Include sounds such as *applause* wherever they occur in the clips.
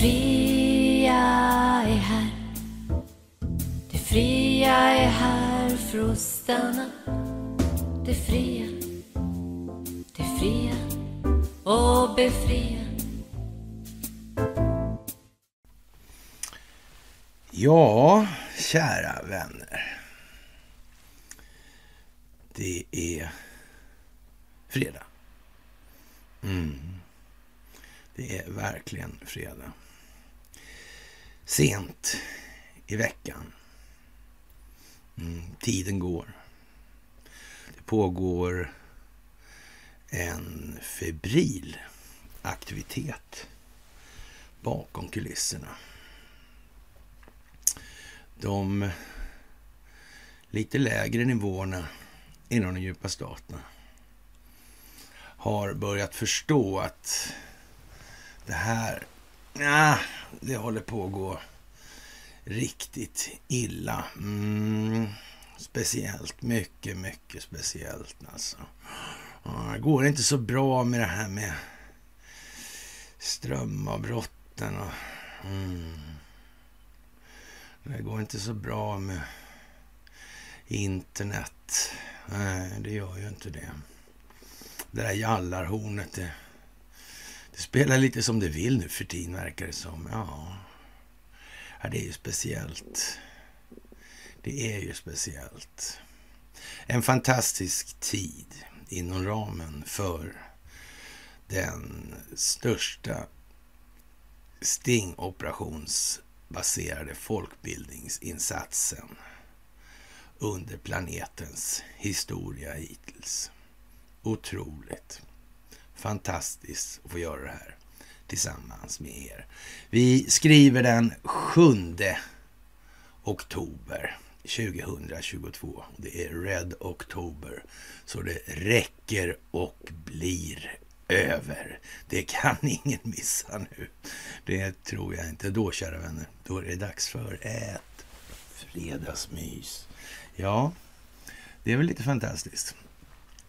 fria är här. Det fria är här för att stanna. Det fria, det fria och befria. Ja, kära vänner. Det är fredag. Mm. Det är verkligen fredag. Sent i veckan. Mm. Tiden går. Det pågår en febril aktivitet bakom kulisserna. De lite lägre nivåerna inom de djupa staterna har börjat förstå att det här, ja, det håller på att gå riktigt illa. Mm, speciellt, mycket, mycket speciellt alltså. Ja, det går inte så bra med det här med strömavbrotten och... Mm. Det går inte så bra med internet. Nej, det gör ju inte det. Det där jallarhornet, det, det spelar lite som det vill nu för tiden verkar det som. Ja, ja det är ju speciellt. Det är ju speciellt. En fantastisk tid inom ramen för den största stingoperationsbaserade folkbildningsinsatsen under planetens historia hittills. Otroligt. Fantastiskt att få göra det här tillsammans med er. Vi skriver den 7 oktober 2022. Det är Red Oktober. Så det räcker och blir över. Det kan *laughs* ingen missa nu. Det tror jag inte. Då, kära vänner, då är det dags för ett fredagsmys. Ja, det är väl lite fantastiskt.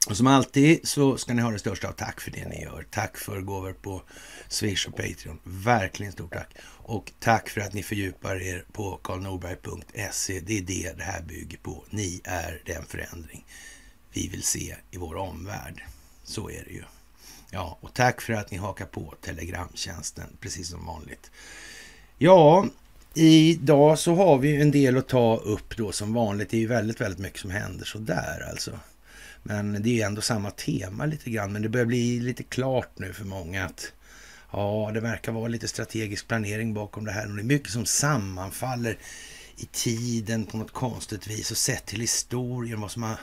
Och som alltid så ska ni ha det största av tack för det ni gör. Tack för gåvor på Swish och Patreon. Verkligen stort tack. Och tack för att ni fördjupar er på karlnorberg.se. Det är det det här bygger på. Ni är den förändring vi vill se i vår omvärld. Så är det ju. Ja, och tack för att ni hakar på Telegramtjänsten, precis som vanligt. Ja, idag så har vi en del att ta upp då som vanligt. Det är ju väldigt, väldigt mycket som händer sådär. alltså. Men det är ändå samma tema lite grann. Men det börjar bli lite klart nu för många att ja, det verkar vara lite strategisk planering bakom det här. Och det är mycket som sammanfaller i tiden på något konstigt vis och sett till historien, vad som har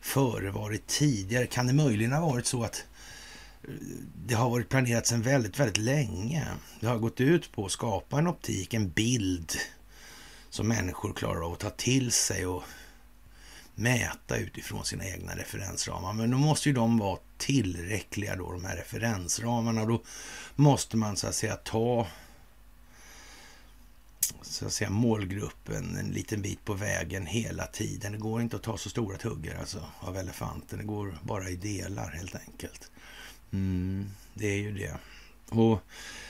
förevarit tidigare. Kan det möjligen ha varit så att eh, det har varit planerat sedan väldigt, väldigt länge. Det har gått ut på att skapa en optik, en bild som människor klarar av att ta till sig och mäta utifrån sina egna referensramar. Men då måste ju de vara tillräckliga då, de här referensramarna. Då måste man så att säga ta så att säga, målgruppen en liten bit på vägen hela tiden. Det går inte att ta så stora tuggor alltså, av elefanten. Det går bara i delar helt enkelt. Mm, det är ju det. Och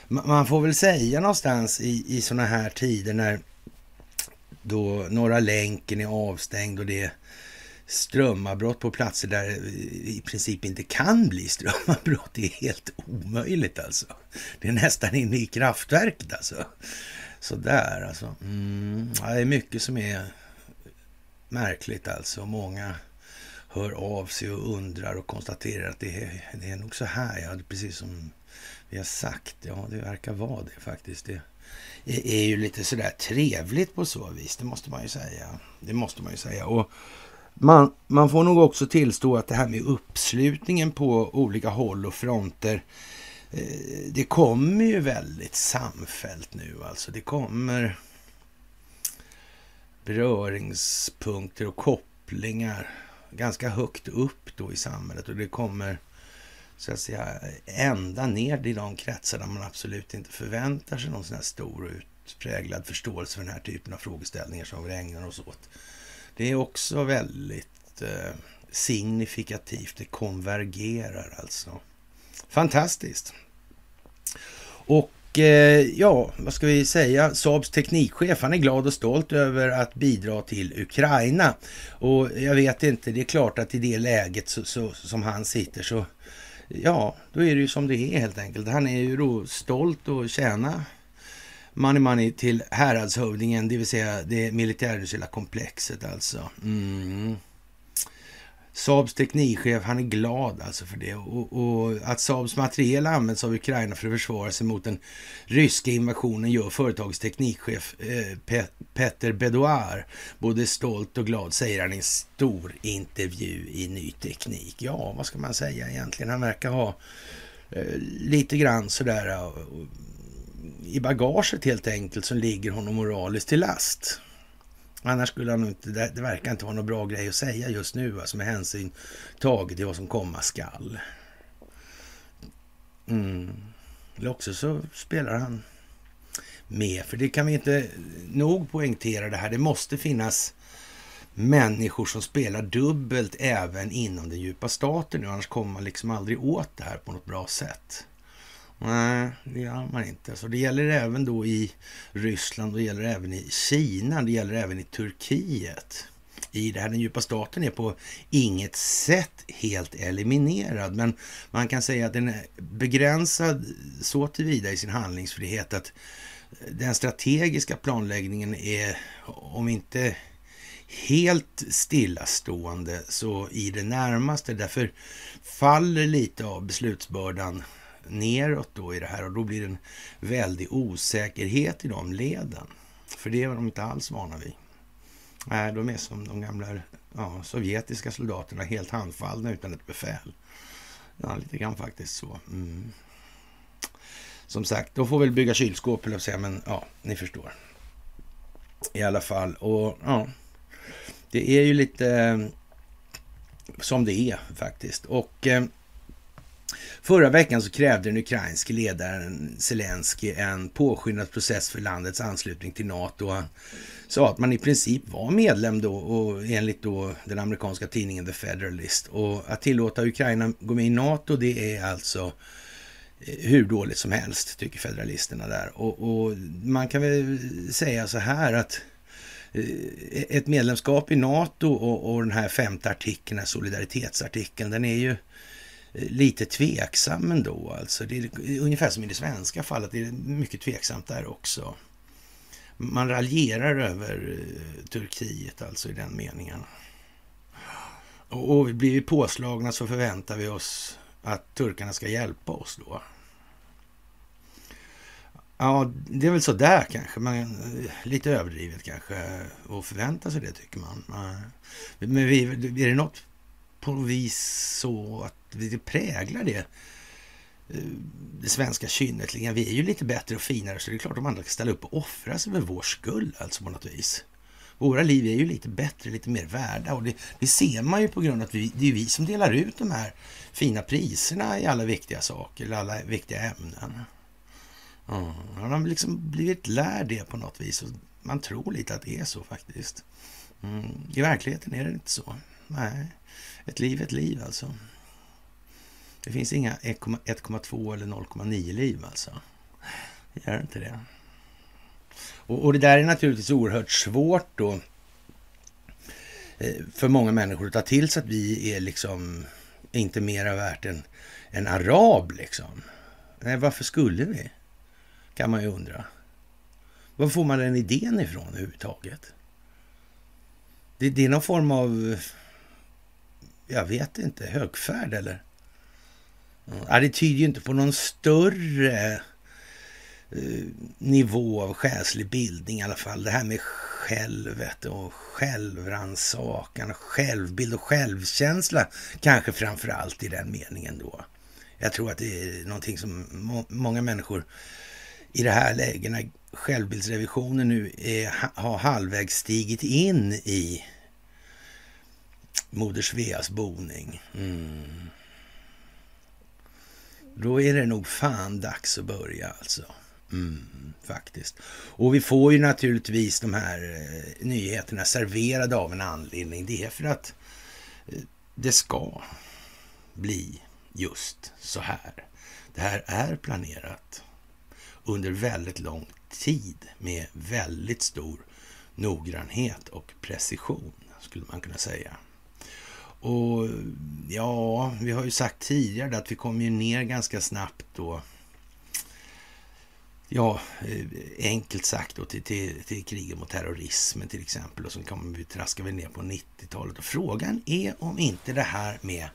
man får väl säga någonstans i, i sådana här tider när då Norra länken är avstängd och det är strömavbrott på platser där det i princip inte kan bli strömavbrott. Det är helt omöjligt alltså. Det är nästan inne i kraftverket alltså. Sådär alltså. Mm, det är mycket som är märkligt alltså. Många hör av sig och undrar och konstaterar att det är, det är nog så här. Ja, precis som vi har sagt. Ja, det verkar vara det faktiskt. Det är ju lite sådär trevligt på så vis. Det måste man ju säga. Det måste man ju säga. Och man, man får nog också tillstå att det här med uppslutningen på olika håll och fronter eh, det kommer ju väldigt samfällt nu alltså. Det kommer beröringspunkter och kopplingar ganska högt upp då i samhället och det kommer så att säga ända ner i de kretsar där man absolut inte förväntar sig någon sån här stor och utpräglad förståelse för den här typen av frågeställningar som vi ägnar oss åt. Det är också väldigt eh, signifikativt. Det konvergerar alltså. Fantastiskt. Och eh, ja, vad ska vi säga? Saabs teknikchef, han är glad och stolt över att bidra till Ukraina. Och jag vet inte, det är klart att i det läget så, så, som han sitter så, ja, då är det ju som det är helt enkelt. Han är ju då stolt att tjäna money money till häradshövdingen, det vill säga det militärindustriella komplexet alltså. Mm. Saabs teknikchef, han är glad alltså för det. Och, och, att Saabs materiel används av Ukraina för att försvara sig mot den ryska invasionen gör företagets teknikchef eh, Pe Petter Bedouard både stolt och glad, säger han i en stor intervju i Ny Teknik. Ja, vad ska man säga egentligen? Han verkar ha eh, lite grann sådär eh, i bagaget helt enkelt som ligger honom moraliskt till last. Annars skulle han inte, det, det verkar inte vara någon bra grej att säga just nu, alltså med hänsyn taget till vad som komma skall. Mm. Eller också så spelar han med, för det kan vi inte nog poängtera det här. Det måste finnas människor som spelar dubbelt även inom den djupa staten nu, annars kommer man liksom aldrig åt det här på något bra sätt. Nej, det gör man inte. Så det gäller även då i Ryssland, det gäller även i Kina, det gäller även i Turkiet. I det här, den djupa staten är på inget sätt helt eliminerad, men man kan säga att den är begränsad så tillvida i sin handlingsfrihet att den strategiska planläggningen är, om inte helt stillastående, så i det närmaste. Därför faller lite av beslutsbördan neråt då i det här och då blir det en väldig osäkerhet i de leden. För det är de inte alls vana vid. Nej, de är som de gamla ja, sovjetiska soldaterna, helt handfallna utan ett befäl. Ja, lite grann faktiskt så. Mm. Som sagt, de får väl bygga kylskåp, eller säga, men ja, ni förstår. I alla fall, och ja, det är ju lite eh, som det är faktiskt. Och eh, Förra veckan så krävde den ukrainske ledaren Zelensky en påskyndad process för landets anslutning till NATO. Han sa att man i princip var medlem då och enligt då den amerikanska tidningen The Federalist. Och att tillåta Ukraina gå med i NATO det är alltså eh, hur dåligt som helst, tycker federalisterna där. Och, och man kan väl säga så här att eh, ett medlemskap i NATO och, och den här femte artikeln, solidaritetsartikeln, den är ju lite tveksam ändå. Alltså det är ungefär som i det svenska fallet, det är mycket tveksamt där också. Man raljerar över eh, Turkiet alltså i den meningen. Och, och blir vi påslagna så förväntar vi oss att turkarna ska hjälpa oss då. Ja, det är väl så där kanske, men eh, lite överdrivet kanske att förvänta sig det tycker man. Eh, men vi, är det något på vis så att det präglar det eh, det svenska kynnet. Vi är ju lite bättre och finare så det är klart att de andra kan ställa upp och offra sig för vår skull alltså på något vis. Våra liv är ju lite bättre, lite mer värda och det, det ser man ju på grund av att vi, det är vi som delar ut de här fina priserna i alla viktiga saker, eller alla viktiga ämnen. Mm. Man har liksom blivit lärd det på något vis och man tror lite att det är så faktiskt. Mm. I verkligheten är det inte så. Nej, ett liv är ett liv alltså. Det finns inga 1,2 eller 0,9 liv alltså. Det gör inte det. Och, och, det där är naturligtvis oerhört svårt då eh, för många människor att ta till sig att vi är liksom inte mera värt än en arab liksom. Nej, varför skulle vi? Kan man ju undra. Var får man den idén ifrån överhuvudtaget? Det, det är någon form av, jag vet inte, högfärd eller? Ja, det tyder ju inte på någon större eh, nivå av själslig bildning i alla fall. Det här med självet och självrannsakan, självbild och självkänsla kanske framför allt i den meningen då. Jag tror att det är någonting som må många människor i det här läget när självbildsrevisionen nu är, har halvvägs stigit in i Moder Sveas boning. Mm. Då är det nog fan dags att börja alltså. Mm, faktiskt. Och vi får ju naturligtvis de här eh, nyheterna serverade av en anledning. Det är för att eh, det ska bli just så här. Det här är planerat under väldigt lång tid med väldigt stor noggrannhet och precision, skulle man kunna säga. Och ja, vi har ju sagt tidigare att vi kommer ju ner ganska snabbt då. Ja, eh, enkelt sagt då till, till, till kriget mot terrorismen till exempel. Och så kommer vi traska vi ner på 90-talet. Och frågan är om inte det här med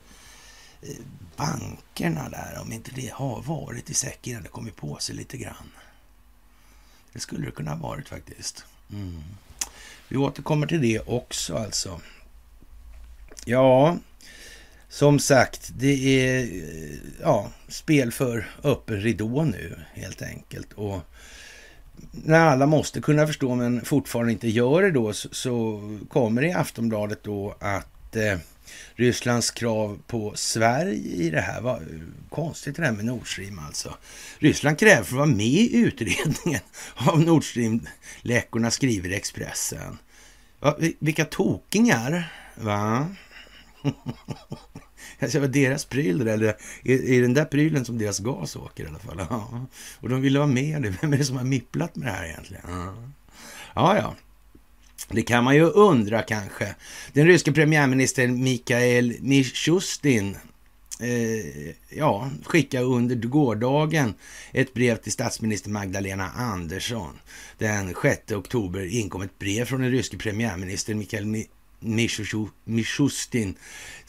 eh, bankerna där, om inte det har varit i säck innan det kommit på sig lite grann. Det skulle det kunna ha varit faktiskt. Mm. Vi återkommer till det också alltså. Ja, som sagt, det är ja, spel för öppen ridå nu helt enkelt. Och när alla måste kunna förstå men fortfarande inte gör det då så, kommer det i Aftonbladet då att eh, Rysslands krav på Sverige i det här var konstigt det här med Nord Stream alltså. Ryssland kräver för att vara med i utredningen *laughs* av Nord Stream-läckorna skriver Expressen. Ja, vilka tokingar, va? *laughs* Alltså, var deras pryl det eller är, är den där prylen som deras gas åker i alla fall? *laughs* Ja. Och de ville vara med. *laughs* Vem är det som har mipplat med det här egentligen? Ja, ja. ja. Det kan man ju undra kanske. Den ryske premiärministern Mikhail Mishustin eh, ja, skickade under gårdagen ett brev till statsminister Magdalena Andersson. Den 6 oktober inkom ett brev från den ryske premiärministern Mikhail Mishustin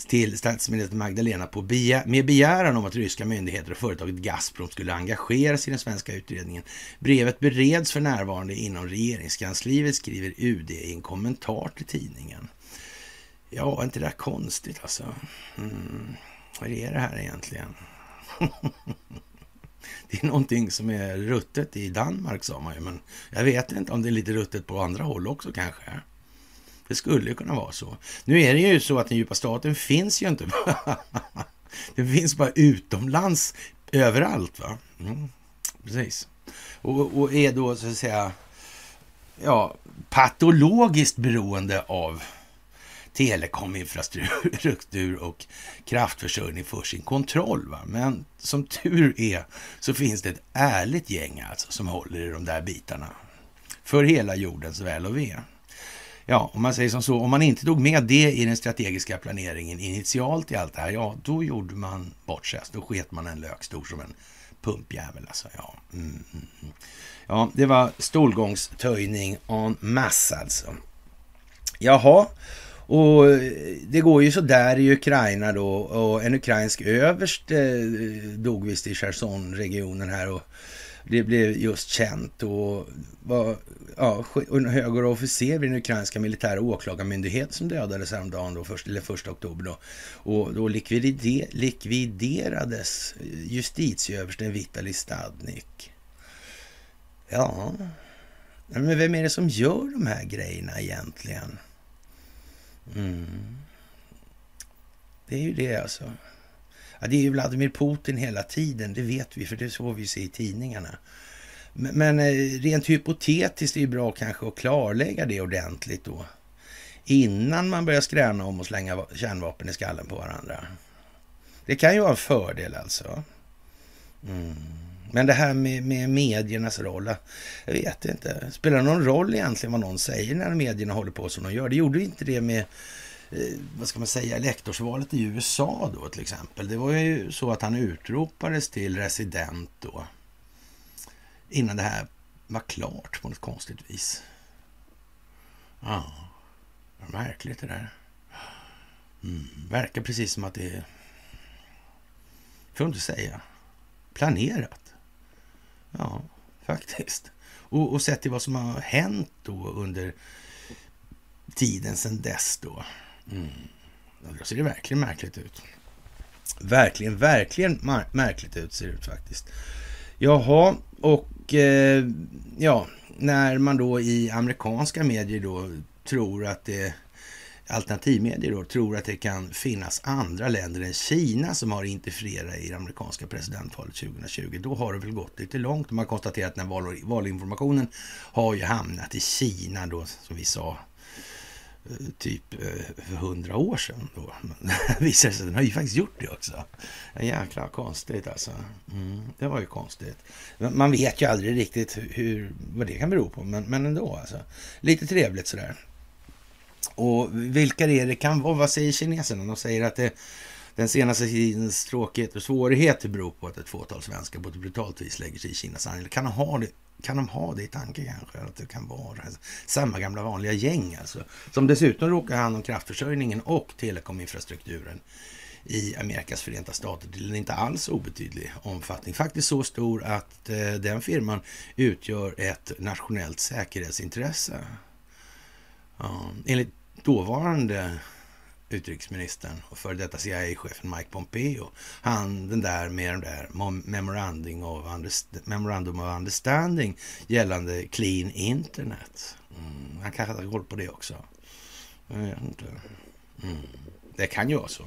till statsminister Magdalena på begär, med begäran om att ryska myndigheter och företaget Gazprom skulle engagera sig i den svenska utredningen. Brevet bereds för närvarande inom regeringskansliet, skriver UD i en kommentar till tidningen. Ja, är inte det där konstigt alltså? Mm. Vad är det här egentligen? *laughs* det är någonting som är ruttet i Danmark sa man ju, men jag vet inte om det är lite ruttet på andra håll också kanske. Det skulle kunna vara så. Nu är det ju så att den djupa staten finns ju inte. *laughs* den finns bara utomlands överallt. va? Mm, precis. Och, och, är då så att säga ja, patologiskt beroende av telekominfrastruktur och kraftförsörjning för sin kontroll. Va? Men som tur är så finns det ett ärligt gäng alltså som håller i de där bitarna. För hela jordens väl och ve. Ja, om man säger som så, om man inte tog med det i den strategiska planeringen initialt i allt det här, ja, då gjorde man bort sig. Alltså, då sket man en lök stor som en pumpjävel. Alltså, ja. Mm, mm, mm. ja, det var stolgångstöjning en masse alltså. Jaha, och eh, det går ju så där i Ukraina då och en ukrainsk överste eh, dog visst i Cherson-regionen här och det blev just känt och var ja, en högre officer vid den ukrainska militära åklagarmyndigheten som dödades häromdagen, då, först, eller första oktober. Då. Och då likvider, likviderades justitieöversten Vitali Stadnik. Ja, men vem är det som gör de här grejerna egentligen? Mm. Det är ju det alltså. Ja, det är ju Vladimir Putin hela tiden, det vet vi, för det såg vi se i tidningarna. Men, men rent hypotetiskt är det bra kanske att klarlägga det ordentligt då. Innan man börjar skräna om och slänga kärnvapen i skallen på varandra. Det kan ju vara en fördel alltså. Mm. Men det här med, med mediernas roll, jag vet inte. Spelar det någon roll egentligen vad någon säger när medierna håller på som de gör? Det gjorde inte det med Eh, vad ska man säga, elektorsvalet i USA då till exempel. Det var ju så att han utropades till resident då. Innan det här var klart på något konstigt vis. Ja, märkligt det där. Mm, verkar precis som att det är, får inte säga, planerat. Ja, faktiskt. Och, och sett till vad som har hänt då under tiden sedan dess då. Mm. Då ser det verkligen märkligt ut. Verkligen, verkligen märkligt ut ser det ut faktiskt. Jaha, och eh, ja, när man då i amerikanska medier då tror att det alternativmedier då tror att det kan finnas andra länder än Kina som har interfererat i det amerikanska presidentvalet 2020. Då har det väl gått lite långt. Man har konstaterat att den val, valinformationen har ju hamnat i Kina då, som vi sa Eh, typ eh, för hundra år sedan. Då. *laughs* Men det visar sig att den har ju faktiskt gjort det också. Jäkla konstigt alltså. Mm, det var ju konstigt. Man vet ju aldrig riktigt hur, vad det kan bero på, men, men ändå alltså. Lite trevligt sådär. Och vilka det är det kan vara? Vad säger kineserna? De säger att det, den senaste tidens tråkigheter och svårigheter beror på att ett fåtal svenskar på ett brutalt vis lägger sig i Kinas handel. Kan de ha det kan de ha det i tanke kanske? Att det kan vara samma gamla vanliga gäng alltså. Som dessutom råkar hand om kraftförsörjningen och telekominfrastrukturen i Amerikas förenta stater till en inte alls obetydlig omfattning. Faktiskt så stor att eh, den firman utgör ett nationellt säkerhetsintresse. Ja, enligt dåvarande utrikesministern och före detta CIA-chefen Mike Pompeo. Han, den där med den där memorandum of, memorandum of understanding gällande clean internet. Mm, han kanske har koll på det också. Jag vet inte. Mm. Det kan ju vara så.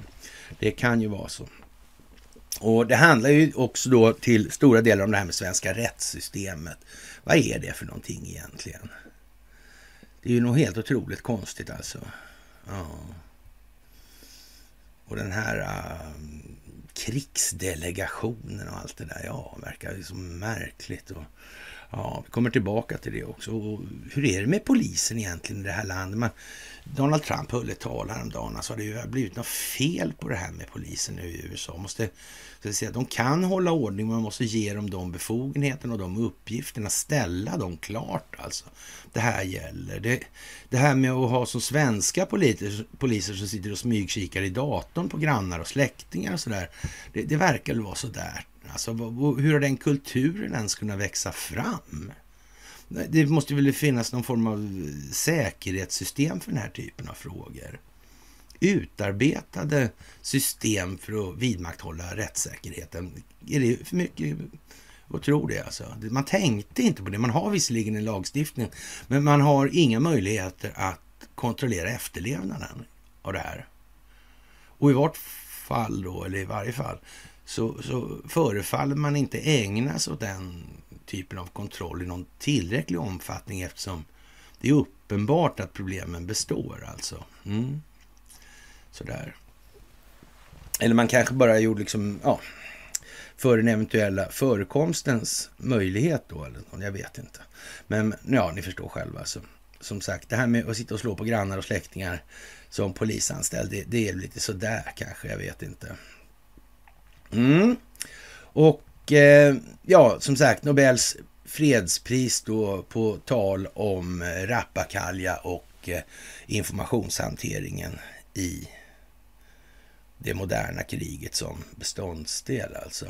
Det kan ju vara så. Och det handlar ju också då till stora delar om det här med svenska rättssystemet. Vad är det för någonting egentligen? Det är ju något helt otroligt konstigt alltså. Ja. Och den här äh, krigsdelegationen och allt det där, ja, verkar ju så märkligt. Och, ja, vi kommer tillbaka till det också. Och hur är det med polisen egentligen i det här landet? Man, Donald Trump höll ett tal häromdagen. Alltså, det har blivit något fel på det här med polisen nu i USA. Måste, så att säga, de kan hålla ordning, men man måste ge dem de befogenheterna och de uppgifterna. Ställa dem klart alltså. Det här gäller. Det, det här med att ha som svenska poliser, poliser som sitter och smygkikar i datorn på grannar och släktingar och sådär. Det, det verkar väl vara sådär. Alltså, hur har den kulturen ens kunnat växa fram? Det måste väl finnas någon form av säkerhetssystem för den här typen av frågor. Utarbetade system för att vidmakthålla rättssäkerheten. Är det för mycket att tro alltså? det alltså? Man tänkte inte på det. Man har visserligen en lagstiftning, men man har inga möjligheter att kontrollera efterlevnaden av det här. Och i vart fall då, eller i varje fall, så, så förefaller man inte ägna sig åt den typen av kontroll i någon tillräcklig omfattning eftersom det är uppenbart att problemen består alltså. Mm. Sådär. Eller man kanske bara gjorde liksom, ja, för den eventuella förekomstens möjlighet då, eller någon, jag vet inte. Men ja, ni förstår själva. Så, som sagt, det här med att sitta och slå på grannar och släktingar som polisanställd, det, det är lite sådär kanske, jag vet inte. Mm. Och eh, ja, som sagt, Nobels fredspris då på tal om eh, rappakalja och eh, informationshanteringen i det moderna kriget som beståndsdel alltså.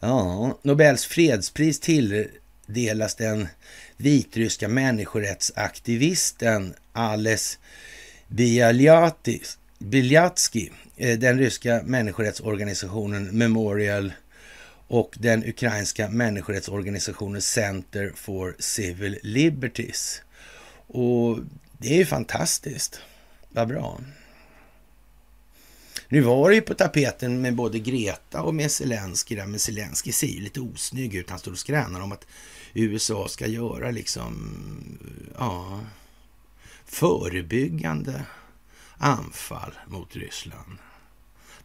Ja, Nobels fredspris tilldelas den vitryska människorättsaktivisten Ales Bialyatsky Eh, den ryska människorättsorganisationen Memorial och den ukrainska människorättsorganisationen Center for Civil Liberties. Och det är ju fantastiskt. Vad bra. Nu var det ju på tapeten med både Greta och med Zelensky där, men Zelensky ser ju lite osnygg ut. Han står och skränar om att USA ska göra liksom, ja, förebyggande anfall mot Ryssland.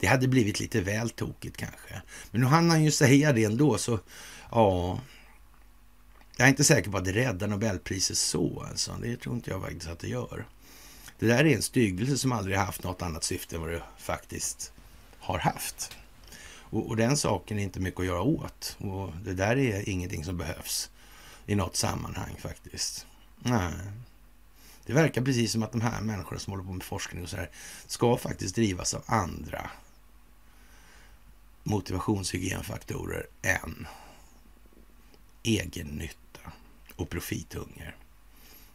Det hade blivit lite väl tokigt kanske. Men nu hann han ju säga det ändå, så ja. Jag är inte säker på att det räddar Nobelpriset så alltså. Det tror inte jag faktiskt att det gör. Det där är en styggelse som aldrig haft något annat syfte än vad det faktiskt har haft. Och, och, den saken är inte mycket att göra åt. Och det där är ingenting som behövs i något sammanhang faktiskt. Nej. Det verkar precis som att de här människorna som håller på med forskning och så här ska faktiskt drivas av andra motivationshygienfaktorer än egennytta och profithunger.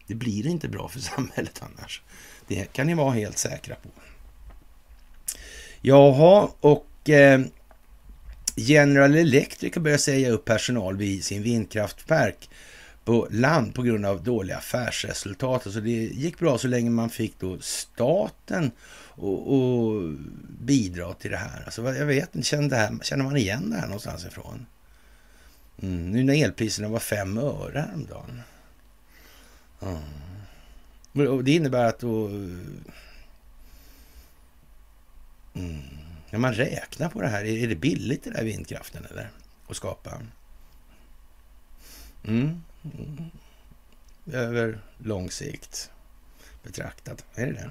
Det blir inte bra för *laughs* samhället annars. Det kan ni vara helt säkra på. Jaha, och eh, General Electric har börjat säga upp personal vid sin vindkraftverk på land på grund av dåliga affärsresultat. Så det gick bra så länge man fick då staten och, och bidra till det här. Alltså, jag vet inte, känner, känner man igen det här någonstans ifrån? Mm, nu när elpriserna var fem öre häromdagen. Mm. Och det innebär att då... Mm, när man räknar på det här, är det billigt det där vindkraften eller? Att skapa? Mm. mm. Över lång sikt betraktat. Är det det?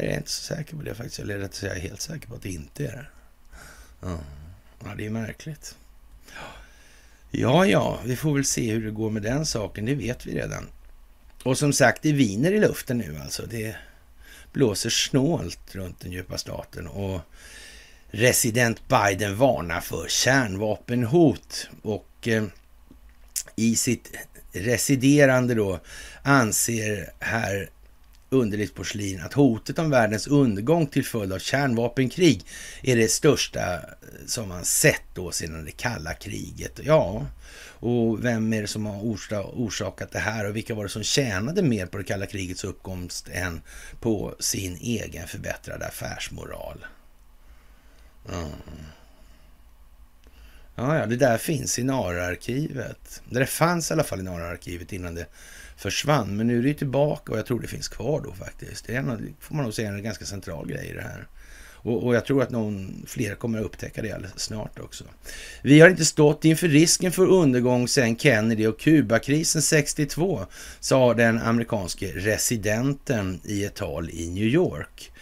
Jag är inte så säker på det faktiskt. Eller rätt säga, jag är helt säker på att det inte är det. Ja, det är märkligt. Ja, ja, vi får väl se hur det går med den saken. Det vet vi redan. Och som sagt, det viner i luften nu alltså. Det blåser snålt runt den djupa staten och resident Biden varnar för kärnvapenhot och eh, i sitt residerande då anser herr underligt porslin att hotet om världens undergång till följd av kärnvapenkrig är det största eh, som man sett då sedan det kalla kriget. Ja, och vem är det som har orsakat det här och vilka var det som tjänade mer på det kalla krigets uppkomst än på sin egen förbättrade affärsmoral? Mm. Ja, ja, det där finns i NARA-arkivet. Det fanns i alla fall i NARA-arkivet innan det försvann. Men nu är det tillbaka och jag tror det finns kvar då faktiskt. Det är en, får man nog säga en ganska central grej i det här. Och, och, jag tror att någon fler kommer att upptäcka det alldeles snart också. Vi har inte stått inför risken för undergång sedan Kennedy och Kubakrisen 62, sa den amerikanske residenten i ett tal i New York.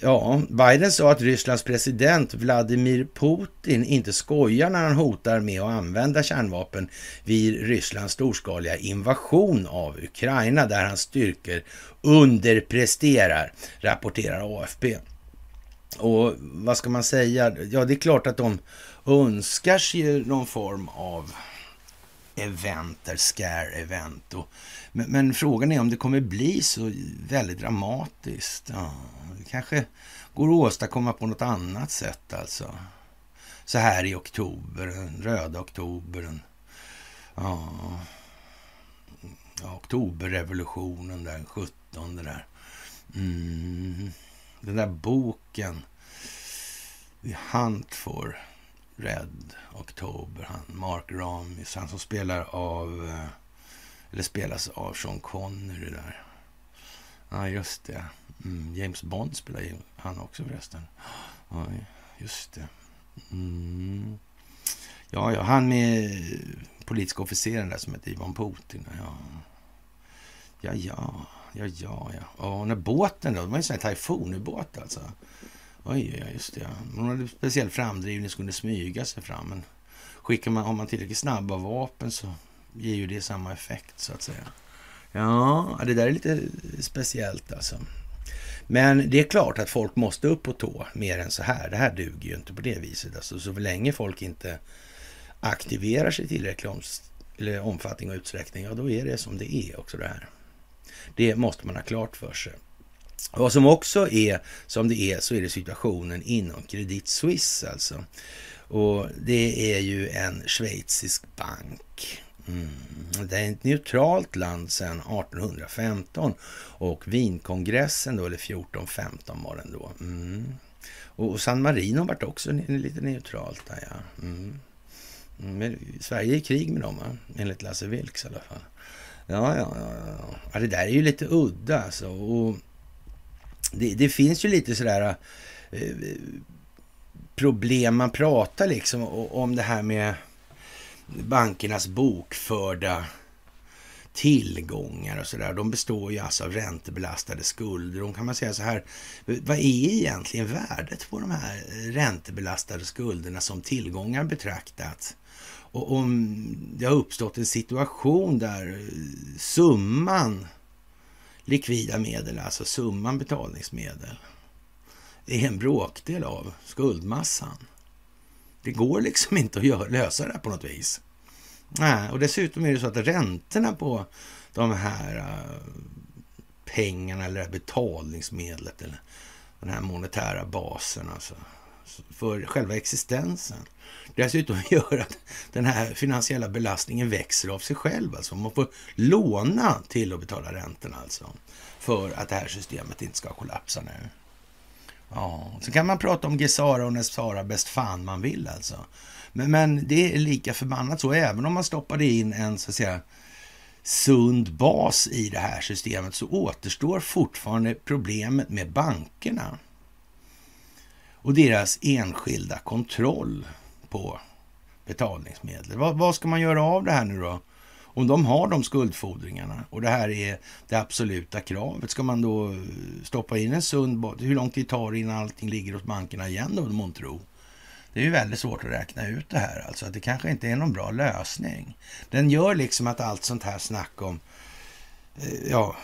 Ja, Biden sa att Rysslands president Vladimir Putin inte skojar när han hotar med att använda kärnvapen vid Rysslands storskaliga invasion av Ukraina där hans styrkor underpresterar, rapporterar AFP. Och vad ska man säga? Ja, det är klart att de önskar sig någon form av event, scare-event. Men, men, frågan är om det kommer bli så väldigt dramatiskt. Ja, kanske går att åstadkomma på något annat sätt alltså. Så här i oktober, den röda oktober. Ja, ja, oktoberrevolutionen den 17 där. Mm, den där boken. The Hunt for Red October. Han, Mark Ramis, han som spelar av, eh, eller spelas av Sean Connery där. Ja, just det. Mm, James Bond spelar ju han också förresten. Ja, just det. Mm. Ja, ja, han med politiska officeren där som heter Ivan Putin. Ja, ja, ja, ja, ja. ja. Och den där båten då, det var en sån här tajfunubåt alltså. Oj, ja, just det. Ja. Hon hade speciell framdrivning, skulle smyga sig fram. Men skickar man, har man tillräckligt snabba vapen så ger ju det samma effekt så att säga. Ja, det där är lite speciellt alltså. Men det är klart att folk måste upp på tå mer än så här. Det här duger ju inte på det viset. Alltså, så länge folk inte aktiverar sig tillräcklig om, eller omfattning och utsträckning, ja då är det som det är också det här. Det måste man ha klart för sig. Vad som också är som det är så är det situationen inom Credit Suisse alltså. Och det är ju en schweizisk bank. Mm. Det är ett neutralt land sedan 1815 och Wienkongressen då, eller 1415 var den då. Mm. Och San Marino vart också lite neutralt där ja. Mm. mm. Men Sverige är i krig med dem, va? enligt Lasse Vilks i alla fall. Ja, ja, ja, ja. ja. Det där är ju lite udda alltså. Och det, det finns ju lite sådär eh, problem. Man pratar liksom om det här med bankernas bokförda tillgångar och sådär. De består ju alltså av räntebelastade skulder. Och kan man säga så här, vad är egentligen värdet på de här räntebelastade skulderna som tillgångar betraktat? Och om det har uppstått en situation där summan likvida medel, alltså summan betalningsmedel, är en bråkdel av skuldmassan. Det går liksom inte att lösa det här på något vis. Nej, och dessutom är det så att räntorna på de här äh, pengarna eller det här betalningsmedlet eller den här monetära basen, alltså för själva existensen. Dessutom *laughs* gör att den här finansiella belastningen växer av sig själv. Alltså man får låna till att betala räntorna alltså. För att det här systemet inte ska kollapsa nu. Ja, så kan man prata om Gesara och Nesara bäst fan man vill alltså. Men, men det är lika förbannat så, även om man stoppade in en så att säga sund bas i det här systemet så återstår fortfarande problemet med bankerna och deras enskilda kontroll på betalningsmedel. Vad, vad, ska man göra av det här nu då? Om de har de skuldfordringarna och det här är det absoluta kravet, ska man då eh, stoppa in en sund Hur lång tid tar det innan allting ligger hos bankerna igen då, månntro? Det är ju väldigt svårt att räkna ut det här alltså. Att det kanske inte är någon bra lösning. Den gör liksom att allt sånt här snack om eh, ja,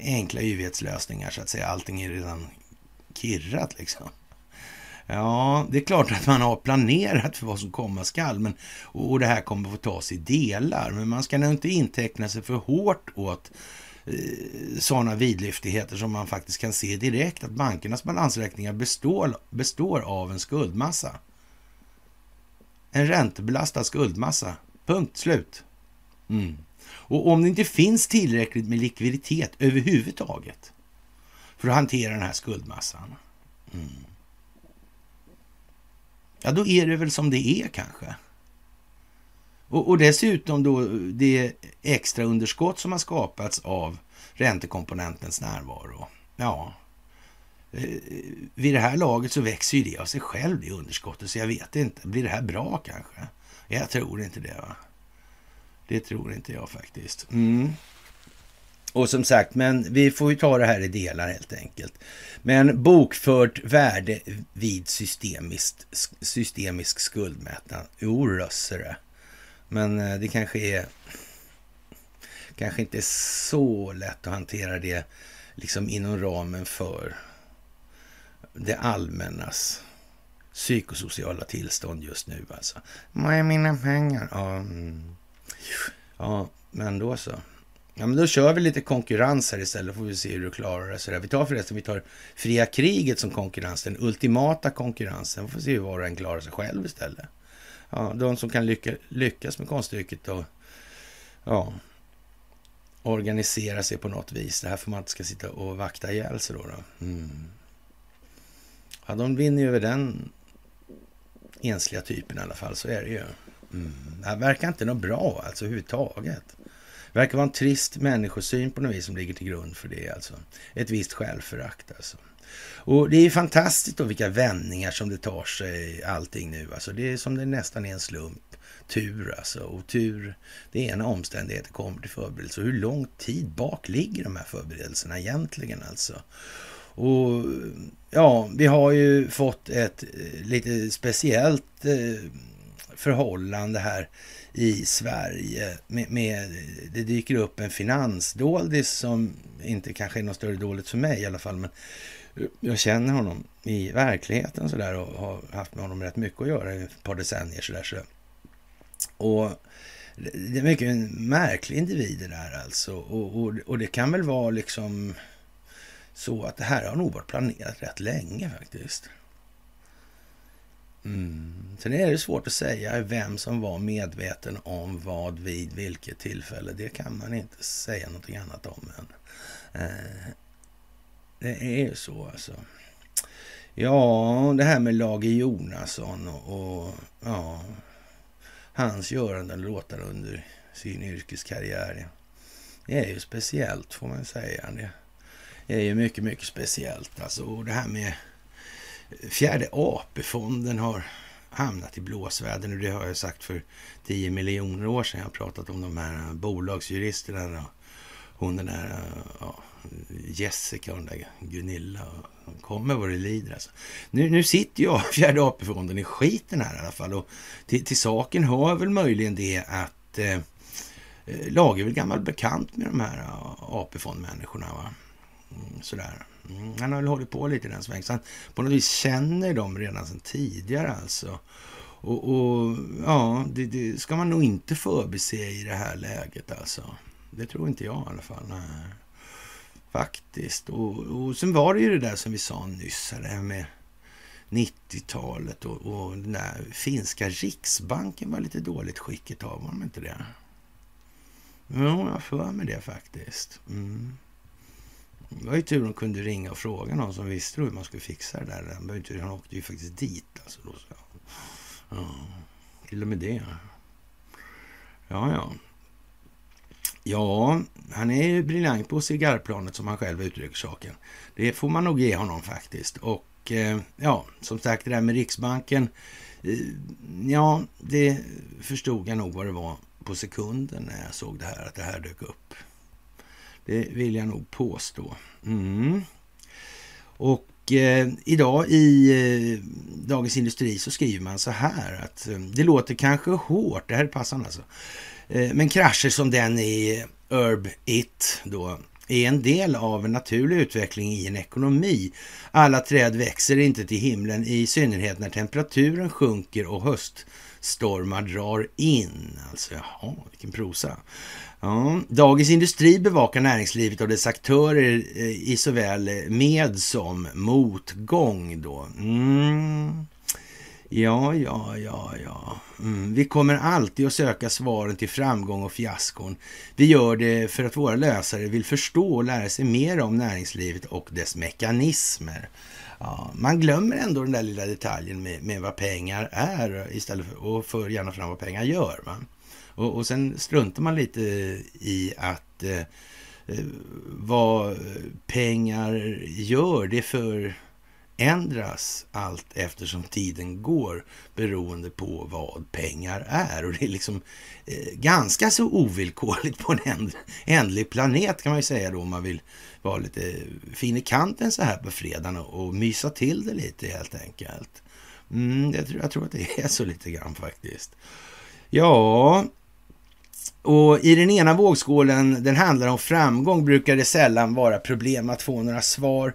enkla yvighetslösningar så att säga. Allting är redan kirrat liksom. Ja, det är klart att man har planerat för vad som komma skall men, och det här kommer att få tas i delar. Men man ska nog inte inteckna sig för hårt åt eh, sådana vidlyftigheter som man faktiskt kan se direkt att bankernas balansräkningar består, består av en skuldmassa. En räntebelastad skuldmassa. Punkt slut. Mm. Och om det inte finns tillräckligt med likviditet överhuvudtaget för att hantera den här skuldmassan. Mm ja då är det väl som det är kanske. Och, och dessutom då det extra underskott som har skapats av räntekomponentens närvaro. Ja, eh, vid det här laget så växer ju det av sig själv, det underskottet. Så jag vet inte, blir det här bra kanske? Jag tror inte det. Va? Det tror inte jag faktiskt. Mm. Och som sagt, men vi får ju ta det här i delar helt enkelt. Men bokfört värde vid systemisk, systemisk skuldmätnad. Jo, det. Men eh, det kanske är kanske inte är så lätt att hantera det liksom inom ramen för det allmännas psykosociala tillstånd just nu alltså. Vad är mina pengar? Ja, mm. ja men då så. Ja, men då kör vi lite konkurrens här istället, får vi se hur du klarar det. Sådär. Vi tar förresten, vi tar fria kriget som konkurrens, den ultimata konkurrensen. Vi får se hur var och en klarar sig själv istället. Ja, de som kan lycka, lyckas med konststycket och ja, organisera sig på något vis. Det här får man inte ska sitta och vakta ihjäl sig då. då. Mm. Ja, de vinner ju över den ensliga typen i alla fall, så är det ju. Mm. Det verkar inte något bra alltså överhuvudtaget. Det verkar vara en trist människosyn på något vis som ligger till grund för det. Alltså. Ett visst självförakt alltså. Och det är fantastiskt då vilka vändningar som det tar sig allting nu. Alltså det är som det nästan är en slump. Tur alltså. Och tur, det är när omständigheter kommer till förberedelser. Hur lång tid bak ligger de här förberedelserna egentligen alltså? Och ja, vi har ju fått ett eh, lite speciellt eh, förhållande här i Sverige. Med, med, det dyker upp en finansdoldis som inte kanske är något större dåligt för mig i alla fall. Men jag känner honom i verkligheten sådär och har haft med honom rätt mycket att göra i ett par decennier sådär. Så. Och det är mycket en märklig individ det där alltså. Och, och, och det kan väl vara liksom så att det här har nog varit planerat rätt länge faktiskt. Mm. Sen är det svårt att säga vem som var medveten om vad vid vilket tillfälle. Det kan man inte säga någonting annat om. Men, eh, det är ju så alltså. Ja, det här med Lage Jonasson och, och ja, hans göranden och låtar under sin yrkeskarriär. Det är ju speciellt får man säga. Det är ju mycket, mycket speciellt. Alltså, och det här med Fjärde AP-fonden har hamnat i blåsväder nu. Det har jag sagt för 10 miljoner år sedan. Jag har pratat om de här bolagsjuristerna. Hon den där ja, Jessica och den där Gunilla. De kommer vad det lider alltså. Nu, nu sitter jag *laughs* Fjärde AP-fonden i skiten här i alla fall. Och till, till saken hör väl möjligen det att eh, eh Lag är väl gammal bekant med de här eh, AP-fondmänniskorna. Va? Mm, sådär. Mm, han har väl hållit på lite i den svängen. Så han på något vis känner dem redan sedan tidigare alltså. Och, och ja, det, det, ska man nog inte förbise i det här läget alltså. Det tror inte jag i alla fall. Nej. Faktiskt. Och, och sen var det ju det där som vi sa nyss, det här med 90-talet och, och den där finska riksbanken var lite dåligt skicket av, var de inte det? Jo, jag har för mig det faktiskt. Mm. Det var ju tur de kunde ringa och fråga någon som visste hur man skulle fixa det där. Han åkte ju faktiskt dit. Alltså, då, så. Ja, till och med det. Ja, ja. Ja, han är ju briljant på cigarrplanet som han själv uttrycker saken. Det får man nog ge honom faktiskt. Och eh, ja, som sagt det där med Riksbanken. Eh, ja, det förstod jag nog vad det var på sekunden när jag såg det här, att det här dök upp. Det vill jag nog påstå. Mm. Och eh, idag i eh, Dagens Industri så skriver man så här att eh, det låter kanske hårt, det här är passande alltså, eh, men krascher som den i Urb It då är en del av en naturlig utveckling i en ekonomi. Alla träd växer inte till himlen, i synnerhet när temperaturen sjunker och höststormar drar in. Alltså, jaha, vilken prosa. Ja, Dagens Industri bevakar näringslivet och dess aktörer eh, i såväl eh, med som motgång. Då. Mm. Ja, ja, ja, ja. Mm. Vi kommer alltid att söka svaren till framgång och fiaskon. Vi gör det för att våra läsare vill förstå och lära sig mer om näringslivet och dess mekanismer. Ja, man glömmer ändå den där lilla detaljen med, med vad pengar är istället för, och för gärna fram vad pengar gör. Va? Och, och sen struntar man lite i att eh, eh, vad pengar gör. Det för ändras allt eftersom tiden går beroende på vad pengar är. Och det är liksom eh, ganska så ovillkorligt på en ändlig planet kan man ju säga då om man vill vara lite fin i kanten så här på fredagen och, och mysa till det lite helt enkelt. Mm, jag, tror, jag tror att det är så lite grann faktiskt. Ja, och i den ena vågskålen, den handlar om framgång, brukar det sällan vara problem att få några svar.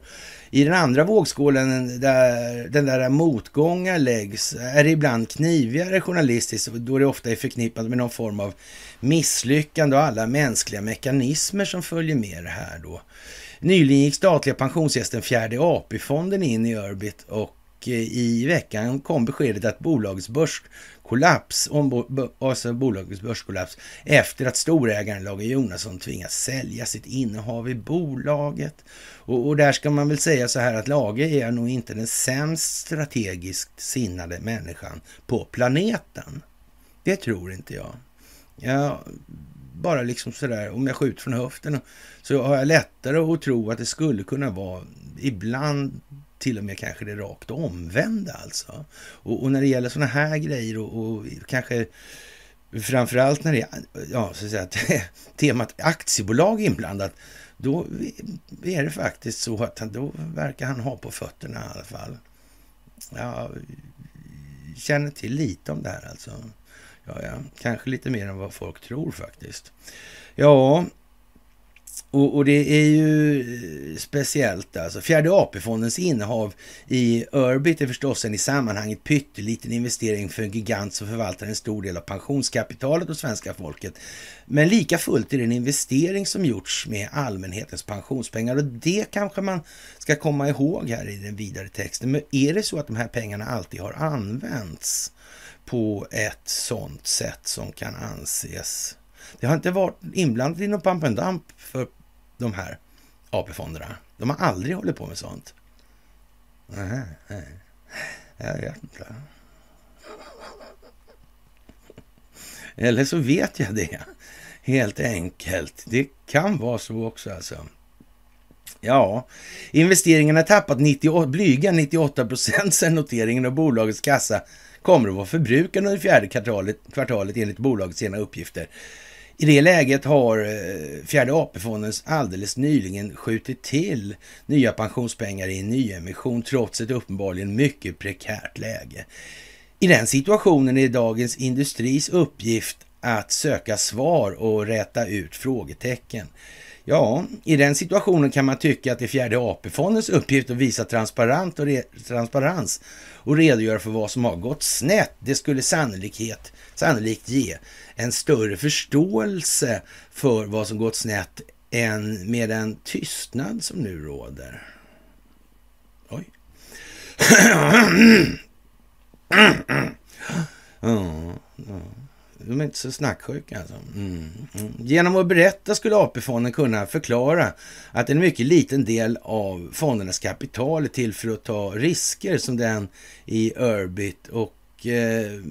I den andra vågskålen, där den där motgångar läggs, är det ibland knivigare journalistiskt, då det ofta är förknippat med någon form av misslyckande och alla mänskliga mekanismer som följer med det här då. Nyligen gick statliga pensionsgästen fjärde AP-fonden in i Örbit och Eh, i veckan kom beskedet att bolagets börskollaps, om, alltså bolagets börskollaps, efter att storägaren Lage Jonasson tvingats sälja sitt innehav i bolaget. Och, och, där ska man väl säga så här att Lage är nog inte den sämst strategiskt sinnade människan på planeten. Det tror inte jag. Jag bara liksom sådär, om jag skjuter från höften så har jag lättare att tro att det skulle kunna vara ibland till och med kanske det rakt omvända alltså. Och, och när det gäller sådana här grejer och, och kanske framförallt när det är ja, så att säga, *laughs* temat aktiebolag inblandat, då är det faktiskt så att han, då verkar han ha på fötterna i alla fall. Jag känner till lite om det här alltså. Ja, ja, kanske lite mer än vad folk tror faktiskt. Ja, och, och, det är ju eh, speciellt alltså. Fjärde AP-fondens innehav i Urbit är förstås en i sammanhanget pytteliten investering för en gigant som förvaltar en stor del av pensionskapitalet hos svenska folket. Men lika fullt är det en investering som gjorts med allmänhetens pensionspengar och det kanske man ska komma ihåg här i den vidare texten. Men är det så att de här pengarna alltid har använts på ett sådant sätt som kan anses det har inte varit inblandat i någon pump and dump för de här AP-fonderna. De har aldrig hållit på med sånt. Nej, nej. Jag vet inte. Eller så vet jag det. Helt enkelt. Det kan vara så också alltså. Ja, investeringarna har tappat 90, blyga 98 procent sedan noteringen av bolagets kassa kommer att vara förbrukad under fjärde kvartalet, kvartalet enligt bolagets sena uppgifter. I det läget har eh, Fjärde AP-fonden alldeles nyligen skjutit till nya pensionspengar i en nyemission trots ett uppenbarligen mycket prekärt läge. I den situationen är Dagens Industris uppgift att söka svar och räta ut frågetecken. Ja, i den situationen kan man tycka att det är Fjärde AP-fondens uppgift att visa transparent och transparens och redogöra för vad som har gått snett. Det skulle sannolikhet, sannolikt ge en större förståelse för vad som gått snett än med den tystnad som nu råder. Oj. ja. De är inte så snacksjuka alltså. Mm, mm. Genom att berätta skulle AP-fonden kunna förklara att en mycket liten del av fondernas kapital är till för att ta risker som den i Urbit och eh,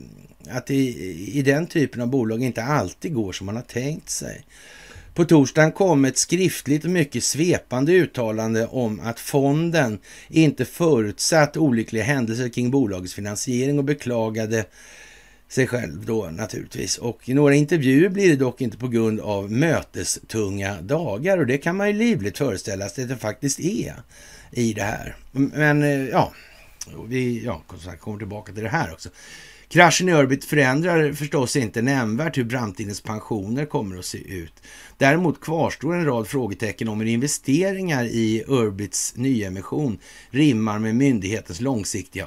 att det i den typen av bolag inte alltid går som man har tänkt sig. På torsdagen kom ett skriftligt och mycket svepande uttalande om att fonden inte förutsatt olyckliga händelser kring bolagets finansiering och beklagade sig själv då naturligtvis. Och i några intervjuer blir det dock inte på grund av mötestunga dagar och det kan man ju livligt föreställa sig att det faktiskt är i det här. Men eh, ja, vi ja, kommer tillbaka till det här också. Kraschen i Örbit förändrar förstås inte nämnvärt hur framtidens pensioner kommer att se ut. Däremot kvarstår en rad frågetecken om hur investeringar i Urbits nyemission rimmar med myndighetens långsiktiga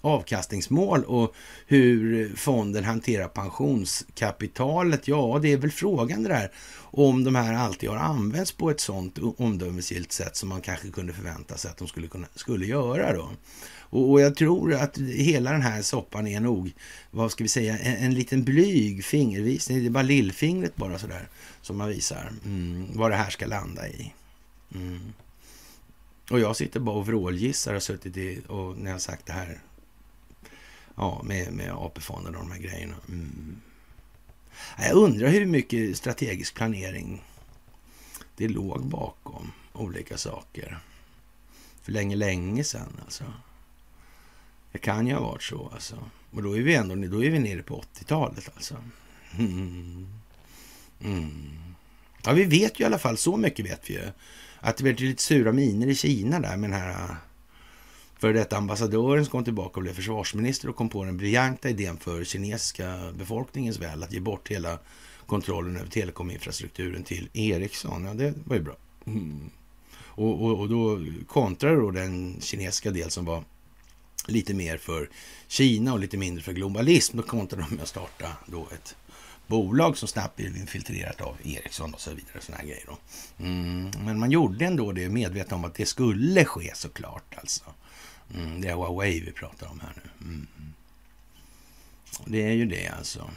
avkastningsmål och hur fonden hanterar pensionskapitalet. Ja, det är väl frågan det där om de här alltid har använts på ett sådant omdömesgillt sätt som man kanske kunde förvänta sig att de skulle, kunna, skulle göra då. Och, och, jag tror att hela den här soppan är nog, vad ska vi säga, en, en liten blyg fingervisning. Det är bara lillfingret bara sådär som man visar mm, vad det här ska landa i. Mm. Och jag sitter bara och vrålgissar och suttit i, och när jag sagt det här ja, med, med AP-fonden och de här grejerna. Mm. Jag undrar hur mycket strategisk planering det låg bakom olika saker. För länge, länge sedan alltså. Det kan ju ha varit så alltså. Och då är vi ändå då är vi nere på 80-talet alltså. Mm. Mm. Ja, vi vet ju i alla fall, så mycket vet vi ju. Att det blev lite sura miner i Kina där med den här äh, före detta ambassadören som kom tillbaka och blev försvarsminister och kom på den briljanta idén för kinesiska befolkningens väl att ge bort hela kontrollen över telekominfrastrukturen till Ericsson. Ja, det var ju bra. Mm. Och, och, och, då kontrade då den kinesiska del som var lite mer för Kina och lite mindre för globalism. Då kontrade de med att starta då ett bolag som snabbt blev infiltrerat av Ericsson och så vidare. Såna här grejer då. Mm, men man gjorde ändå det medveten om att det skulle ske såklart. Alltså. Mm, det är Huawei vi pratar om här nu. Mm. Det är ju det alltså.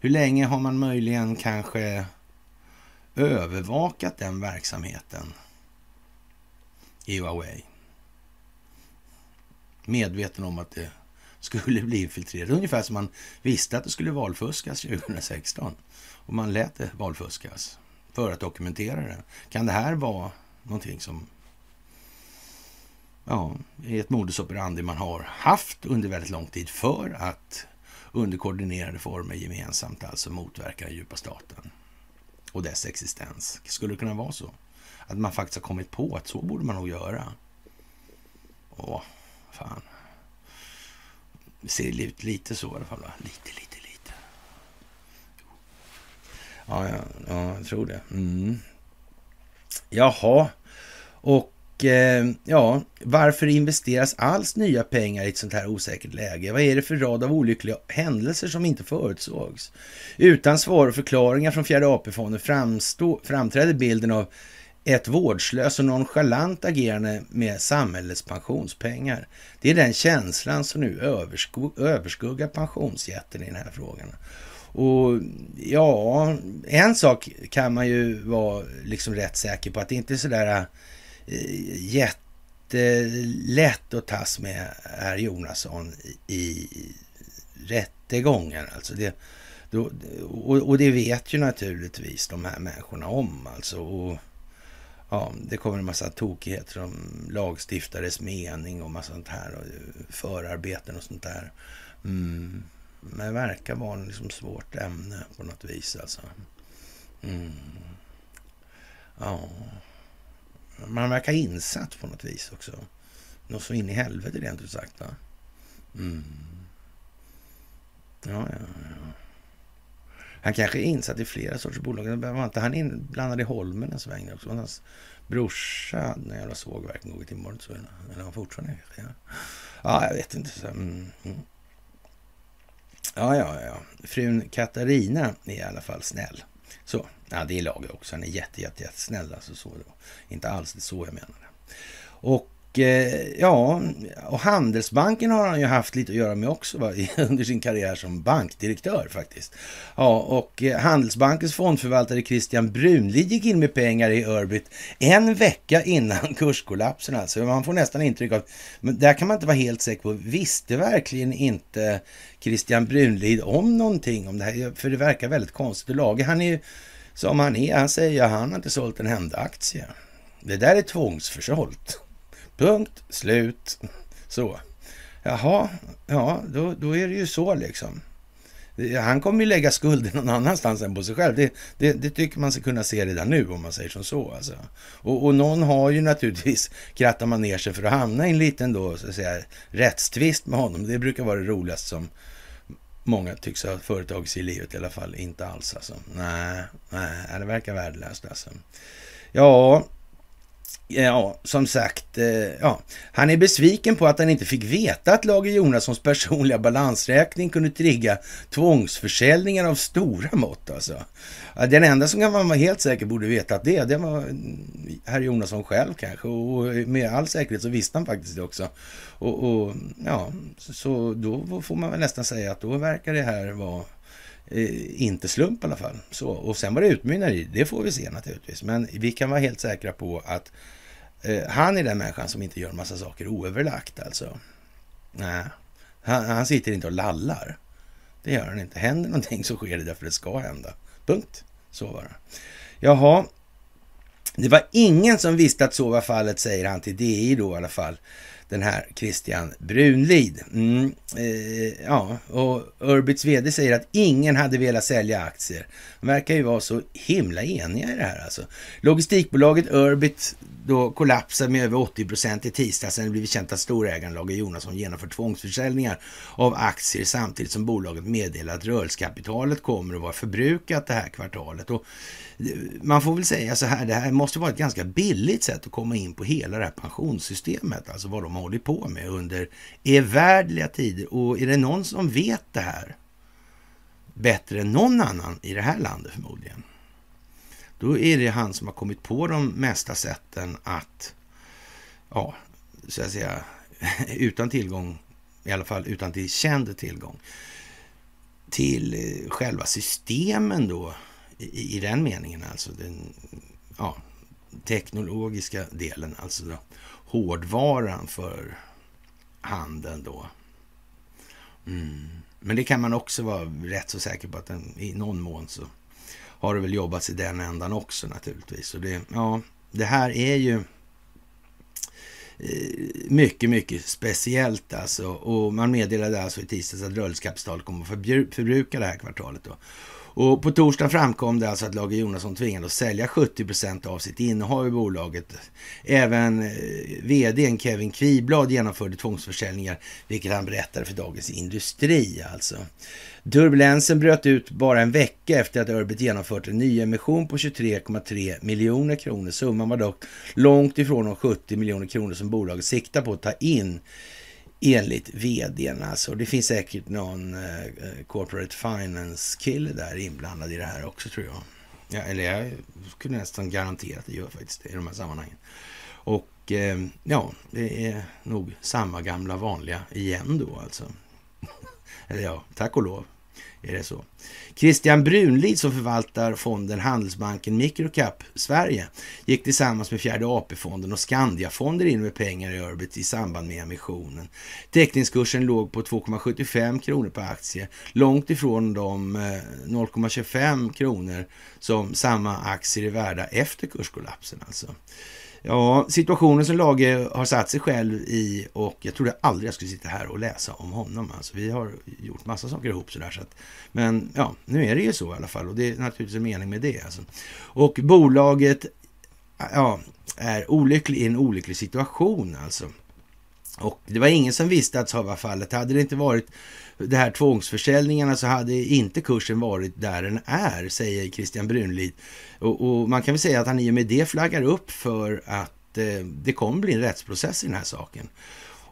Hur länge har man möjligen kanske övervakat den verksamheten i Huawei? Medveten om att det skulle bli infiltrerat. Ungefär som man visste att det skulle valfuskas 2016 och man lät det valfuskas för att dokumentera det. Kan det här vara någonting som ja, är ett modus operandi man har haft under väldigt lång tid för att under koordinerade former gemensamt alltså motverka den djupa staten och dess existens. Skulle det kunna vara så? Att man faktiskt har kommit på att så borde man nog göra. Åh, fan. Det ser ut lite så i alla fall. Va? Lite, lite, lite. Ja, ja, ja jag tror det. Mm. Jaha. Och eh, ja, varför investeras alls nya pengar i ett sånt här osäkert läge? Vad är det för rad av olyckliga händelser som inte förutsågs? Utan svar och förklaringar från fjärde AP-fonden framträder bilden av ett vårdslöst och nonchalant agerande med samhällets pensionspengar. Det är den känslan som nu överskuggar pensionsjätten i den här frågan. Och ja, en sak kan man ju vara liksom rätt säker på att det inte är sådär äh, eh, jättelätt att tas med herr Jonasson i rättegången. Alltså det, då, och, och, det vet ju naturligtvis de här människorna om alltså. Och, ja, det kommer en massa tokigheter om lagstiftares mening och massa sånt här. Och förarbeten och sånt där. Mm. Men det verkar vara ett liksom svårt ämne på något vis alltså. Mm. Ja. Man verkar insatt på något vis också. Något så in i helvete rent ut sagt. Va? Mm. Ja, ja, ja. Han kanske är insatt i flera sorters bolag. Var inte han inblandad i Holmen en sväng också? Hans brorsa hade en jävla sågverk en gång i tiden. Eller han fortfarande ja. ja, jag vet inte. Så, mm. mm. Ja, ja, ja. Frun Katarina är i alla fall snäll. Så, ja, det är laget också. Han är jätte, jätte, jätte snäll. Alltså så då. Inte alls det så jag menar. Och Eh, ja, och Handelsbanken har han ju haft lite att göra med också va? *laughs* under sin karriär som bankdirektör faktiskt. Ja, och eh, Handelsbankens fondförvaltare Christian Brunlid gick in med pengar i Örbit en vecka innan *laughs* kurskollapsen alltså. Man får nästan intryck av, men där kan man inte vara helt säker på, visste verkligen inte Christian Brunlid om någonting om det här? För det verkar väldigt konstigt. att laga. han är ju som han är. Han säger att han har inte sålt en enda aktie. Det där är tvångsförsålt. Punkt slut. Så. Jaha, ja, då, då är det ju så liksom. Han kommer ju lägga skulden någon annanstans än på sig själv. Det, det, det, tycker man ska kunna se redan nu om man säger som så. Alltså. Och, och någon har ju naturligtvis krattat man ner sig för att hamna i en liten då, så att säga, rättstvist med honom. Det brukar vara det roligaste som många tycks ha företagit sig i livet i alla fall. Inte alls alltså. Nej, nej det verkar värdelöst alltså. Ja, Ja, som sagt, eh, ja. han är besviken på att han inte fick veta att Lager Jonassons personliga balansräkning kunde trigga tvångsförsäljningar av stora mått. Alltså. Den enda som kan vara helt säker borde veta att det, det var mm, herr Jonasson själv kanske. Och med all säkerhet så visste han faktiskt det också. Och, och ja, så då får man väl nästan säga att då verkar det här vara Eh, inte slump i alla fall. Så, och sen vad det utmynnar i, det får vi se naturligtvis. Men vi kan vara helt säkra på att eh, han är den människan som inte gör en massa saker oöverlagt alltså. Nej, han, han, sitter inte och lallar. Det gör han inte. Händer någonting så sker det därför det ska hända. Punkt. Så var det. Jaha, det var ingen som visste att så var fallet, säger han till DI då i alla fall den här Christian Brunlid. Mm, eh, ja, och Urbits vd säger att ingen hade velat sälja aktier. De verkar ju vara så himla eniga i det här alltså. Logistikbolaget Urbit då kollapsade med över 80 procent i tisdags sen det blivit känt att storägaren Lager Jonasson genomför tvångsförsäljningar av aktier samtidigt som bolaget meddelar att rörelsekapitalet kommer att vara förbrukat det här kvartalet. Och man får väl säga så här, det här måste vara ett ganska billigt sätt att komma in på hela det här pensionssystemet, alltså vad de har hållit på med under evärdliga tider. Och är det någon som vet det här bättre än någon annan i det här landet förmodligen, då är det han som har kommit på de mesta sätten att, ja, så att säga, *laughs* utan tillgång, i alla fall utan till känd tillgång, till eh, själva systemen då i, i den meningen, alltså den ja, teknologiska delen, alltså då, hårdvaran för handeln då. Mm. Men det kan man också vara rätt så säker på att den, i någon mån så har det väl jobbats i den ändan också naturligtvis. Och det, ja, det här är ju eh, mycket, mycket speciellt alltså. Och man meddelade alltså i tisdags att rörelsekapitalet kommer att förbruka det här kvartalet. Då. Och på torsdag framkom det alltså att Lager Jonasson tvingades sälja 70 procent av sitt innehav i bolaget. Även eh, vd vdn Kevin Kviblad genomförde tvångsförsäljningar, vilket han berättade för Dagens Industri. Alltså. Turbulensen bröt ut bara en vecka efter att Urbit genomfört en nyemission på 23,3 miljoner kronor. Summan var dock långt ifrån de 70 miljoner kronor som bolaget siktar på att ta in enligt vdn. Alltså. Det finns säkert någon eh, eh, corporate finance-kille där inblandad i det här också tror jag. Ja, eller jag skulle nästan garantera att det gör faktiskt det i de här sammanhangen. Och eh, ja, det är nog samma gamla vanliga igen då alltså. *laughs* eller ja, tack och lov är det så. Christian Brunlid som förvaltar fonden Handelsbanken Microcap Sverige gick tillsammans med fjärde AP-fonden och Skandiafonder in med pengar i Örbit i samband med emissionen. Teckningskursen låg på 2,75 kronor per aktie, långt ifrån de eh, 0,25 kronor som samma aktier är värda efter kurskollapsen. Alltså. Ja, situationen som Lage har satt sig själv i och jag trodde aldrig jag skulle sitta här och läsa om honom. Alltså, vi har gjort massa saker ihop sådär. Så att, men ja, nu är det ju så i alla fall och det är naturligtvis en mening med det. Alltså. Och bolaget ja, är olycklig i en olycklig situation alltså. Och det var ingen som visste att så var fallet. Hade det inte varit de här tvångsförsäljningarna så hade inte kursen varit där den är, säger Christian Brunlid. Och, och man kan väl säga att han i och med det flaggar upp för att eh, det kommer bli en rättsprocess i den här saken.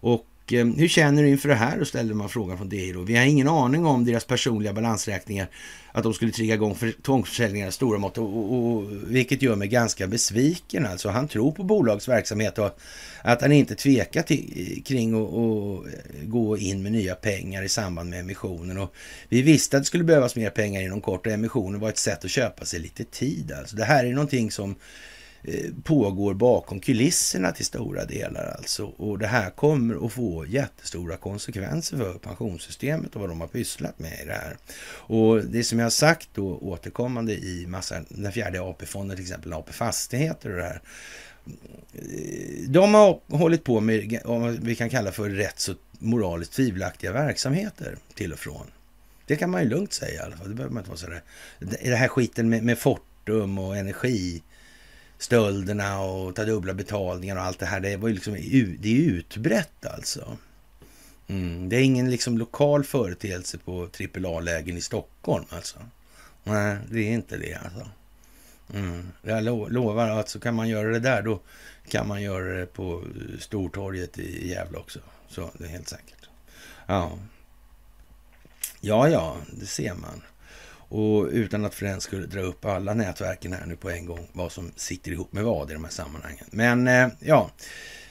Och Eh, hur känner du inför det här? Då ställde man frågan från DI. Vi har ingen aning om deras personliga balansräkningar, att de skulle trigga igång för tvångsförsäljningar av stora mått, och, och, och, vilket gör mig ganska besviken. Alltså, han tror på bolagets verksamhet och att han inte tvekar till, kring att gå in med nya pengar i samband med emissionen. Och vi visste att det skulle behövas mer pengar inom kort och emissionen var ett sätt att köpa sig lite tid. Alltså, det här är någonting som Eh, pågår bakom kulisserna till stora delar alltså. Och det här kommer att få jättestora konsekvenser för pensionssystemet och vad de har pysslat med i det här. Och det som jag har sagt då återkommande i massa, den fjärde AP-fonden till exempel, AP Fastigheter och det här. Eh, de har hållit på med vad vi kan kalla för rätt så moraliskt tvivelaktiga verksamheter till och från. Det kan man ju lugnt säga i alla fall. Det behöver man inte vara så där. Det här skiten med, med Fortum och energi Stölderna och ta dubbla betalningar och allt det här. Det, var ju liksom, det är utbrett alltså. Mm, det är ingen liksom lokal företeelse på AAA-lägen i Stockholm alltså. Nej, det är inte det alltså. Mm. Jag lo lovar att så kan man göra det där, då kan man göra det på Stortorget i Gävle också. Så det är helt säkert. Ja. Ja, ja, det ser man. Och utan att för den skulle dra upp alla nätverken här nu på en gång, vad som sitter ihop med vad i de här sammanhangen. Men eh, ja,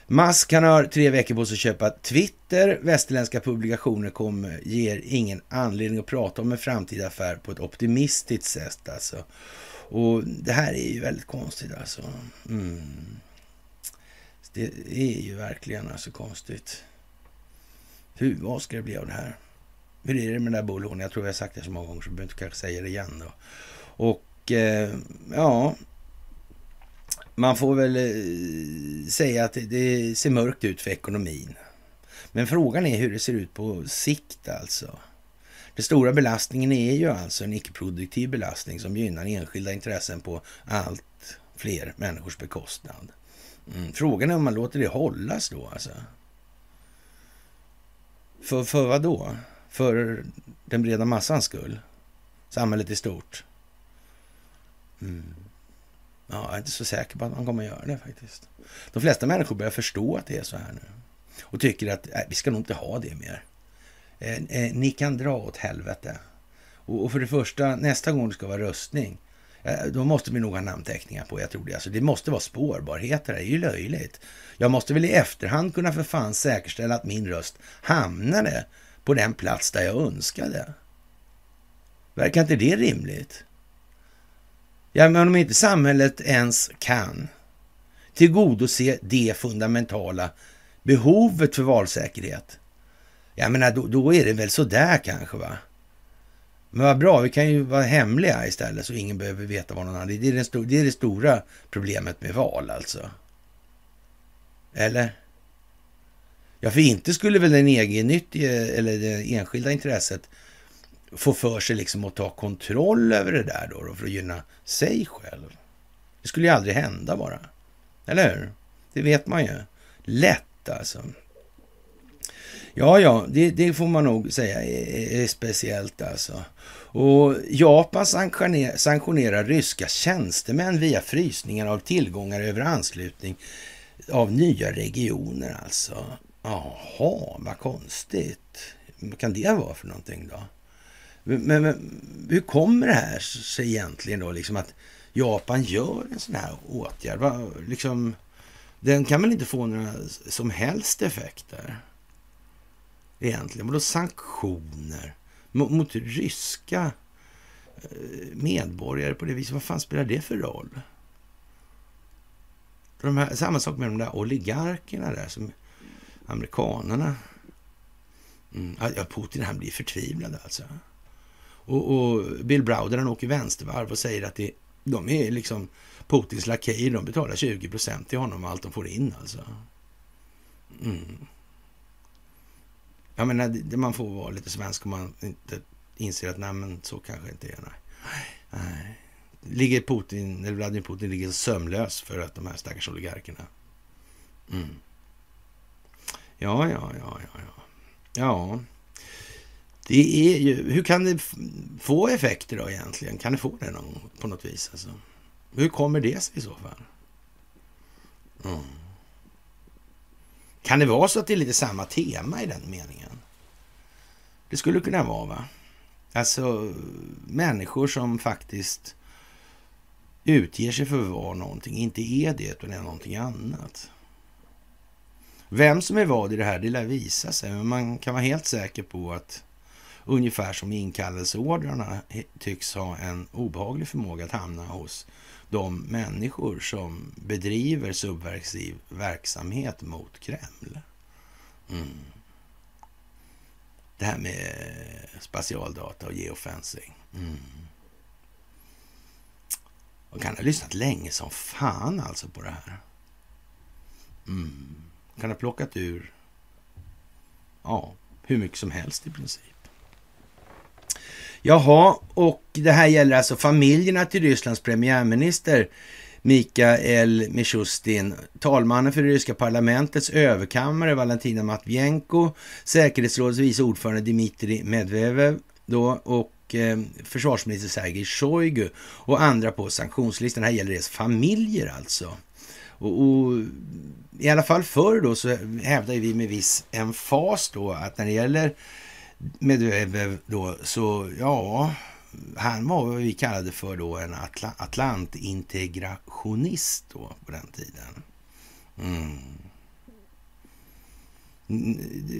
Musk han har tre veckor på sig att köpa Twitter. Västerländska publikationer kommer, ger ingen anledning att prata om en framtida affär på ett optimistiskt sätt alltså. Och det här är ju väldigt konstigt alltså. Mm. Det är ju verkligen alltså konstigt. Hur, vad ska det bli av det här? Hur är det med den där bolånen? Jag tror jag har sagt det så många gånger så jag behöver inte kanske säga det igen då. Och eh, ja, man får väl eh, säga att det, det ser mörkt ut för ekonomin. Men frågan är hur det ser ut på sikt alltså. Den stora belastningen är ju alltså en icke-produktiv belastning som gynnar enskilda intressen på allt fler människors bekostnad. Mm. Frågan är om man låter det hållas då alltså. För, för vad då? För den breda massans skull? Samhället i stort? Mm. Ja, jag är inte så säker på att man kommer att göra det faktiskt. De flesta människor börjar förstå att det är så här nu. Och tycker att nej, vi ska nog inte ha det mer. Eh, eh, ni kan dra åt helvete. Och, och, för det första, nästa gång det ska vara röstning, eh, då måste vi nog ha namnteckningar på. Jag tror det. Alltså, det måste vara spårbarheter. Det är ju löjligt. Jag måste väl i efterhand kunna för fan säkerställa att min röst hamnade på den plats där jag önskade. Verkar inte det rimligt? Ja, men om inte samhället ens kan tillgodose det fundamentala behovet för valsäkerhet, jag menar, då, då är det väl sådär kanske va? Men vad bra, vi kan ju vara hemliga istället så ingen behöver veta vad någon annan är. Det är, det är det stora problemet med val alltså. Eller? Ja, för inte skulle väl den egennyttige eller det enskilda intresset få för sig liksom att ta kontroll över det där då, då för att gynna sig själv. Det skulle ju aldrig hända bara. Eller hur? Det vet man ju. Lätt alltså. Ja, ja, det, det, får man nog säga är, är speciellt alltså. Och Japan sanktionerar, sanktionerar ryska tjänstemän via frysningar av tillgångar över anslutning av nya regioner alltså. Jaha, vad konstigt. Vad kan det vara för någonting då? Men, men, hur kommer det här sig egentligen då, liksom att Japan gör en sån här åtgärd? Va, liksom, den kan väl inte få några som helst effekter? Egentligen. Vadå sanktioner mot, mot ryska eh, medborgare på det viset? Vad fan spelar det för roll? De här, samma sak med de där oligarkerna där, som amerikanerna. Mm, ja, Putin han blir förtvivlad alltså. Och, och Bill Browder han åker vänstervarv och säger att det, de är liksom Putins lakejer. De betalar 20 procent till honom allt de får in alltså. Mm. Jag menar, man får vara lite svensk om man inte inser att nej, men så kanske inte är. Nej. nej. Ligger Putin, eller Vladimir Putin ligger sömlös för att de här stackars oligarkerna. Mm. Ja, ja, ja, ja, ja. Ja, det är ju, hur kan det få effekter då egentligen? Kan det få det någon, på något vis? Alltså? Hur kommer det sig i så fall? Mm. Kan det vara så att det är lite samma tema i den meningen? Det skulle kunna vara, va? Alltså människor som faktiskt utger sig för att vara någonting, inte är det utan är någonting annat. Vem som är vad i det här, det lär visa sig, men man kan vara helt säker på att ungefär som inkallelseordrarna tycks ha en obehaglig förmåga att hamna hos de människor som bedriver subversiv verksamhet mot Kreml. Mm. Det här med spatialdata och geofencing. Mm. Man kan ha lyssnat länge som fan alltså på det här. Mm. Kan ha plockat ur ja, hur mycket som helst i princip. Jaha, och det här gäller alltså familjerna till Rysslands premiärminister Mikael Mishustin, talmannen för det ryska parlamentets överkammare Valentina Matvienko, säkerhetsrådets vice ordförande Dmitrij Medvedev då, och eh, försvarsminister Sergej Shoigu och andra på sanktionslistan. Här gäller det familjer alltså. Och, och, I alla fall förr då så hävdade vi med viss emfas då att när det gäller Medvedev då så ja, han var vad vi kallade för då en atla, atlantintegrationist då på den tiden. Mm.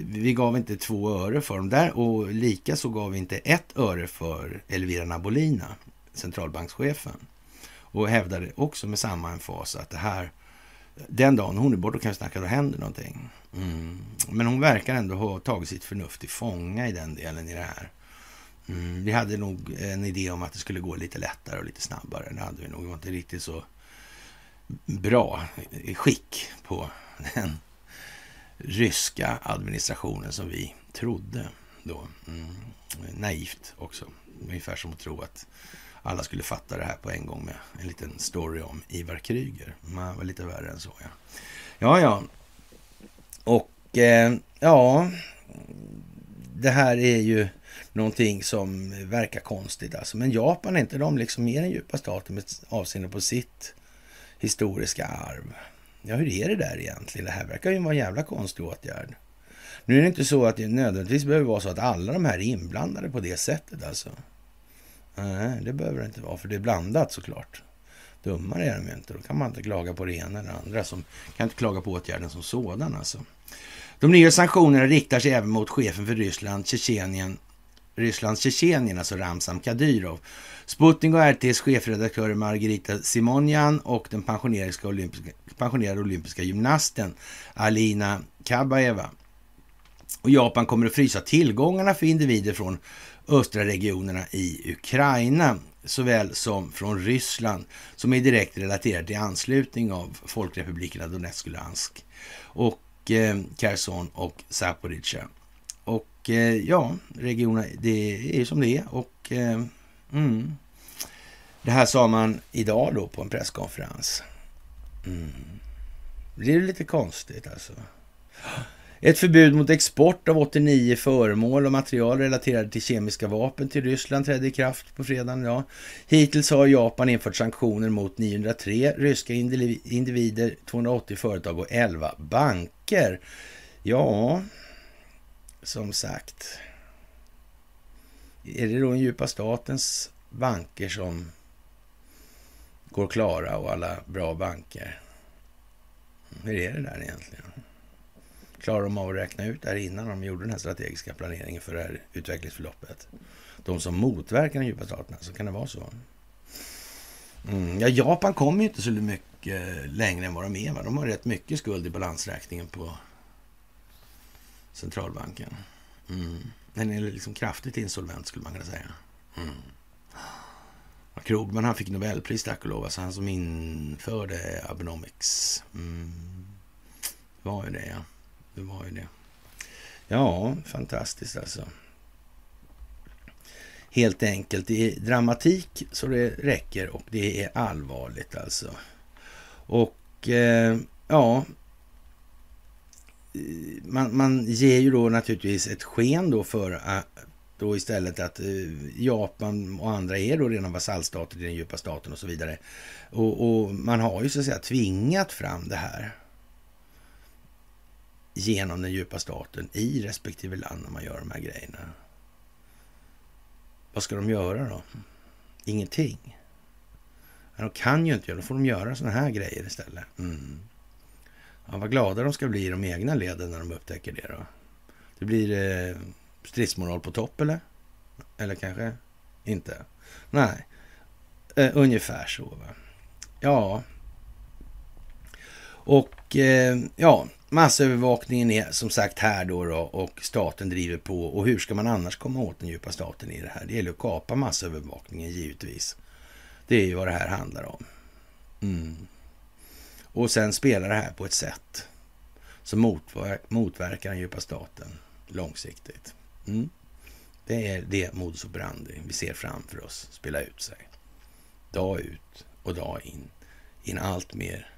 Vi gav inte två öre för dem där och lika så gav vi inte ett öre för Elvira Nabolina, centralbankschefen. Och hävdade också med samma emfas att det här, den dagen hon är borta kan jag snacka, då händer någonting. Mm. Men hon verkar ändå ha tagit sitt förnuft till fånga i den delen i det här. Mm, vi hade nog en idé om att det skulle gå lite lättare och lite snabbare. Det hade vi nog. Vi var inte riktigt så bra skick på den ryska administrationen som vi trodde då. Mm, naivt också. Ungefär som att tro att alla skulle fatta det här på en gång med en liten story om Ivar Kryger. Man var lite värre än så, ja. Ja, ja. Och eh, ja, det här är ju någonting som verkar konstigt. Alltså. Men Japan är inte de liksom mer den djupa staten med avseende på sitt historiska arv. Ja, hur är det där egentligen? Det här verkar ju vara en jävla konstig åtgärd. Nu är det inte så att det nödvändigtvis behöver vara så att alla de här är inblandade på det sättet alltså. Nej, det behöver det inte vara, för det är blandat såklart. Dummare är de ju inte. Då kan man inte klaga på det ena eller andra. Som kan inte klaga på åtgärden som sådan alltså. De nya sanktionerna riktar sig även mot chefen för Ryssland, Tjetjenien, Rysslands Tjetjenien, alltså Ramzan Kadyrov. Sputnik och RTs chefredaktör Margarita Simonjan och den pensionerade olympiska, pensionerade olympiska gymnasten Alina Kabaeva. Och Japan kommer att frysa tillgångarna för individer från östra regionerna i Ukraina såväl som från Ryssland som är direkt relaterat till anslutning av folkrepublikerna Donetsk och Luhansk och eh, Kherson och Zaporizjzja. Och eh, ja, regionerna, det är som det är. Och eh, mm, det här sa man idag då på en presskonferens. Mm. Det är lite konstigt alltså. Ett förbud mot export av 89 föremål och material relaterade till kemiska vapen till Ryssland trädde i kraft på fredagen. Ja. Hittills har Japan infört sanktioner mot 903 ryska individer, 280 företag och 11 banker. Ja, som sagt. Är det då den djupa statens banker som går klara och alla bra banker? Hur är det där egentligen? Klarar de av att räkna ut det här innan de gjorde den här strategiska planeringen för det här utvecklingsförloppet? De som motverkar den djupa staten, så kan det vara så? Mm. Ja, Japan kommer ju inte så mycket längre än vad de är. Va? De har rätt mycket skuld i balansräkningen på centralbanken. Mm. Den är liksom kraftigt insolvent skulle man kunna säga. Mm. Krogman han fick Nobelpris tack och lov. Alltså han som införde Abenomics. Mm. Det var ju det ja. Det var ju det. Ja, fantastiskt alltså. Helt enkelt. Det är dramatik så det räcker och det är allvarligt alltså. Och eh, ja, man, man ger ju då naturligtvis ett sken då för att då istället att eh, Japan och andra är då redan vasallstater i den djupa staten och så vidare. Och, och, man har ju så att säga tvingat fram det här genom den djupa staten i respektive land när man gör de här grejerna. Vad ska de göra då? Ingenting. de kan ju inte göra, då får de göra sådana här grejer istället. Mm. Ja, vad glada de ska bli i de egna leden när de upptäcker det då. Det blir eh, stridsmoral på topp eller? Eller kanske inte? Nej, eh, ungefär så. Va? Ja. Och eh, ja, massövervakningen är som sagt här då, då och staten driver på. Och hur ska man annars komma åt den djupa staten i det här? Det gäller att kapa massövervakningen givetvis. Det är ju vad det här handlar om. Mm. Och sen spelar det här på ett sätt som motverkar den djupa staten långsiktigt. Mm. Det är det modus operandi vi ser framför oss spela ut sig. Dag ut och dag in i en allt mer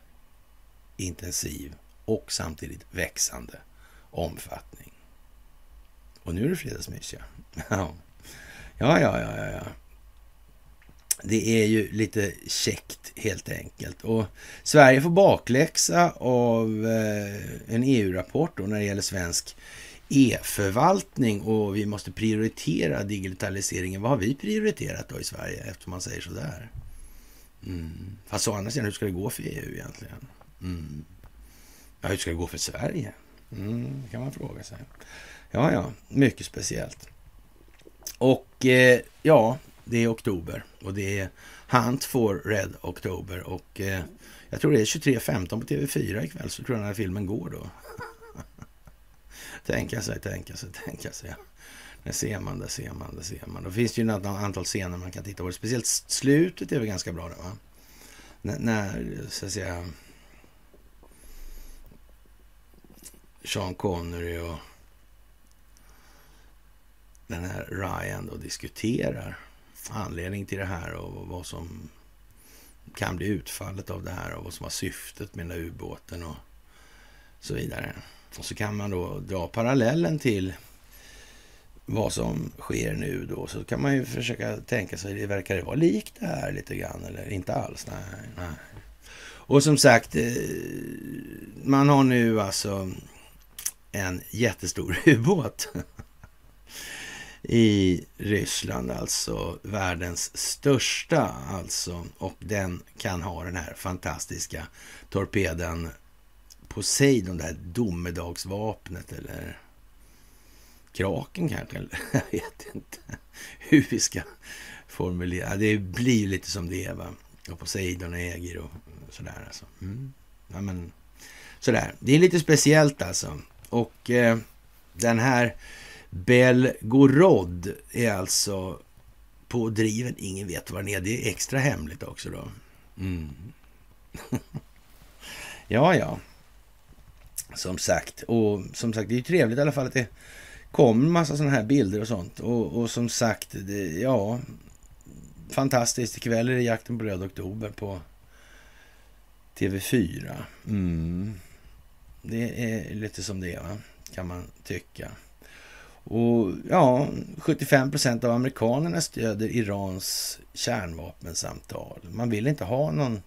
intensiv och samtidigt växande omfattning. Och nu är det fredagsmys, ja. Ja, ja, ja, ja, ja. Det är ju lite käckt helt enkelt. Och Sverige får bakläxa av eh, en EU-rapport när det gäller svensk e-förvaltning och vi måste prioritera digitaliseringen. Vad har vi prioriterat då i Sverige eftersom man säger sådär? Mm. Fast å andra sidan, hur ska det gå för EU egentligen? Mm. Ja, hur ska det gå för Sverige? Mm, kan man fråga sig. Ja, ja, mycket speciellt. Och eh, ja, det är oktober och det är Hunt for Red Oktober och eh, jag tror det är 23.15 på TV4 ikväll så tror jag den här filmen går då. *laughs* tänka sig, tänka sig, tänka sig. Där ser man, där ser man, där ser man. Då finns det ju ett antal scener man kan titta på. Speciellt slutet är väl ganska bra där, va? N när, så att säga, Sean Connery och den här Ryan då diskuterar anledning till det här och vad som kan bli utfallet av det här och vad som var syftet med den där ubåten och så vidare. Och så kan man då dra parallellen till vad som sker nu då. Så kan man ju försöka tänka sig, det verkar det vara likt det här lite grann eller inte alls? Nej, nej. Och som sagt, eh, man har nu alltså en jättestor *laughs* ubåt i Ryssland, alltså världens största alltså. Och den kan ha den här fantastiska torpeden Poseidon, det här domedagsvapnet eller kraken kanske, *laughs* jag vet inte hur vi ska formulera. Det blir lite som det är va. Och Poseidon äger och sådär alltså. Mm. Ja, men, sådär. Det är lite speciellt alltså. Och eh, den här Belgorod är alltså på driven. Ingen vet var den är. Det är extra hemligt också då. Mm. *laughs* ja, ja. Som sagt. Och som sagt, det är ju trevligt i alla fall att det kommer massa sådana här bilder och sånt. Och, och som sagt, det, ja. Fantastiskt. Ikväll är det Jakten på röd oktober på TV4. Mm. Det är lite som det är, va? kan man tycka. Och ja, 75 procent av amerikanerna stöder Irans kärnvapensamtal. Man vill inte ha någon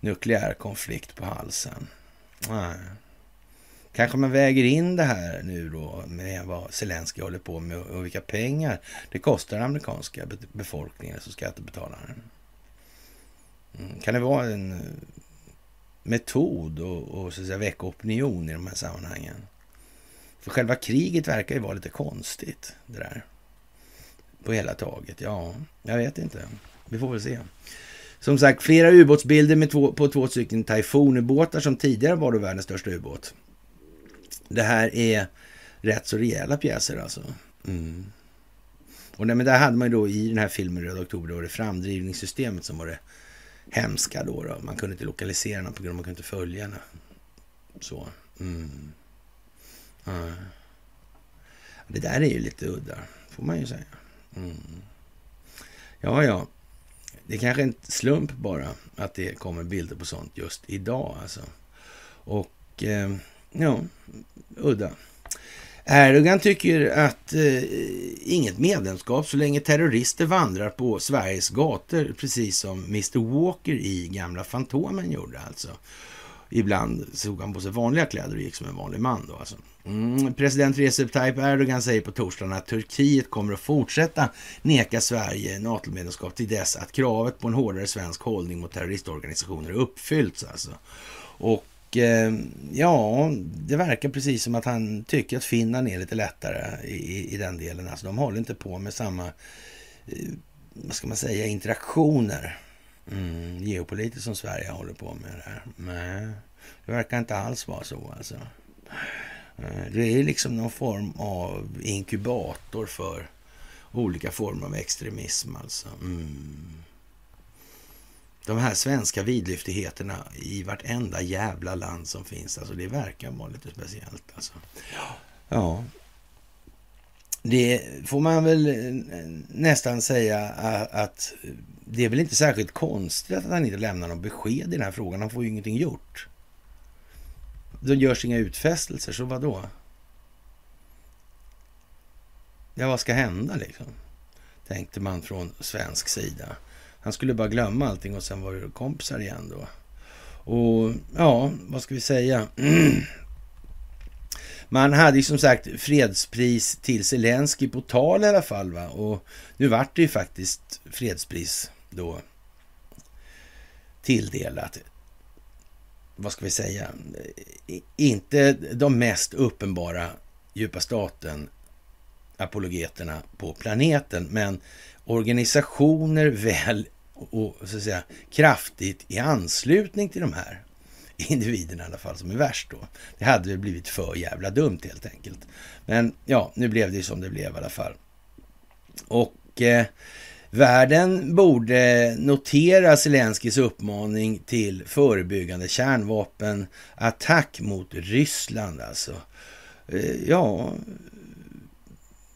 nukleär konflikt på halsen. Nej. Kanske man väger in det här nu då med vad Zelenskyj håller på med och vilka pengar det kostar den amerikanska befolkningen, alltså skattebetalaren. Mm, kan det vara en metod och, och så att säga, väcka opinion i de här sammanhangen? För själva kriget verkar ju vara lite konstigt det där. På hela taget. Ja, jag vet inte. Vi får väl se. Som sagt, flera ubåtsbilder med två, på två stycken Typhoon-ubåtar som tidigare var då världens största ubåt. Det här är rätt så rejäla pjäser alltså. Mm. Och men där hade man ju då i den här filmen Röda Oktober, då det framdrivningssystemet som var det hemska då. då. Man kunde inte lokalisera den på grund av att man kunde inte följa den. Så. Mm. Ja. Det där är ju lite udda, får man ju säga. Mm. Ja, ja. Det är kanske en slump bara att det kommer bilder på sånt just idag alltså. Och eh, ja, udda. Erdogan tycker att eh, inget medlemskap så länge terrorister vandrar på Sveriges gator, precis som Mr Walker i gamla Fantomen gjorde alltså. Ibland såg han på sig vanliga kläder och gick som en vanlig man då alltså. Mm, president Recep Tayyip Erdogan säger på torsdagen att Turkiet kommer att fortsätta neka Sverige NATO-medlemskap till dess att kravet på en hårdare svensk hållning mot terroristorganisationer uppfyllts. Alltså. Och Eh, ja, det verkar precis som att han tycker att Finland är lite lättare i, i den delen. Alltså de håller inte på med samma, eh, vad ska man säga, interaktioner mm, geopolitiskt som Sverige håller på med. Det. Nej, det verkar inte alls vara så alltså. Eh, det är liksom någon form av inkubator för olika former av extremism alltså. Mm. De här svenska vidlyftigheterna i vartenda jävla land som finns, alltså det verkar vara lite speciellt alltså. Ja. Det får man väl eh, nästan säga att det är väl inte särskilt konstigt att han inte lämnar något besked i den här frågan. Han får ju ingenting gjort. Det görs inga utfästelser, så vad då? Ja, vad ska hända liksom? Tänkte man från svensk sida. Han skulle bara glömma allting och sen var det kompisar igen då. Och ja, vad ska vi säga? *clears throat* Man hade ju som sagt fredspris till Zelensky på tal i alla fall. Va? Och nu vart det ju faktiskt fredspris då tilldelat. Vad ska vi säga? Inte de mest uppenbara djupa staten apologeterna på planeten, men organisationer väl och så att säga, kraftigt i anslutning till de här individerna i alla fall som är värst då. Det hade väl blivit för jävla dumt helt enkelt. Men ja, nu blev det ju som det blev i alla fall. Och eh, världen borde notera Zelenskyjs uppmaning till förebyggande kärnvapenattack mot Ryssland alltså. Eh, ja,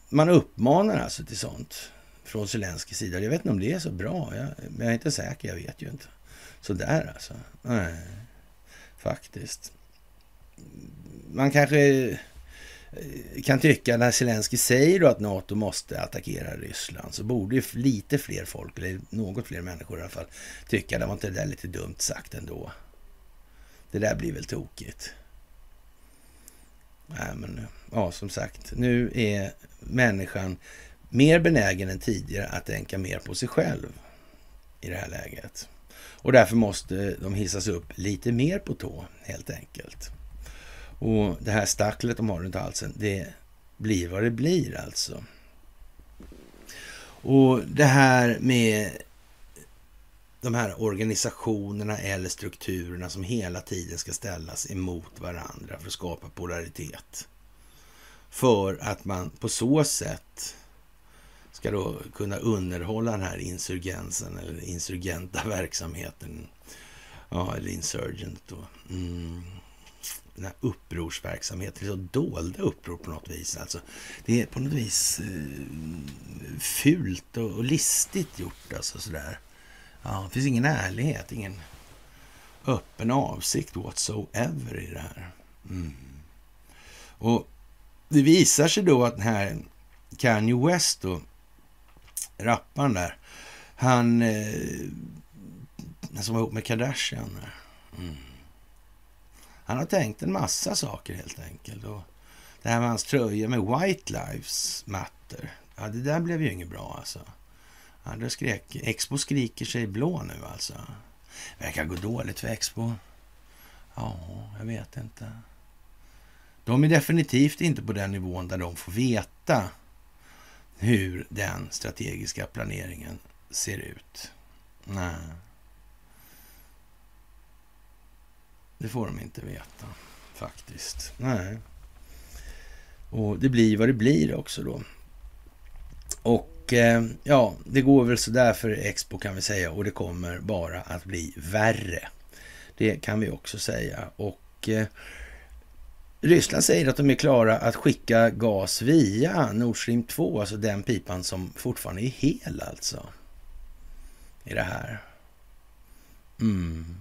man uppmanar alltså till sånt från Zelenskyjs sida. Jag vet inte om det är så bra, jag, men jag är inte säker, jag vet ju inte. Så där alltså. Nej, faktiskt. Man kanske eh, kan tycka när Zelensky säger då att NATO måste attackera Ryssland så borde ju lite fler folk, eller något fler människor i alla fall, tycka det var inte det där lite dumt sagt ändå. Det där blir väl tokigt. Nej, men ja, som sagt, nu är människan mer benägen än tidigare att tänka mer på sig själv i det här läget. Och därför måste de hissas upp lite mer på tå, helt enkelt. Och det här stacklet de har runt halsen, det blir vad det blir alltså. Och det här med de här organisationerna eller strukturerna som hela tiden ska ställas emot varandra för att skapa polaritet. För att man på så sätt ska då kunna underhålla den här insurgensen eller insurgenta *laughs* verksamheten. Ja, eller insurgent då. Mm. Den här upprorsverksamheten, så dolda uppror på något vis. Alltså, det är på något vis eh, fult och, och listigt gjort alltså sådär. Ja, det finns ingen ärlighet, ingen öppen avsikt whatsoever i det här. Mm. Och det visar sig då att den här Kanye West då, rapparen där, han eh, som var ihop med Kardashian. Mm. Han har tänkt en massa saker helt enkelt. Och det här med hans tröja med White Lives Matter. Ja, det där blev ju inget bra alltså. Andra skrek, Expo skriker sig blå nu alltså. Verkar gå dåligt för Expo. Ja, jag vet inte. De är definitivt inte på den nivån där de får veta hur den strategiska planeringen ser ut. Nej. Det får de inte veta, faktiskt. Nej. Och det blir vad det blir också då. Och eh, ja, det går väl sådär för Expo kan vi säga och det kommer bara att bli värre. Det kan vi också säga. Och eh, Ryssland säger att de är klara att skicka gas via Nord Stream 2, alltså den pipan som fortfarande är hel alltså. I det här. Mm.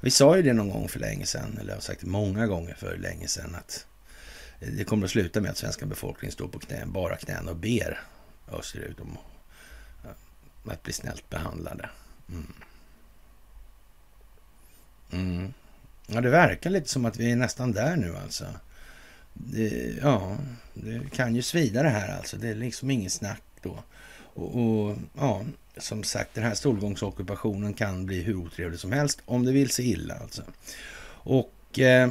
Vi sa ju det någon gång för länge sedan, eller jag har sagt många gånger för länge sedan, att det kommer att sluta med att svenska befolkningen står på knä, bara knän och ber österut om att bli snällt behandlade. Mm. Mm. Ja, det verkar lite som att vi är nästan där nu alltså. Det, ja, det kan ju svida det här alltså. Det är liksom ingen snack då. Och, och ja, som sagt, den här stolgångsockupationen kan bli hur otrevlig som helst om det vill sig illa alltså. Och eh,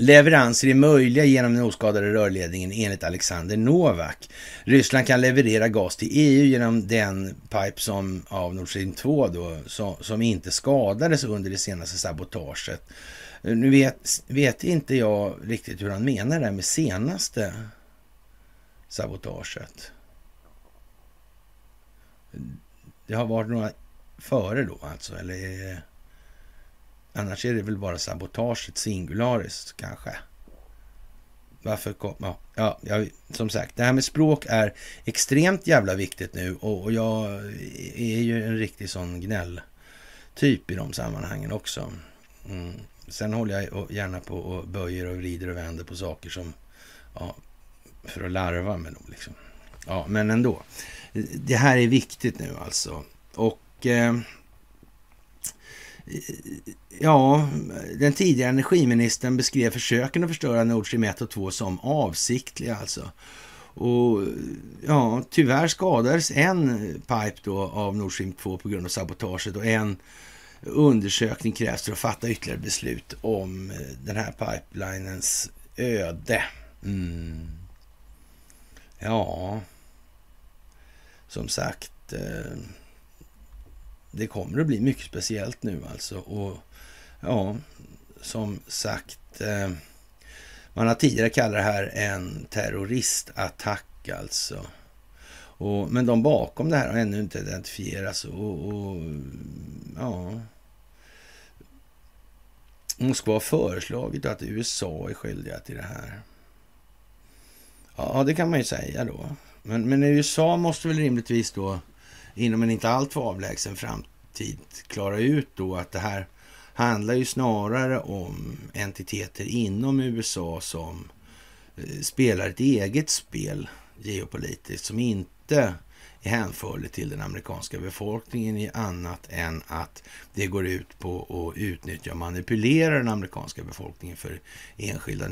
leveranser är möjliga genom den oskadade rörledningen enligt Alexander Novak. Ryssland kan leverera gas till EU genom den pipe som av Nord Stream 2 då, som, som inte skadades under det senaste sabotaget. Nu vet, vet inte jag riktigt hur han menar det med senaste sabotaget. Det har varit några före då alltså, eller annars är det väl bara sabotaget singularis kanske. Varför kom, ja, ja, som sagt, det här med språk är extremt jävla viktigt nu och, och jag är ju en riktig sån gnälltyp i de sammanhangen också. Mm. Sen håller jag gärna på och böjer och vrider och vänder på saker som, ja, för att larva med dem liksom. Ja, men ändå. Det här är viktigt nu alltså. Och eh, ja, den tidigare energiministern beskrev försöken att förstöra Nord Stream 1 och 2 som avsiktliga alltså. Och ja, tyvärr skadades en pipe då av Nord Stream 2 på grund av sabotaget och en undersökning krävs för att fatta ytterligare beslut om eh, den här pipelinens öde. Mm. Ja, som sagt, eh, det kommer att bli mycket speciellt nu alltså. Och ja, som sagt, eh, man har tidigare kallat det här en terroristattack alltså. Och, men de bakom det här har ännu inte identifierats. Och, och ja... Moskva har föreslagit att USA är skyldiga till det här. Ja, det kan man ju säga då. Men, men USA måste väl rimligtvis då inom en inte alltför avlägsen framtid klara ut då att det här handlar ju snarare om entiteter inom USA som eh, spelar ett eget spel geopolitiskt som inte är hänförligt till den amerikanska befolkningen i annat än att det går ut på att utnyttja och manipulera den amerikanska befolkningen för enskilda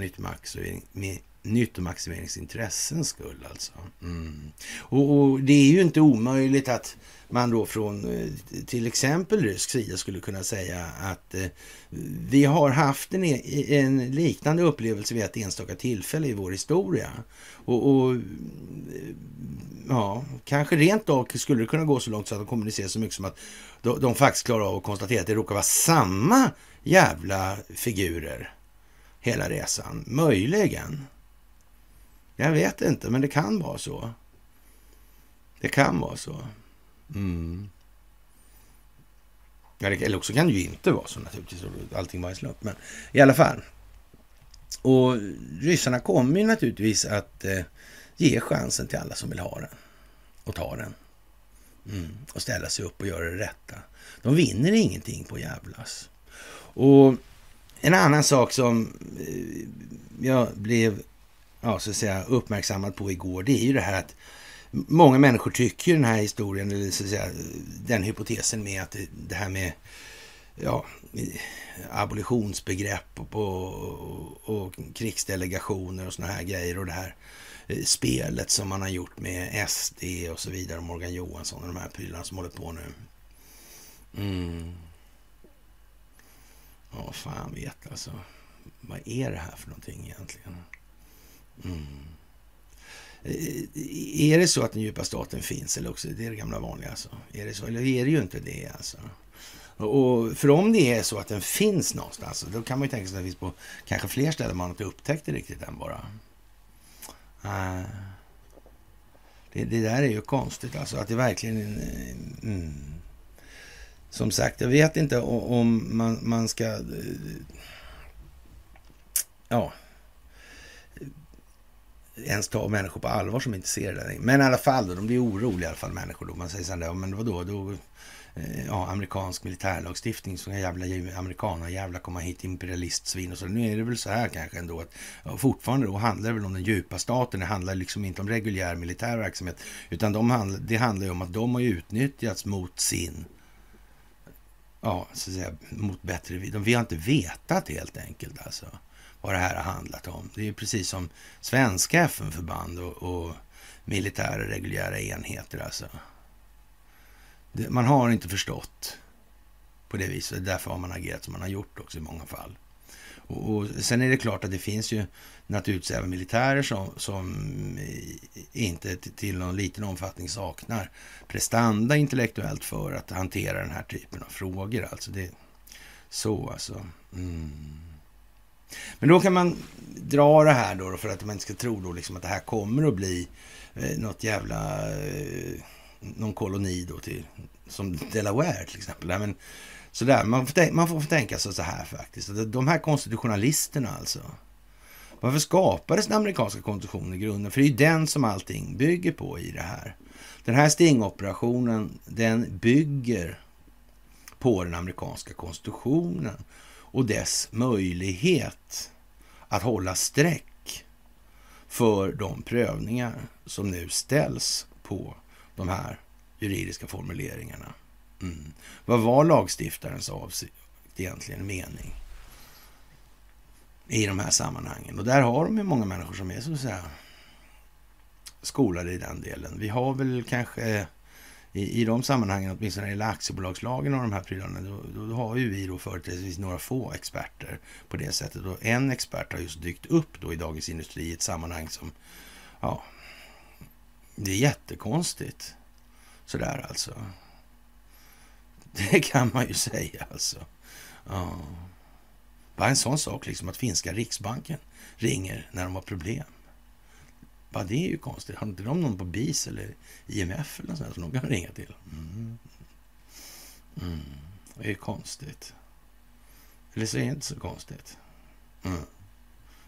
nyttomaximeringsintressens skull. Alltså. Mm. Och, och, det är ju inte omöjligt att man då från eh, till exempel rysk sida skulle kunna säga att eh, vi har haft en, en, liknande upplevelse vid ett enstaka tillfälle i vår historia. Och, och eh, ja, kanske rent av skulle det kunna gå så långt så att de kommunicerar så mycket som att de, de faktiskt klarar av att konstatera att det råkar vara samma jävla figurer hela resan. Möjligen. Jag vet inte, men det kan vara så. Det kan vara så. Mm. Eller också kan det ju inte vara så naturligtvis. Allting var en slump. Men i alla fall. Och ryssarna kommer ju naturligtvis att eh, ge chansen till alla som vill ha den. Och ta den. Mm. Och ställa sig upp och göra det rätta. De vinner ingenting på jävlas. Och en annan sak som eh, jag blev ja, så att säga, uppmärksammad på igår, det är ju det här att många människor tycker den här historien, eller så att säga, den hypotesen med att det här med ja, abolitionsbegrepp och, och, och krigsdelegationer och såna här grejer och det här eh, spelet som man har gjort med SD och så vidare, Morgan Johansson och de här prylarna som håller på nu. Mm. Ja, fan vet alltså. Vad är det här för någonting egentligen? Mm. Eh, är det så att den djupa staten finns eller också det är det gamla vanliga alltså? Är det så? Eller är det ju inte det alltså? Och för om det är så att den finns någonstans, då kan man ju tänka sig att den finns på kanske fler ställen man inte upptäckt det riktigt än bara. Uh, det, det, där är ju konstigt alltså, att det verkligen... Mm. Som sagt, jag vet inte om man, man ska... Eh, ja ens ta människor på allvar som inte ser det. Men i alla fall, då, de blir oroliga i alla fall människor då. Man säger så här, men vadå, då, eh, ja, amerikansk militärlagstiftning, så jävla amerikaner, jävla komma hit imperialistsvin och så. Nu är det väl så här kanske ändå att ja, fortfarande då handlar det väl om den djupa staten. Det handlar liksom inte om reguljär militär verksamhet, utan de handl det handlar ju om att de har utnyttjats mot sin ja, så att säga, mot bättre... De, vi har inte vetat helt enkelt alltså vad det här har handlat om. Det är precis som svenska FN-förband och, och militära reguljära enheter alltså. Det, man har inte förstått på det viset. Därför har man agerat som man har gjort också i många fall. Och, och, sen är det klart att det finns ju naturligtvis även militärer som, som inte till någon liten omfattning saknar prestanda intellektuellt för att hantera den här typen av frågor. Alltså det, så alltså. Mm. Men då kan man dra det här då för att man inte ska tro då liksom att det här kommer att bli eh, något jävla... Eh, någon koloni då till, som Delaware till exempel. men, sådär, man, får, man får tänka sig så här faktiskt. De här konstitutionalisterna alltså. Varför skapades den amerikanska konstitutionen i grunden? För det är ju den som allting bygger på i det här. Den här stingoperationen, den bygger på den amerikanska konstitutionen och dess möjlighet att hålla streck för de prövningar som nu ställs på de här juridiska formuleringarna. Mm. Vad var lagstiftarens avsikt egentligen, mening i de här sammanhangen? Och där har de ju många människor som är så att säga skolade i den delen. Vi har väl kanske i, i de sammanhangen, åtminstone när det gäller aktiebolagslagen och de här prylarna, då, då, då har ju vi då företrädesvis några få experter på det sättet. Och en expert har just dykt upp då i Dagens Industri i ett sammanhang som, ja, det är jättekonstigt. Sådär alltså. Det kan man ju säga alltså. Ja. Bara en sån sak liksom att finska riksbanken ringer när de har problem. Bara det är ju konstigt. Har inte de någon på BIS eller IMF eller något sånt som de kan ringa till? Mm. Mm. Det är ju konstigt. Eller så är det inte så konstigt. Mm.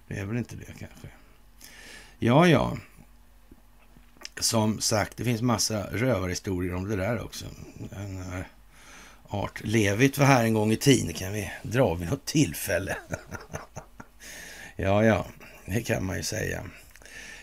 Det är väl inte det kanske. Ja, ja. Som sagt, det finns massa rövarhistorier om det där också. Den här Art Levit var här en gång i tiden. kan vi dra vid något tillfälle. *laughs* ja, ja, det kan man ju säga.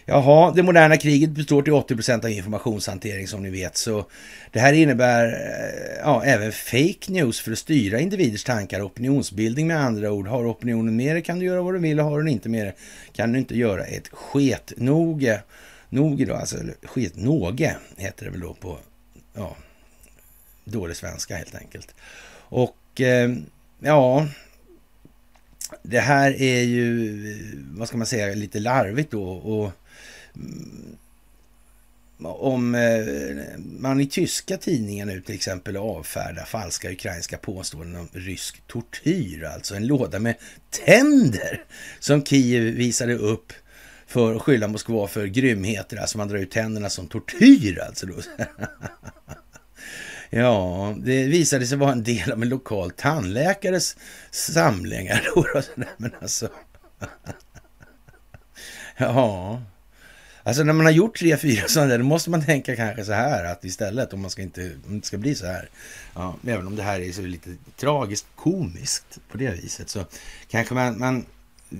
Jaha, det moderna kriget består till 80 procent av informationshantering som ni vet. Så det här innebär eh, ja, även fake news för att styra individers tankar. Opinionsbildning med andra ord. Har opinionen med det kan du göra vad du vill och har den inte med det kan du inte göra ett sketnoge. Noge då, alltså sketnåge heter det väl då på ja, dålig svenska helt enkelt. Och eh, ja, det här är ju, eh, vad ska man säga, lite larvigt då. Och Mm. om eh, man i tyska tidningar nu till exempel avfärdar falska ukrainska påståenden om rysk tortyr, alltså en låda med tänder som Kiev visade upp för att skylla Moskva för grymheter, alltså man drar ut tänderna som tortyr alltså då. *laughs* ja, det visade sig vara en del av en lokal tandläkares samlingar *laughs* då. Men alltså, *laughs* ja. Alltså när man har gjort tre, fyra *laughs* sådana där, då måste man tänka kanske så här att istället om man ska inte, om det inte ska bli så här. Ja, även om det här är så lite tragiskt komiskt på det viset så kanske man, man eh,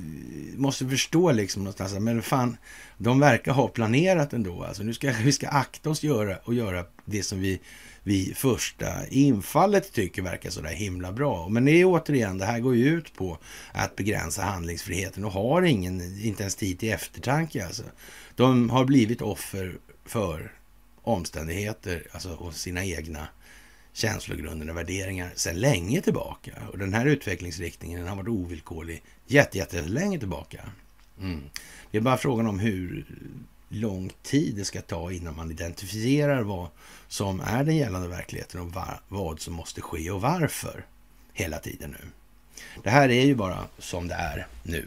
måste förstå liksom någonstans, men fan, de verkar ha planerat ändå. Alltså nu ska *laughs* vi ska akta oss göra och göra det som vi vid första infallet tycker verkar så där himla bra. Men det är återigen, det här går ju ut på att begränsa handlingsfriheten och har ingen, inte ens tid till eftertanke alltså. De har blivit offer för omständigheter, alltså och sina egna känslogrunder och värderingar sedan länge tillbaka. Och den här utvecklingsriktningen har varit ovillkorlig jätte, jätte länge tillbaka. Mm. Det är bara frågan om hur lång tid det ska ta innan man identifierar vad som är den gällande verkligheten och vad som måste ske och varför hela tiden nu. Det här är ju bara som det är nu.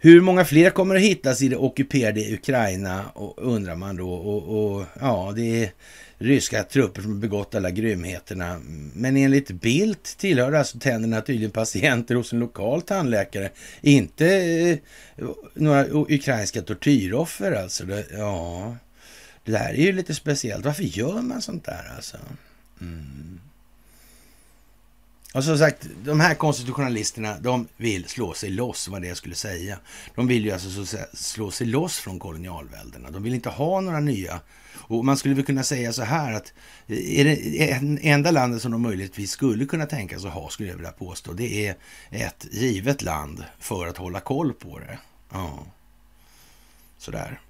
Hur många fler kommer att hittas i det ockuperade Ukraina och, undrar man då. Och, och, ja, det är ryska trupper som har begått alla grymheterna. Men enligt Bildt tillhör alltså tänderna tydligen patienter hos en lokal tandläkare. Inte eh, några ukrainska tortyroffer alltså. Det, ja, det där är ju lite speciellt. Varför gör man sånt där alltså? Mm. Och som sagt, de här konstitutionalisterna, de vill slå sig loss, vad det jag skulle säga. De vill ju alltså så slå sig loss från kolonialväldena. De vill inte ha några nya. Och man skulle väl kunna säga så här att eh, är det enda landet som de möjligtvis skulle kunna tänka sig ha, skulle jag vilja påstå, det är ett givet land för att hålla koll på det. Ja, sådär.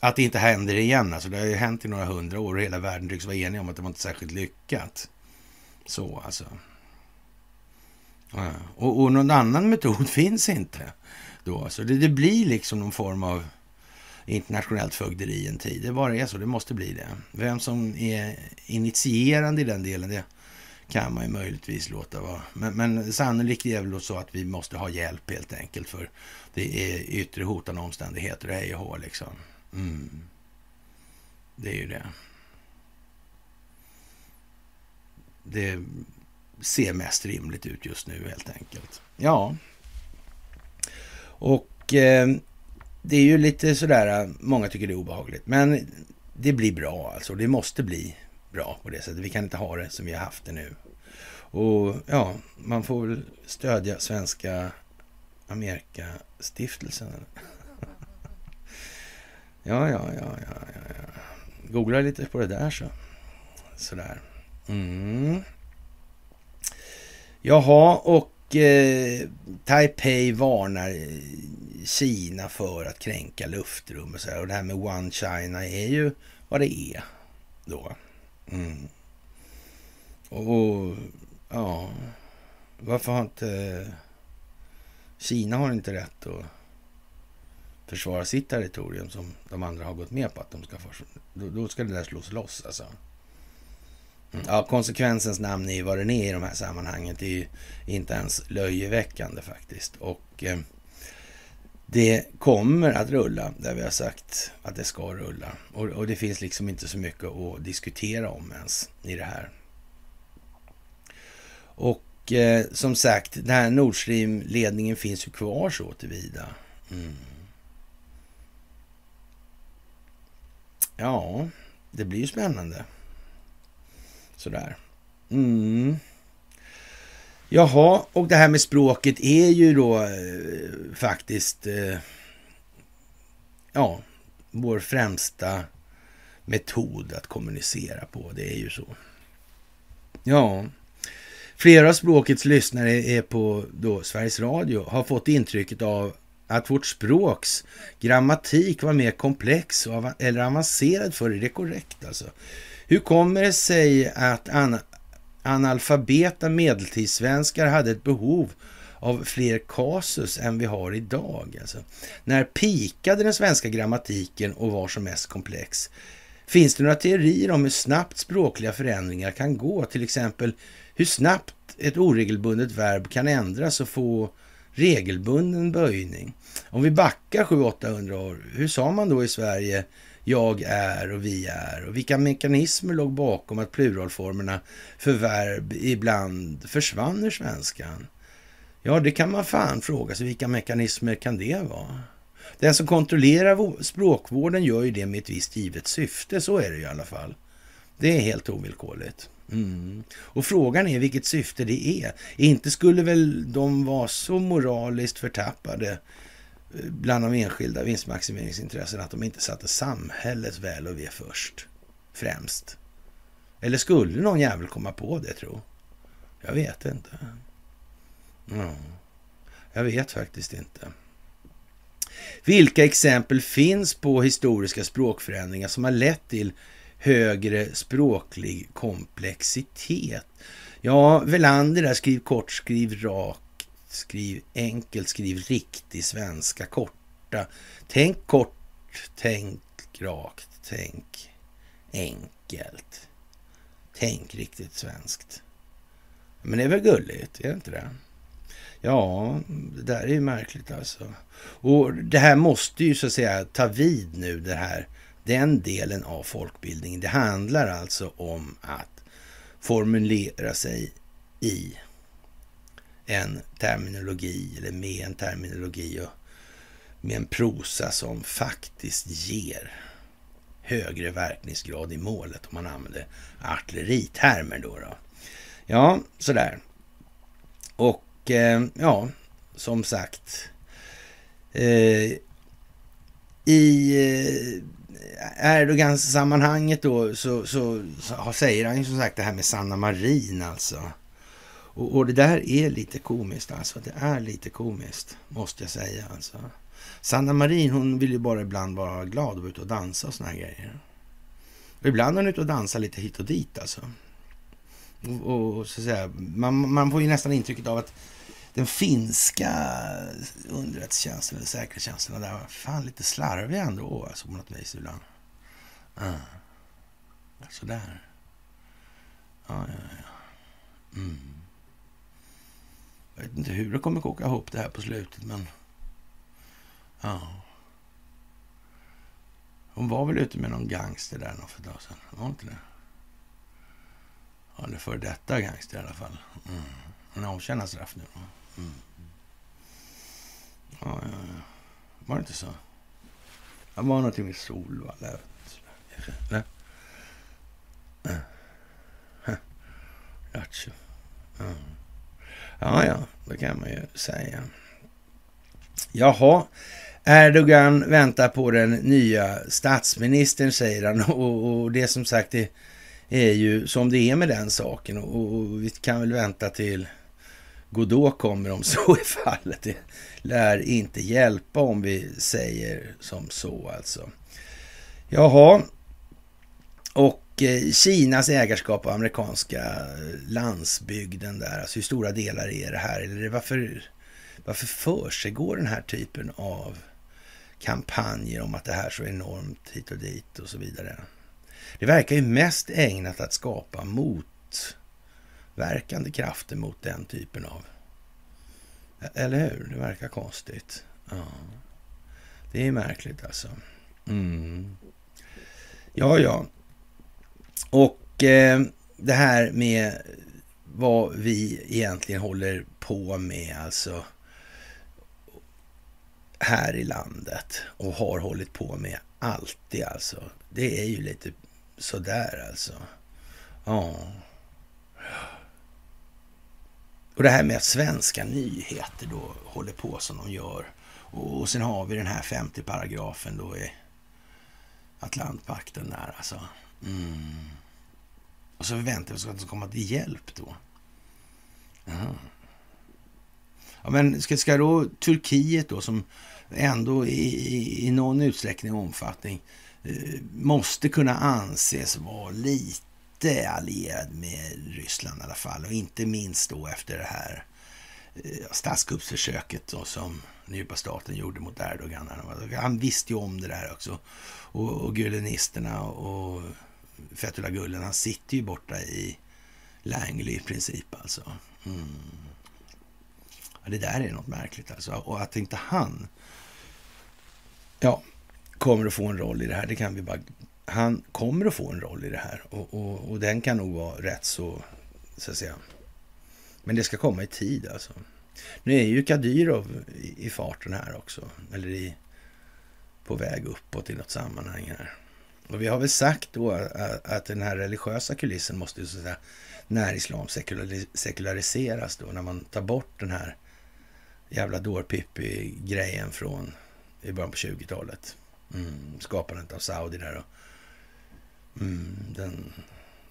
Att det inte händer igen, alltså det har ju hänt i några hundra år och hela världen tycks vara enig om att det var inte särskilt lyckat. Så alltså. Ja, och, och någon annan metod *laughs* finns inte då. Så det, det blir liksom någon form av internationellt fögderi en tid. Det bara är så, det måste bli det. Vem som är initierande i den delen, det kan man ju möjligtvis låta vara. Men, men sannolikt är det väl så att vi måste ha hjälp helt enkelt, för det är yttre hotande omständigheter och hej och liksom. Mm. Det är ju det. Det ser mest rimligt ut just nu helt enkelt. Ja. Och eh, det är ju lite sådär, många tycker det är obehagligt. Men det blir bra alltså. Det måste bli bra på det sättet. Vi kan inte ha det som vi har haft det nu. Och ja, man får väl stödja Svenska Amerikastiftelsen. *laughs* ja, ja, ja, ja, ja. Googla lite på det där så. Sådär. Mm. Jaha, och eh, Taipei varnar eh, Kina för att kränka luftrum och så här. Och det här med One China är ju vad det är då. Mm. Och ja, varför har inte eh, Kina har inte rätt att försvara sitt territorium som de andra har gått med på att de ska försvara. Då, då ska det där slås loss alltså. Mm. Ja, konsekvensens namn är vad den är i de här sammanhangen. Det är ju inte ens löjeväckande faktiskt. Och eh, det kommer att rulla där vi har sagt att det ska rulla. Och, och, det finns liksom inte så mycket att diskutera om ens i det här. Och eh, som sagt, den här Nord Stream-ledningen finns ju kvar så tillvida. Mm. Ja, det blir ju spännande. Sådär. Mm. Jaha, och det här med språket är ju då eh, faktiskt eh, ja, vår främsta metod att kommunicera på. Det är ju så. Ja, flera av språkets lyssnare är på då Sveriges Radio har fått intrycket av att vårt språks grammatik var mer komplex av, eller avancerad för är det korrekt alltså? Hur kommer det sig att an analfabeta medeltidssvenskar hade ett behov av fler kasus än vi har idag? Alltså, när pikade den svenska grammatiken och var som mest komplex? Finns det några teorier om hur snabbt språkliga förändringar kan gå? Till exempel hur snabbt ett oregelbundet verb kan ändras och få regelbunden böjning. Om vi backar 700-800 år, hur sa man då i Sverige jag är och vi är och vilka mekanismer låg bakom att pluralformerna för verb ibland försvann ur svenskan? Ja, det kan man fan fråga sig. Vilka mekanismer kan det vara? Den som kontrollerar språkvården gör ju det med ett visst givet syfte. Så är det i alla fall. Det är helt ovillkorligt. Mm. Och frågan är vilket syfte det är. Inte skulle väl de vara så moraliskt förtappade bland de enskilda vinstmaximeringsintressen att de inte satte samhällets väl och ve först, främst. Eller skulle någon jävel komma på det, tro? Jag vet inte. Ja, jag vet faktiskt inte. Vilka exempel finns på historiska språkförändringar som har lett till högre språklig komplexitet? Ja, Velander där, skriv kort, skriv rak, skriv enkelt, skriv riktig svenska, korta. Tänk kort, tänk rakt, tänk enkelt. Tänk riktigt svenskt. Men det är väl gulligt, är det inte det? Ja, det där är ju märkligt alltså. Och det här måste ju så att säga ta vid nu, det här, den delen av folkbildningen. Det handlar alltså om att formulera sig i en terminologi eller med en terminologi och med en prosa som faktiskt ger högre verkningsgrad i målet om man använder artilleritermer då. då. Ja, sådär. Och eh, ja, som sagt. Eh, I eh, Erdogans-sammanhanget då så, så, så, säger han ju som sagt det här med Sanna Marin alltså. Och, och, det där är lite komiskt alltså. Det är lite komiskt, måste jag säga alltså. Sanna Marin, hon vill ju bara ibland vara glad och vara ute och dansa och såna här grejer. Och ibland är hon ute och dansar lite hit och dit alltså. Och, och så att säga, man, man får ju nästan intrycket av att den finska underrättelsetjänsten eller säkerhetstjänsten där var fan lite slarvig ändå alltså på något vis ibland. Ah. Sådär. Ja, ja, ja. Mm. Jag vet inte hur det kommer koka ihop det här på slutet, men... Ja. Hon var väl ute med någon gangster där någon för ett tag sedan? Var inte det? Eller för detta gangster i alla fall. Mm. Hon avtjänar straff nu. Mm. Ja, ja, ja. Var det inte så? Det var någonting med Solvalla. Eller? Lattjo. Mm ja, ja, det kan man ju säga. Jaha, Erdogan väntar på den nya statsministern, säger han. Och, och det som sagt det är ju som det är med den saken. Och, och vi kan väl vänta till Godot kommer om så är fallet. Det lär inte hjälpa om vi säger som så alltså. Jaha, och Eh, Kinas ägarskap av amerikanska landsbygden där, alltså hur stora delar är det här? Eller varför, varför försiggår den här typen av kampanjer om att det här är så enormt hit och dit och så vidare? Det verkar ju mest ägnat att skapa motverkande krafter mot den typen av... Eller hur? Det verkar konstigt. Ja. Det är märkligt alltså. Mm. Ja, ja. Och eh, det här med vad vi egentligen håller på med, alltså här i landet och har hållit på med alltid alltså. Det är ju lite sådär alltså. Ja. Och det här med att svenska nyheter då håller på som de gör. Och sen har vi den här 50 paragrafen då i Atlantpakten där alltså. Mm. Och så väntar vi oss att de ska komma till hjälp då. Aha. Ja, men ska, ska då Turkiet då, som ändå i, i, i någon utsträckning och omfattning eh, måste kunna anses vara lite allierad med Ryssland i alla fall. Och inte minst då efter det här eh, statskuppsförsöket då, som djupa staten gjorde mot Erdogan. Han visste ju om det där också. Och, och gulenisterna och Fethullah Gulen, han sitter ju borta i Langley i princip alltså. Mm. Ja, det där är något märkligt alltså. Och att inte han ja, kommer att få en roll i det här, det kan vi bara... Han kommer att få en roll i det här och, och, och den kan nog vara rätt så, så att säga. Men det ska komma i tid alltså. Nu är ju Kadyrov i, i farten här också, eller i, på väg uppåt i något sammanhang här. Och vi har väl sagt då att den här religiösa kulissen måste så att säga, när islam sekulariseras då, när man tar bort den här jävla dårpippi-grejen från i början på 20-talet. Mm, skapandet av Saudi där och mm, den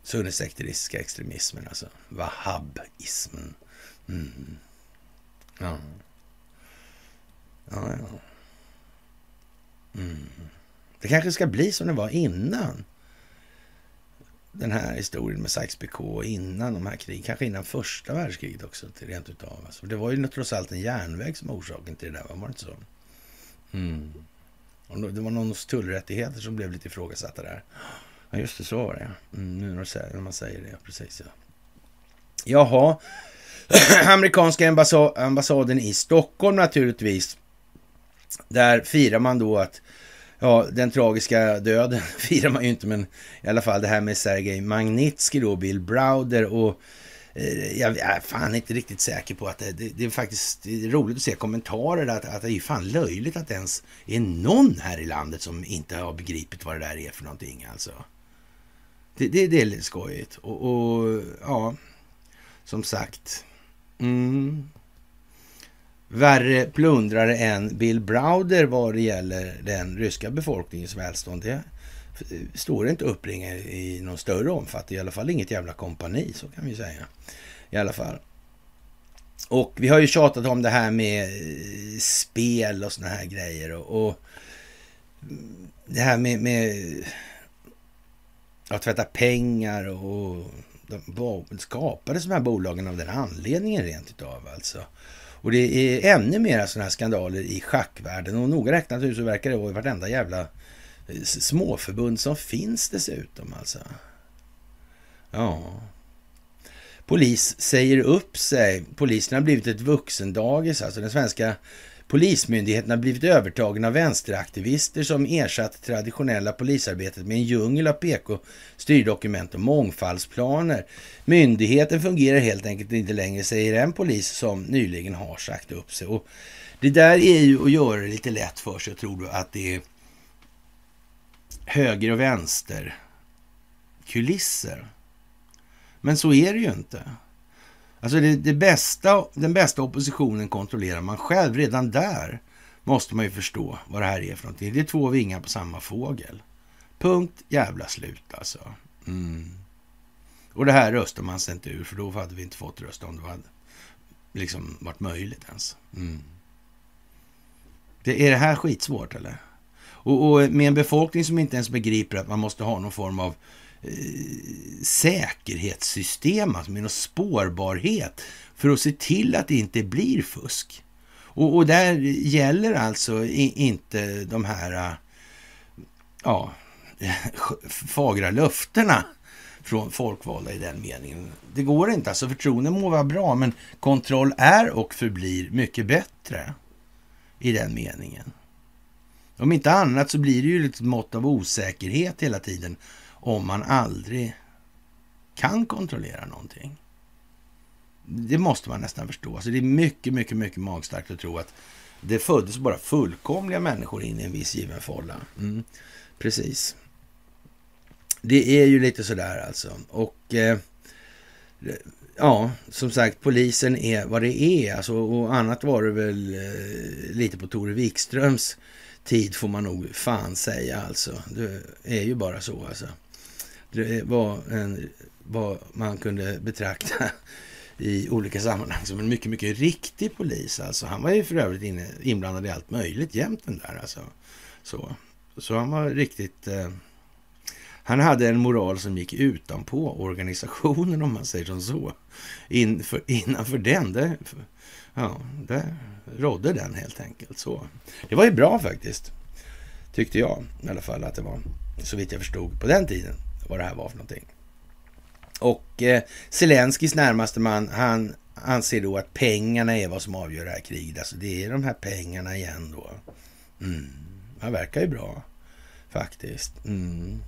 sunnisekteristiska extremismen, alltså wahhabismen. Mm. Ja. Ja, ja. Mm. Det kanske ska bli som det var innan den här historien med Sykes-Picot, innan de här krigen, kanske innan första världskriget också, rent utav. Alltså, det var ju trots allt en järnväg som var orsaken till det där, var det inte så? Mm. Och det var någon tullrättigheter som blev lite ifrågasatta där. Ja, just det, så var det. Mm, nu när man säger det, precis ja. Jaha, *clears throat* amerikanska ambassaden i Stockholm naturligtvis. Där firar man då att Ja, den tragiska döden *laughs* firar man ju inte, men i alla fall det här med Sergej Magnitsky då, Bill Browder och eh, jag är fan inte riktigt säker på att det, det, det är faktiskt det är roligt att se kommentarer att, att det är fan löjligt att det ens är någon här i landet som inte har begripit vad det där är för någonting alltså. Det, det, det är lite skojigt och, och ja, som sagt. Mm, värre plundrare än Bill Browder vad det gäller den ryska befolkningens välstånd. Det står inte uppringa i någon större omfattning, i alla fall inget jävla kompani, så kan vi säga. I alla fall. Och vi har ju tjatat om det här med eh, spel och såna här grejer och, och det här med, med att tvätta pengar och de skapades de här bolagen av den anledningen rent utav alltså. Och det är ännu mer sådana här skandaler i schackvärlden. Och noga räknat så verkar det vara i vartenda jävla eh, småförbund som finns dessutom alltså. Ja. Polis säger upp sig. Polisen har blivit ett vuxendagis. Alltså den svenska Polismyndigheten har blivit övertagen av vänsteraktivister som ersatt traditionella polisarbetet med en djungel av PK, styrdokument och mångfaldsplaner. Myndigheten fungerar helt enkelt inte längre, säger en polis som nyligen har sagt upp sig. Och det där är ju att göra det lite lätt för sig tror du, att det är höger och vänster kulisser. Men så är det ju inte. Alltså det, det bästa, den bästa oppositionen kontrollerar man själv. Redan där måste man ju förstå vad det här är för någonting. Det är två vingar på samma fågel. Punkt jävla slut alltså. Mm. Och det här röstar man sig inte ur, för då hade vi inte fått rösta om det hade liksom varit möjligt ens. Mm. Det, är det här skitsvårt eller? Och, och, med en befolkning som inte ens begriper att man måste ha någon form av Eh, Eh, säkerhetssystem, alltså med någon spårbarhet för att se till att det inte blir fusk. Och, och där gäller alltså i, inte de här eh, ja, *laughs* fagra löftena från folkvalda i den meningen. Det går inte. Alltså förtroende må vara bra, men kontroll är och förblir mycket bättre i den meningen. Om inte annat så blir det ju ett mått av osäkerhet hela tiden om man aldrig kan kontrollera någonting. Det måste man nästan förstå. Alltså det är mycket, mycket, mycket magstarkt att tro att det föddes bara fullkomliga människor in i en viss given folla. Mm, precis. Det är ju lite sådär alltså. Och eh, ja, som sagt, polisen är vad det är. Alltså, och annat var det väl eh, lite på Tore Wikströms tid får man nog fan säga alltså. Det är ju bara så alltså. Det var en, vad man kunde betrakta *laughs* i olika sammanhang som en mycket, mycket riktig polis. Alltså, han var ju för övrigt inne, inblandad i allt möjligt jämt den där. Alltså. Så, så han var riktigt... Eh, han hade en moral som gick utanpå organisationen om man säger som så. Inför, innanför den, det, ja, det rådde den helt enkelt. så. Det var ju bra faktiskt, tyckte jag i alla fall att det var, så vitt jag förstod på den tiden vad det här var för någonting. Och eh, Zelenskis närmaste man, han anser då att pengarna är vad som avgör det här kriget. Alltså det är de här pengarna igen då. Mm. Han verkar ju bra faktiskt. Mm.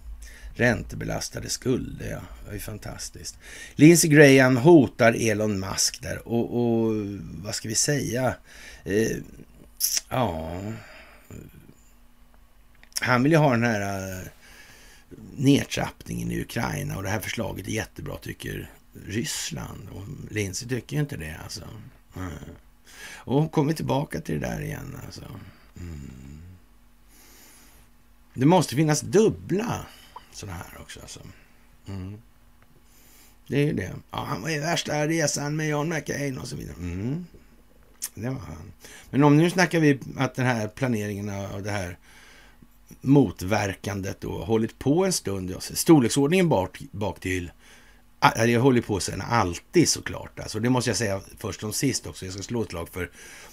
Räntebelastade skulder, ja. Det är ju fantastiskt. Lindsey Graham hotar Elon Musk där och, och vad ska vi säga? Eh, ja... Han vill ju ha den här eh, nedtrappningen i Ukraina och det här förslaget är jättebra tycker Ryssland. Och Lindsey tycker ju inte det alltså. Mm. Och kommer tillbaka till det där igen alltså. Mm. Det måste finnas dubbla sådana här också alltså. Mm. Det är ju det. Ja, han var i värsta resan med John McCain och så vidare. Mm. Det var han. Men om nu snackar vi att den här planeringen av det här motverkandet och hållit på en stund. Storleksordningen bak, bak till det håller på sen alltid såklart. Alltså, det måste jag säga först som sist också. Jag ska slå ett slag för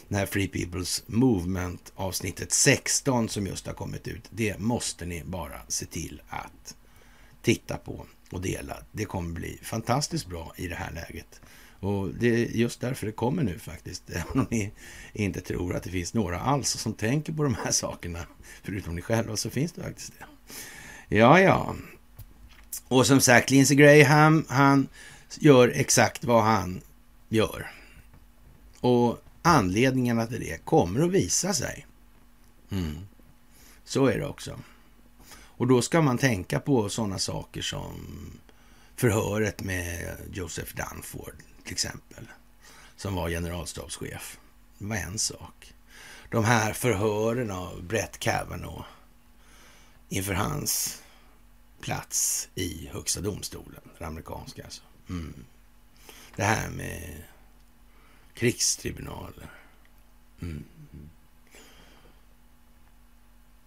den här Free People's Movement avsnittet 16 som just har kommit ut. Det måste ni bara se till att titta på och dela. Det kommer bli fantastiskt bra i det här läget. Och det är just därför det kommer nu faktiskt. Även *laughs* om ni inte tror att det finns några alls som tänker på de här sakerna. Förutom ni själva så finns det faktiskt det. Ja, ja. Och som sagt, Lindsey Graham, han gör exakt vad han gör. Och anledningarna till det kommer att visa sig. Mm. Så är det också. Och då ska man tänka på sådana saker som förhöret med Joseph Dunford till exempel, som var generalstabschef. Det var en sak. De här förhören av Brett Kavanaugh inför hans plats i högsta domstolen, den amerikanska alltså. Mm. Det här med krigstribunaler. Mm.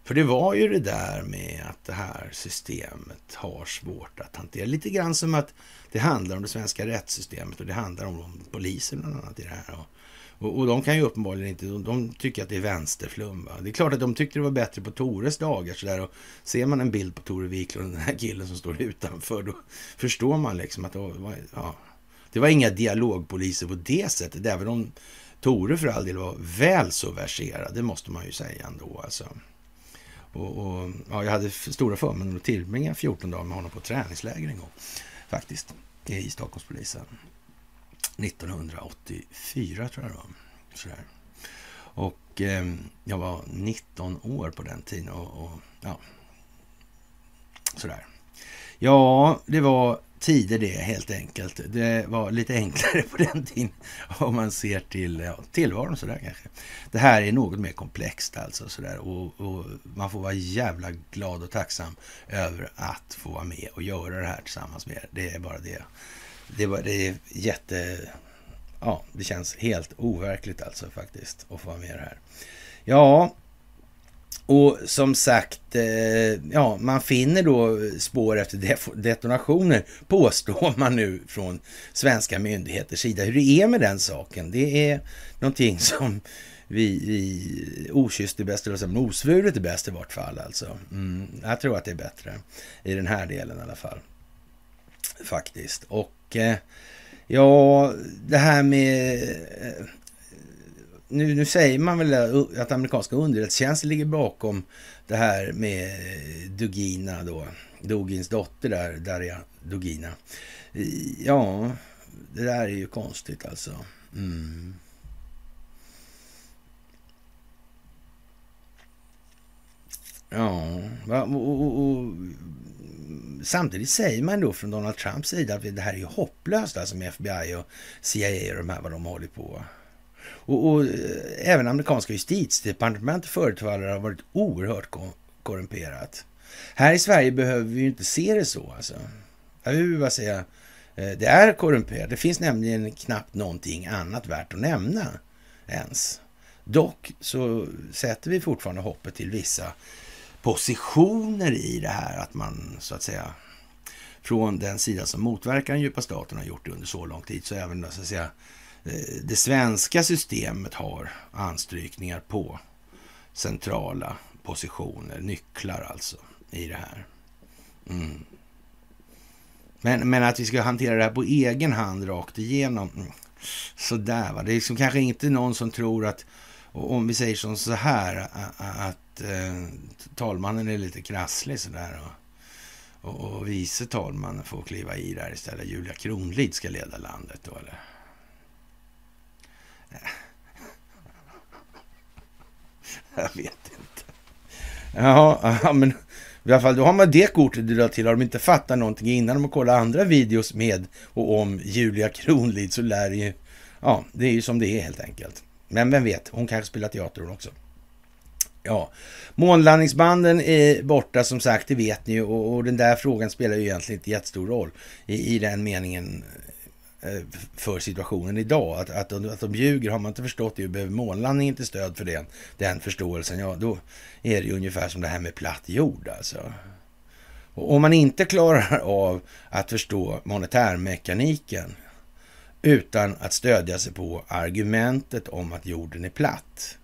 För det var ju det där med att det här systemet har svårt att hantera. Lite grann som att det handlar om det svenska rättssystemet och det handlar om polisen bland annat i det här. Och, Och, och, de kan ju uppenbarligen inte, de, de tycker att det är vänsterflum. Va? Det är klart att de tyckte det var bättre på Tores dagar. sådär. och ser man en bild på Tore Wiklund, den här killen som står utanför, då förstår man liksom att det var, ja, det var inga dialogpoliser på det sättet. Även om Tore för all del var väl så verserad, det måste man ju säga ändå. Alltså. Och, och, ja, jag hade stora förmånen att tillbringa 14 dagar med honom på träningsläger en gång. Faktiskt, i Stockholmspolisen. 1984 tror jag det var. Sådär. Och eh, jag var 19 år på den tiden. Och, och, ja, sådär. Ja, det var tider det helt enkelt. Det var lite enklare på den tiden om man ser till ja, tillvaron sådär kanske. Det här är något mer komplext alltså sådär och, och, man får vara jävla glad och tacksam över att få vara med och göra det här tillsammans med er. Det är bara det. Det, var, det är jätte... Ja, det känns helt overkligt alltså faktiskt att få vara med i det här. Ja, och som sagt, eh, ja, man finner då spår efter detonationer, påstår *laughs* man nu från svenska myndigheters sida. Hur det är med den saken, det är någonting *laughs* som vi, vi okysst är bäst, eller osvuret är bäst i vart fall alltså. Mm, jag tror att det är bättre i den här delen i alla fall. Faktiskt. Och eh, ja, det här med eh, nu, nu säger man väl att amerikanska underrättelsetjänsten ligger bakom det här med Dugina då, Dugins dotter där, Daria Dugina. Ja, det där är ju konstigt alltså. Mm. Ja, och, och, och, samtidigt säger man då från Donald Trumps sida att det här är ju hopplöst alltså med FBI och CIA och de här vad de håller på. Och, och eh, även amerikanska justitiedepartementet förefaller ha varit oerhört korrumperat. Här i Sverige behöver vi ju inte se det så alltså. Jag vill bara säga, eh, det är korrumperat. Det finns nämligen knappt någonting annat värt att nämna ens. Dock så sätter vi fortfarande hoppet till vissa positioner i det här, att man så att säga från den sida som motverkar den djupa staten har gjort det under så lång tid, så även så att säga Eh, det svenska systemet har anstrykningar på centrala positioner, nycklar alltså, i det här. Mm. Men, men att vi ska hantera det här på egen hand rakt igenom, mm, sådär va. Det är liksom kanske inte någon som tror att, om vi säger som så här, att, att eh, talmannen är lite krasslig sådär. Och, och, och vice talmannen får kliva i där istället. Julia Kronlid ska leda landet då, eller? *laughs* Jag vet inte. Ja, men i alla fall då har man det kortet du la till. Har de inte fattat någonting innan de har kollat andra videos med och om Julia Kronlid så lär det ju... Ja, det är ju som det är helt enkelt. Men vem vet, hon kanske spelar teater hon också. Ja, månlandningsbanden är borta som sagt, det vet ni ju. Och, och den där frågan spelar ju egentligen inte jättestor roll i, i den meningen Eh, för situationen idag. Att, att, att de ljuger, har man inte förstått det och behöver månlandningen till stöd för den, den förståelsen, ja då är det ju ungefär som det här med platt jord alltså. Och om man inte klarar av att förstå monetärmekaniken utan att stödja sig på argumentet om att jorden är platt.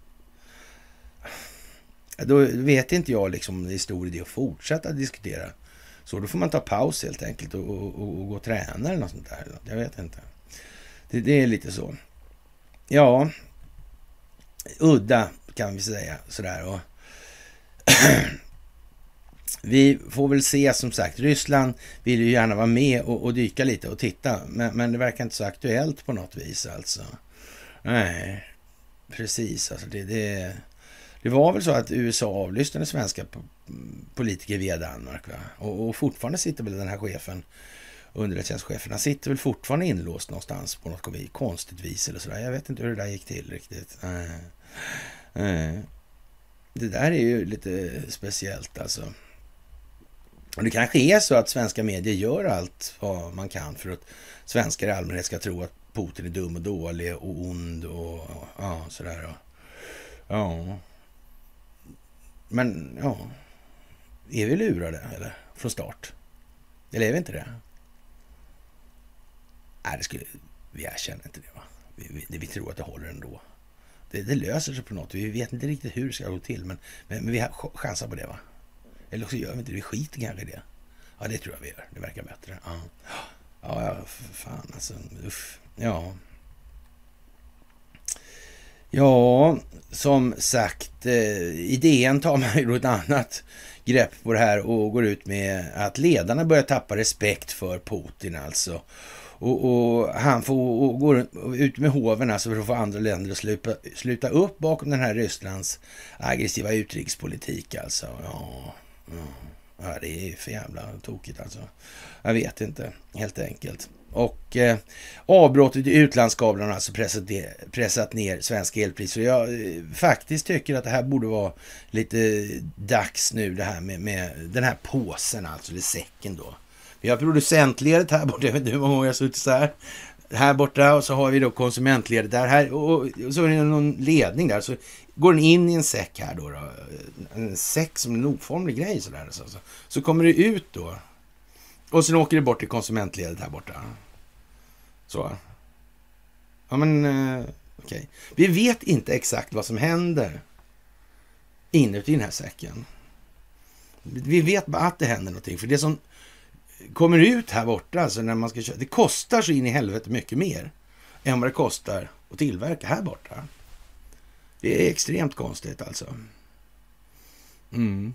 Då vet inte jag liksom om det är stor idé att fortsätta diskutera så då får man ta paus helt enkelt och, och, och, och gå och träna eller något sånt där. Jag vet inte. Det, det är lite så. Ja, udda kan vi säga sådär. Och *clears throat* vi får väl se som sagt. Ryssland vill ju gärna vara med och, och dyka lite och titta. Men, men, det verkar inte så aktuellt på något vis alltså. Nej, precis. Alltså det, det, det var väl så att USA avlyssnade svenska politiker via Danmark. Va? Och, och fortfarande sitter väl den här chefen, underrättelsetjänstchefen, han sitter väl fortfarande inlåst någonstans på något konstigt vis eller sådär. Jag vet inte hur det där gick till riktigt. Äh, äh. Det där är ju lite speciellt alltså. Och det kanske är så att svenska medier gör allt vad man kan för att svenskar i allmänhet ska tro att Putin är dum och dålig och ond och, och ja, sådär. Och, ja. Men ja, är vi lurade eller? Från start? Eller är vi inte det? Nej, det skulle, vi erkänner inte det. Va? vi, vi, vi tror att det håller ändå. Det, det, löser sig på något. Vi vet inte riktigt hur det ska gå till, men, men, men vi chansar på det va? Eller så gör vi inte det. Vi skiter kanske i det. Ja, det tror jag vi gör. Det verkar bättre. Ja, ja, fan alltså. Uff. Ja. Ja, som sagt, eh, idén tar man ju då ett annat grepp på det här och går ut med att ledarna börjar tappa respekt för Putin alltså. Och, och han får gå ut med hoven alltså för att få andra länder att sluta, sluta upp bakom den här Rysslands aggressiva utrikespolitik alltså. Ja, ja. ja det är för jävla tokigt alltså. Jag vet inte, helt enkelt. Och eh, avbrottet i utlandskablarna har alltså pressat, pressat ner svenska elpriser. Jag eh, faktiskt tycker att det här borde vara lite dags nu det här med, med den här påsen, alltså eller säcken då. Vi har producentledet här borta, jag vet inte hur många jag har suttit så här. Här borta och så har vi då konsumentledet där. Här, och, och så är det någon ledning där. Så går den in i en säck här då. då en säck som en oformlig grej sådär. Så, så. så kommer det ut då och sen åker det bort till konsumentledet här borta. Så. Ja, men eh, okej. Okay. Vi vet inte exakt vad som händer inuti den här säcken. Vi vet bara att det händer någonting. För det som kommer ut här borta, alltså när man ska köra, det kostar så in i helvete mycket mer än vad det kostar att tillverka här borta. Det är extremt konstigt alltså. Mm.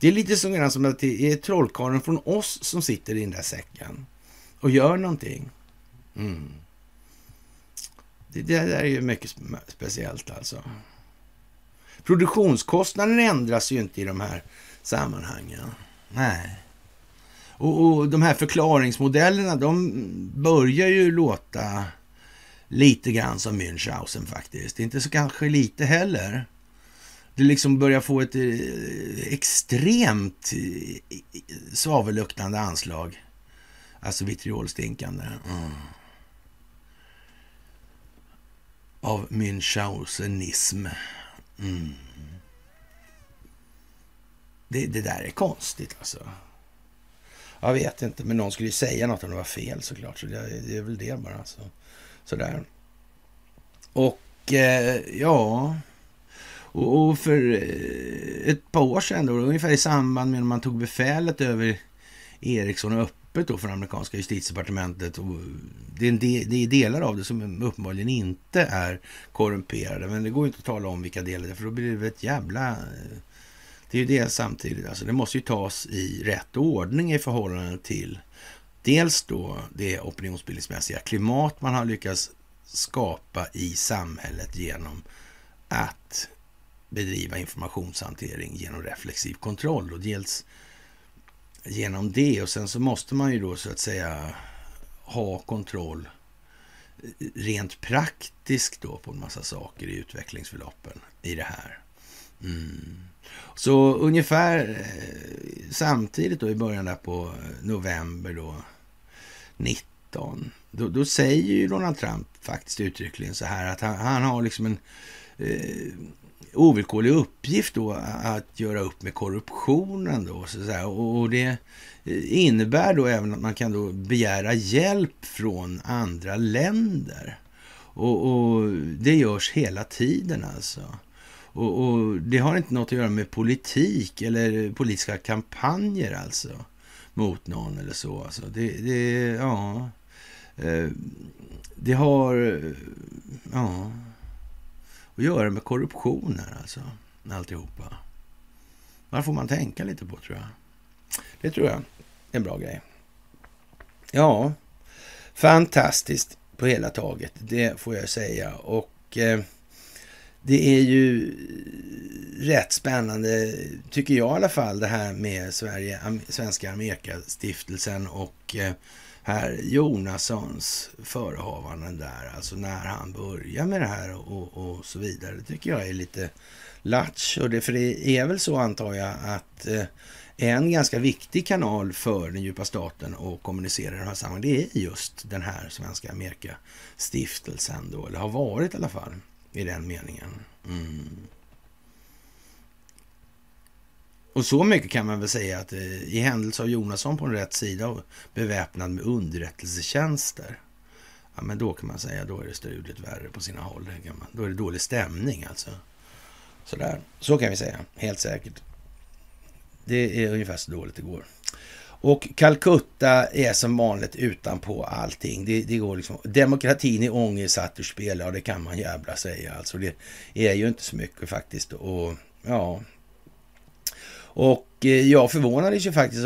Det är lite som, som att det är trollkarlen från oss som sitter i den där säcken och gör någonting. Mm. Det, det där är ju mycket speciellt alltså. Produktionskostnaden ändras ju inte i de här sammanhangen. Nej. Och, och de här förklaringsmodellerna, de börjar ju låta lite grann som Münchhausen faktiskt. Inte så kanske lite heller det liksom börjar få ett eh, extremt eh, svavelluktande anslag. Alltså vitriolstinkande. Mm. Av Münchhausenism. Mm. Det, det, där är konstigt alltså. Jag vet inte, men någon skulle ju säga något om det var fel såklart. Så det, det är väl det bara. Alltså. Sådär. Och eh, ja... Och, för eh, ett par år sedan, då, ungefär i samband med när man tog befälet över Ericsson öppet då för amerikanska justitiedepartementet. Och det, är del, det är delar av det som uppenbarligen inte är korrumperade. Men det går inte att tala om vilka delar det är, för då blir det ett jävla... Eh, det är ju det samtidigt. Alltså det måste ju tas i rätt ordning i förhållande till dels då det opinionsbildningsmässiga klimat man har lyckats skapa i samhället genom att bedriva informationshantering genom reflexiv kontroll och dels genom det och sen så måste man ju då så att säga ha kontroll eh, rent praktiskt då på en massa saker i utvecklingsförloppen i det här. Mm. Så ungefär eh, samtidigt då i början där på eh, november då 19 då, då säger ju Donald Trump faktiskt uttryckligen så här att han, han har liksom en eh, ovillkorlig uppgift då att göra upp med korruptionen. Då, så Och det innebär då även att man kan då begära hjälp från andra länder. Och, och det görs hela tiden alltså. Och, och, det har inte något att göra med politik eller politiska kampanjer alltså. Mot någon eller så. Alltså. Det, det, ja. Eh, det har, ja att göra med korruption här alltså. Alltihopa. Det får man tänka lite på tror jag. Det tror jag är en bra grej. Ja, fantastiskt på hela taget. Det får jag säga. Och eh, det är ju rätt spännande, tycker jag i alla fall, det här med Sverige, Svenska Amerikastiftelsen och eh, herr Jonassons förehavanden där, alltså när han börjar med det här och, och så vidare. Det tycker jag är lite latch. Och det, för det är väl så antar jag att eh, en ganska viktig kanal för den djupa staten att kommunicera i de här sammanhangen, det är just den här Svenska Amerika-stiftelsen då, eller har varit i alla fall i den meningen. Mm. Och så mycket kan man väl säga att eh, i händelse av Jonasson på en rätt sida och beväpnad med underrättelsetjänster. ja, men då kan man säga då är det struligt värre på sina håll. Då är det dålig stämning alltså. Sådär. Så kan vi säga, helt säkert. Det är ungefär så dåligt det går. Och Calcutta är som vanligt utanpå allting. Det, det går liksom, demokratin i Ånge satt ur spel, ja det kan man jävla säga. Alltså det är ju inte så mycket faktiskt. Och ja, och eh, jag förvånades ju faktiskt,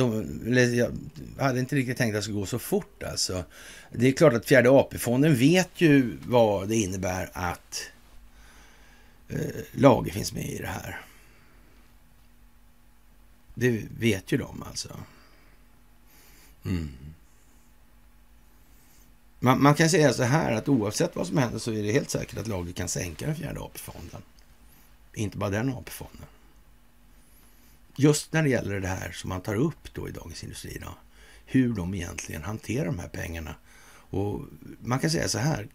jag hade inte riktigt tänkt att det skulle gå så fort alltså. Det är klart att fjärde AP-fonden vet ju vad det innebär att eh, lager finns med i det här. Det vet ju de alltså. Mm. Man, man, kan säga så här att oavsett vad som händer så är det helt säkert att Lager kan sänka den fjärde AP-fonden. Inte bara den AP-fonden. Just när det gäller det här som man tar upp då i Dagens Industri. Då, hur de egentligen hanterar de här pengarna. Och man kan säga så här.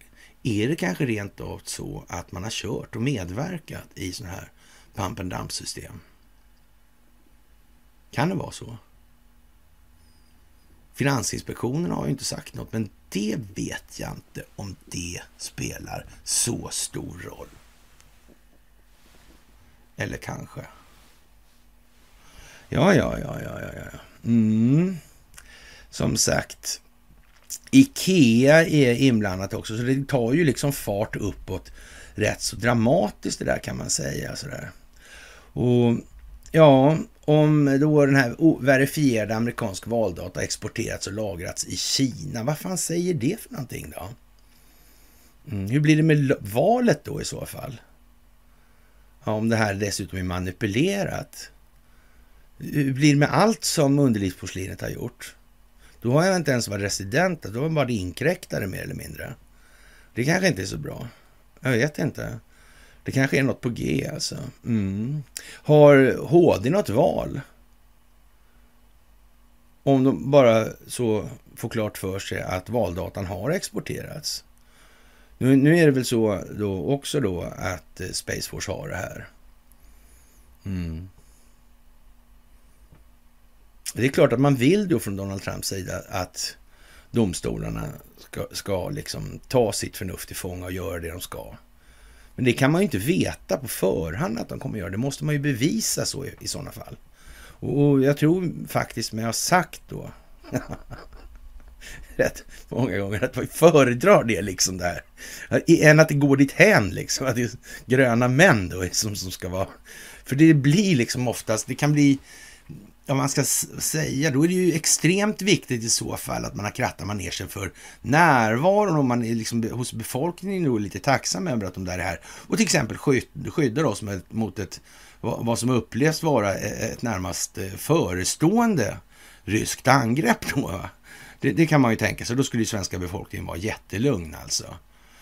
Är det kanske rent av så att man har kört och medverkat i sådana här pump and dump system? Kan det vara så? Finansinspektionen har ju inte sagt något, men det vet jag inte om det spelar så stor roll. Eller kanske. Ja, ja, ja, ja, ja. ja. Mm. Som sagt, Ikea är inblandat också, så det tar ju liksom fart uppåt rätt så dramatiskt det där kan man säga. Sådär. Och ja, om då den här verifierade amerikansk valdata exporterats och lagrats i Kina, vad fan säger det för någonting då? Mm, hur blir det med valet då i så fall? Ja, om det här dessutom är manipulerat. Hur blir det med allt som underlivsporslinet har gjort? Då har jag inte ens varit resident, då har jag varit inkräktare mer eller mindre. Det kanske inte är så bra. Jag vet inte. Det kanske är något på G alltså. Mm. Har HD något val? Om de bara så får klart för sig att valdatan har exporterats. Nu, nu är det väl så då också då att eh, Space Force har det här. Mm. Det är klart att man vill då från Donald Trumps sida att domstolarna ska, ska liksom ta sitt förnuft till fånga och göra det de ska. Men det kan man ju inte veta på förhand att de kommer göra. Det måste man ju bevisa så i, i sådana fall. Och jag tror faktiskt, men jag har sagt då *laughs* rätt många gånger att man föredrar det liksom där. Än att det går dit hän liksom. Att det är gröna män då som, som ska vara... För det blir liksom oftast, det kan bli ja, man ska säga, då är det ju extremt viktigt i så fall att man har krattat manegen för närvaron och man är liksom hos befolkningen då lite tacksam över att de där är här. Och till exempel skyddar oss mot ett, vad som upplevs vara e-, ett närmast eh, förestående ryskt angrepp då. Det, det, kan man ju tänka sig. Då skulle ju svenska befolkningen vara jättelugn alltså.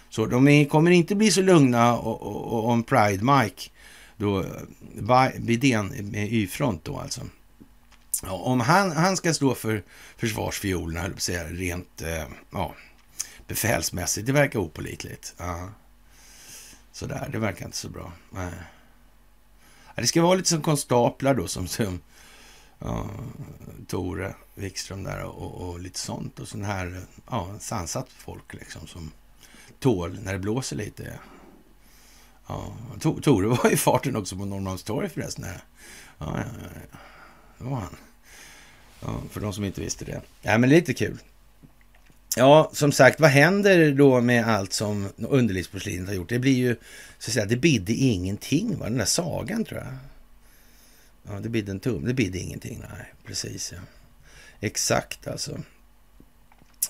Så de är, kommer inte bli så lugna om Pride Mike då, eh, Bidén eh, med Y-front då alltså. Ja, om han, han ska stå för försvarsfiolerna, höll säga, rent eh, ja, befälsmässigt, det verkar opolitligt. Ja. Sådär, det verkar inte så bra. Nej. Ja, det ska vara lite som konstaplar då, som, som ja, Tore Wikström där och, och, lite sånt. Och sån här ja, sansat folk liksom som tål när det blåser lite. Ja, Tore var i farten också på Norrmalmstorg förresten. Ja, ja, ja, det var han. Ja, för de som inte visste det. Ja, men lite kul. Ja, som sagt, vad händer då med allt som underlivsporslinet har gjort? Det blir ju, så att säga, det bidde ingenting, va? Den där sagan, tror jag. Ja, det bidde en tum. Det bidde ingenting, nej, precis, ja. Exakt, alltså.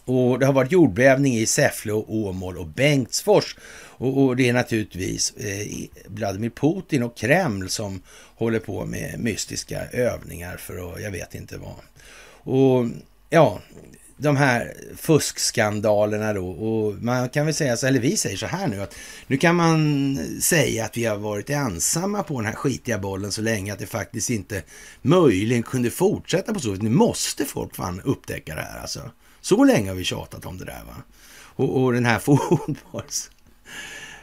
Och det har varit jordbävning i Säffle, och Åmål och Bengtsfors. Och, och, det är naturligtvis eh, Vladimir Putin och Kreml som håller på med mystiska övningar för att, jag vet inte vad. Och ja, de här fuskskandalerna då. Och man kan väl säga så, eller vi säger så här nu att nu kan man säga att vi har varit ensamma på den här skitiga bollen så länge att det faktiskt inte möjligen kunde fortsätta på så. Nu måste folk fan upptäcka det här alltså. Så länge har vi tjatat om det där va. Och, och den här *laughs* fotbolls...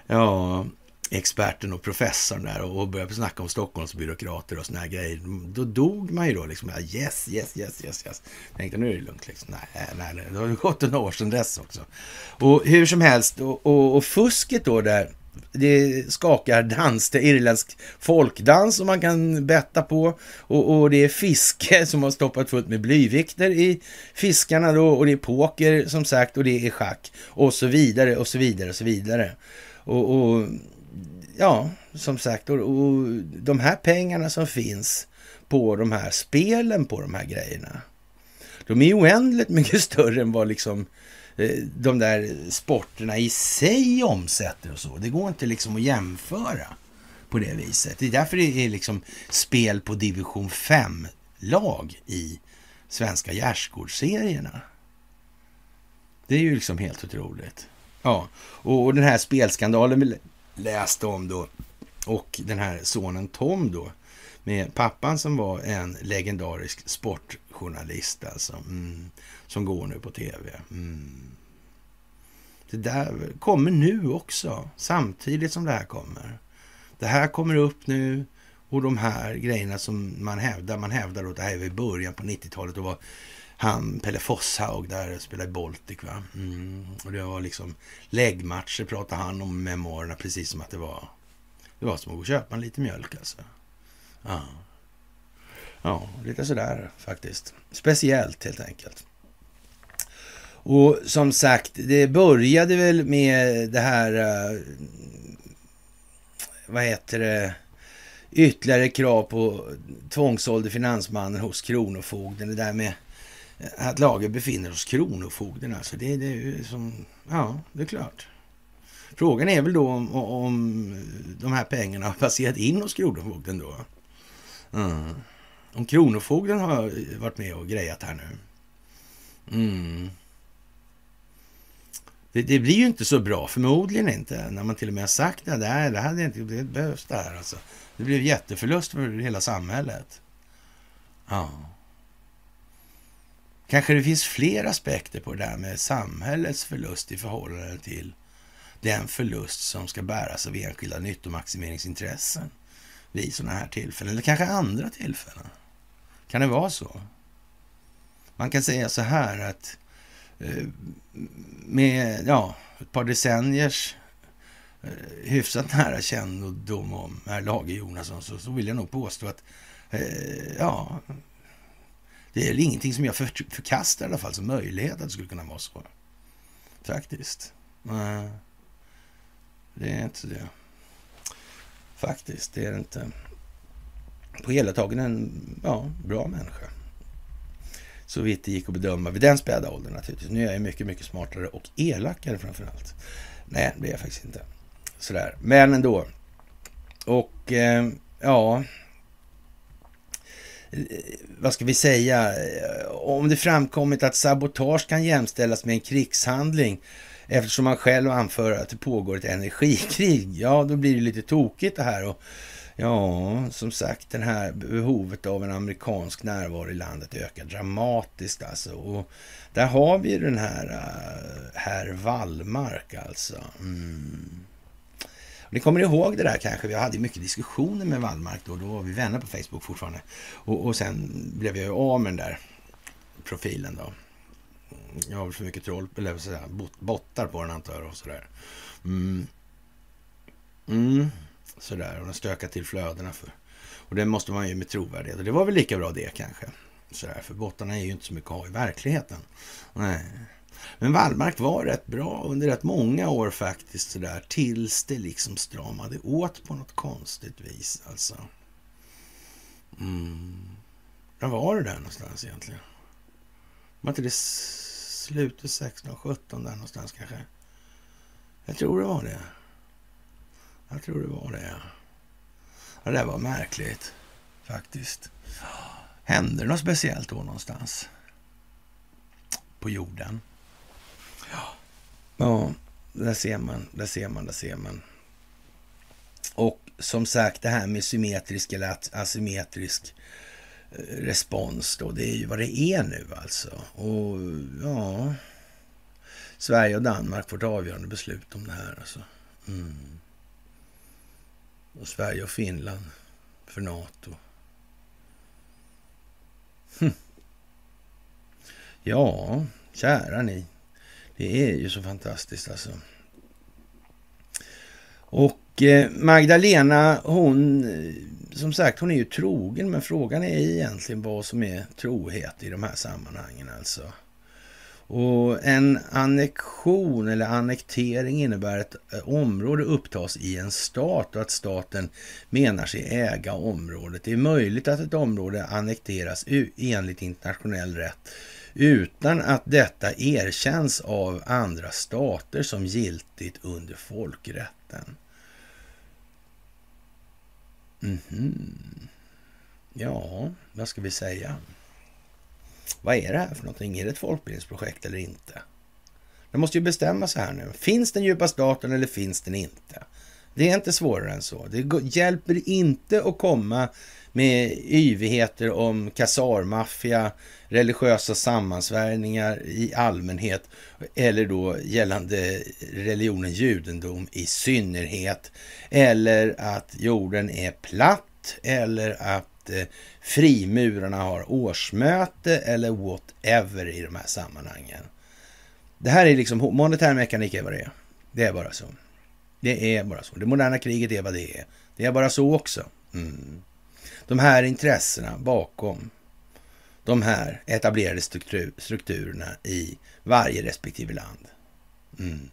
Ja, experten och professorn där och började snacka om Stockholmsbyråkrater och såna här grejer. Då dog man ju då liksom. Yes, yes, yes, yes, yes. Tänkte nu är det lugnt liksom. Nej, nej, nej. Det har gått några år sedan dess också. Och hur som helst, och, och, och fusket då där det skakar dans, det är irländsk folkdans som man kan betta på. Och, och, det är fiske som har stoppat fullt med blyvikter i fiskarna då. Och det är poker som sagt och det är schack. Och så vidare och så vidare och så vidare. Och, och ja, som sagt, och, och de här pengarna som finns på de här spelen på de här grejerna. De är oändligt mycket *laughs* större än vad liksom Eh, Eh, de där sporterna i sig omsätter och så. Det går inte liksom att jämföra på det viset. Det är därför det är liksom spel på division 5-lag i svenska gärdsgårdsserierna. Det är ju liksom helt otroligt. Ja, och den här spelskandalen vi läste om då och den här sonen Tom då med pappan som var en legendarisk sport journalist, alltså. Mm som går nu på tv. Mm. Det där kommer nu också, samtidigt som det här kommer. Det här kommer upp nu och de här grejerna som man hävdar, man hävdar att det här är i början på 90-talet och var han, Pelle Fosshaug där spelade i Baltic. Va? Mm. Och det var liksom läggmatcher pratade han om memoarerna precis som att det var det var som att gå och köpa en liten mjölk alltså. Ja ja, lite sådär faktiskt. Speciellt helt enkelt. Och som sagt, det började väl med det här, eh, vad heter det, ytterligare krav på tvångsålder finansmannen hos Kronofogden. Det där med att lagen befinner hos Kronofogden. Alltså det, det är som, ja, det är klart. Frågan är väl då om, om de här pengarna har passerat in hos Kronofogden då. Mm. Om Kronofogden har varit med och grejat här nu. Mm. Det, det, blir ju inte så bra, förmodligen inte, när man till och med har sagt det. Nej, det hade inte det behövs det här alltså. Det blev jätteförlust för hela samhället. Ja. Kanske det finns fler aspekter på det där med samhällets förlust i förhållande till den förlust som ska bäras av enskilda nyttomaximeringsintressen vid sådana här tillfällen, eller kanske andra tillfällen. Kan det vara så? Man kan säga så här att eh, med ja, ett par decenniers eh, hyfsat nära kännedom om herr Lage Jonasson så, så vill jag nog påstå att eh, ja, det är ingenting som jag för, förkastar i alla fall som möjlighet att det skulle kunna vara så. Faktiskt. Nej, det är inte det. Faktiskt, det är det inte. På hela taget en ja, bra människa. Så vitt det gick att bedöma vid den späda åldern naturligtvis. Nu är jag mycket, mycket smartare och elakare framför allt. Nej, det är jag faktiskt inte. Sådär. Men ändå. Och eh, ja... Eh, vad ska vi säga? Eh, om det framkommit att sabotage kan jämställas med en krigshandling eftersom man själv anför att det pågår ett energikrig, *laughs* ja då blir det lite tokigt det här. Och Ja, som sagt, det här behovet av en amerikansk närvaro i landet ökar dramatiskt alltså. Och där har vi den här eh, herr Wallmark alltså. Mm. Ni kommer ihåg det där kanske? Vi hade mycket diskussioner med Wallmark då. Då var vi vänner på Facebook fortfarande. Och, och sen blev jag av med den där profilen då. Jag har väl för mycket troll, eller säga, bottar på den antar jag och sådär. Mm. Mm. Sådär, och de stökar till flödena. För. Och det måste man ju med trovärdighet. Och det var väl lika bra det kanske. Sådär, för bottarna är ju inte så mycket att ha i verkligheten. Nej. Men Wallmark var rätt bra under rätt många år faktiskt sådär. Tills det liksom stramade åt på något konstigt vis alltså. Mm. Var var det där någonstans egentligen? Var inte det slutet 16, 17 där någonstans kanske? Jag tror det var det. Jag tror det var det. Ja, det där var märkligt faktiskt. Hände det något speciellt då någonstans? På jorden? Ja, ja där ser man, där ser man, där ser man. Och som sagt, det här med symmetrisk eller asymmetrisk eh, respons då, det är ju vad det är nu alltså. Och ja, Sverige och Danmark får ett avgörande beslut om det här alltså. Mm. Och Sverige och Finland för NATO. Hm. Ja, kära ni. Det är ju så fantastiskt alltså. Och eh, Magdalena, hon, eh, som sagt, hon är ju trogen, men frågan är egentligen vad som är trohet i de här sammanhangen alltså. Och en annektion eller annektering innebär att eh, område upptas i en stat och att staten menar sig äga området. Det är möjligt att ett område annekteras enligt internationell rätt utan att detta erkänns av andra stater som giltigt under folkrätten. Mm -hmm. Ja, vad ska vi säga? Vad är det här för någonting? Är det ett folkbildningsprojekt eller inte? De måste ju bestämma sig här nu. Finns den djupa staten eller finns den inte? Det är inte svårare än så. Det hjälper inte att komma med yvigheter om kasarmaffia, religiösa sammansvärjningar i allmänhet eller då gällande religionen judendom i synnerhet. Eller att jorden är platt eller att eh, frimurarna har årsmöte eller whatever i de här sammanhangen. Det här är liksom monetär mekanik är vad det är. Det är bara så. Det är bara så. Det moderna kriget är vad det är. Det är bara så också. Mm. De här intressena bakom de här etablerade struktur, strukturerna i varje respektive land. Mm.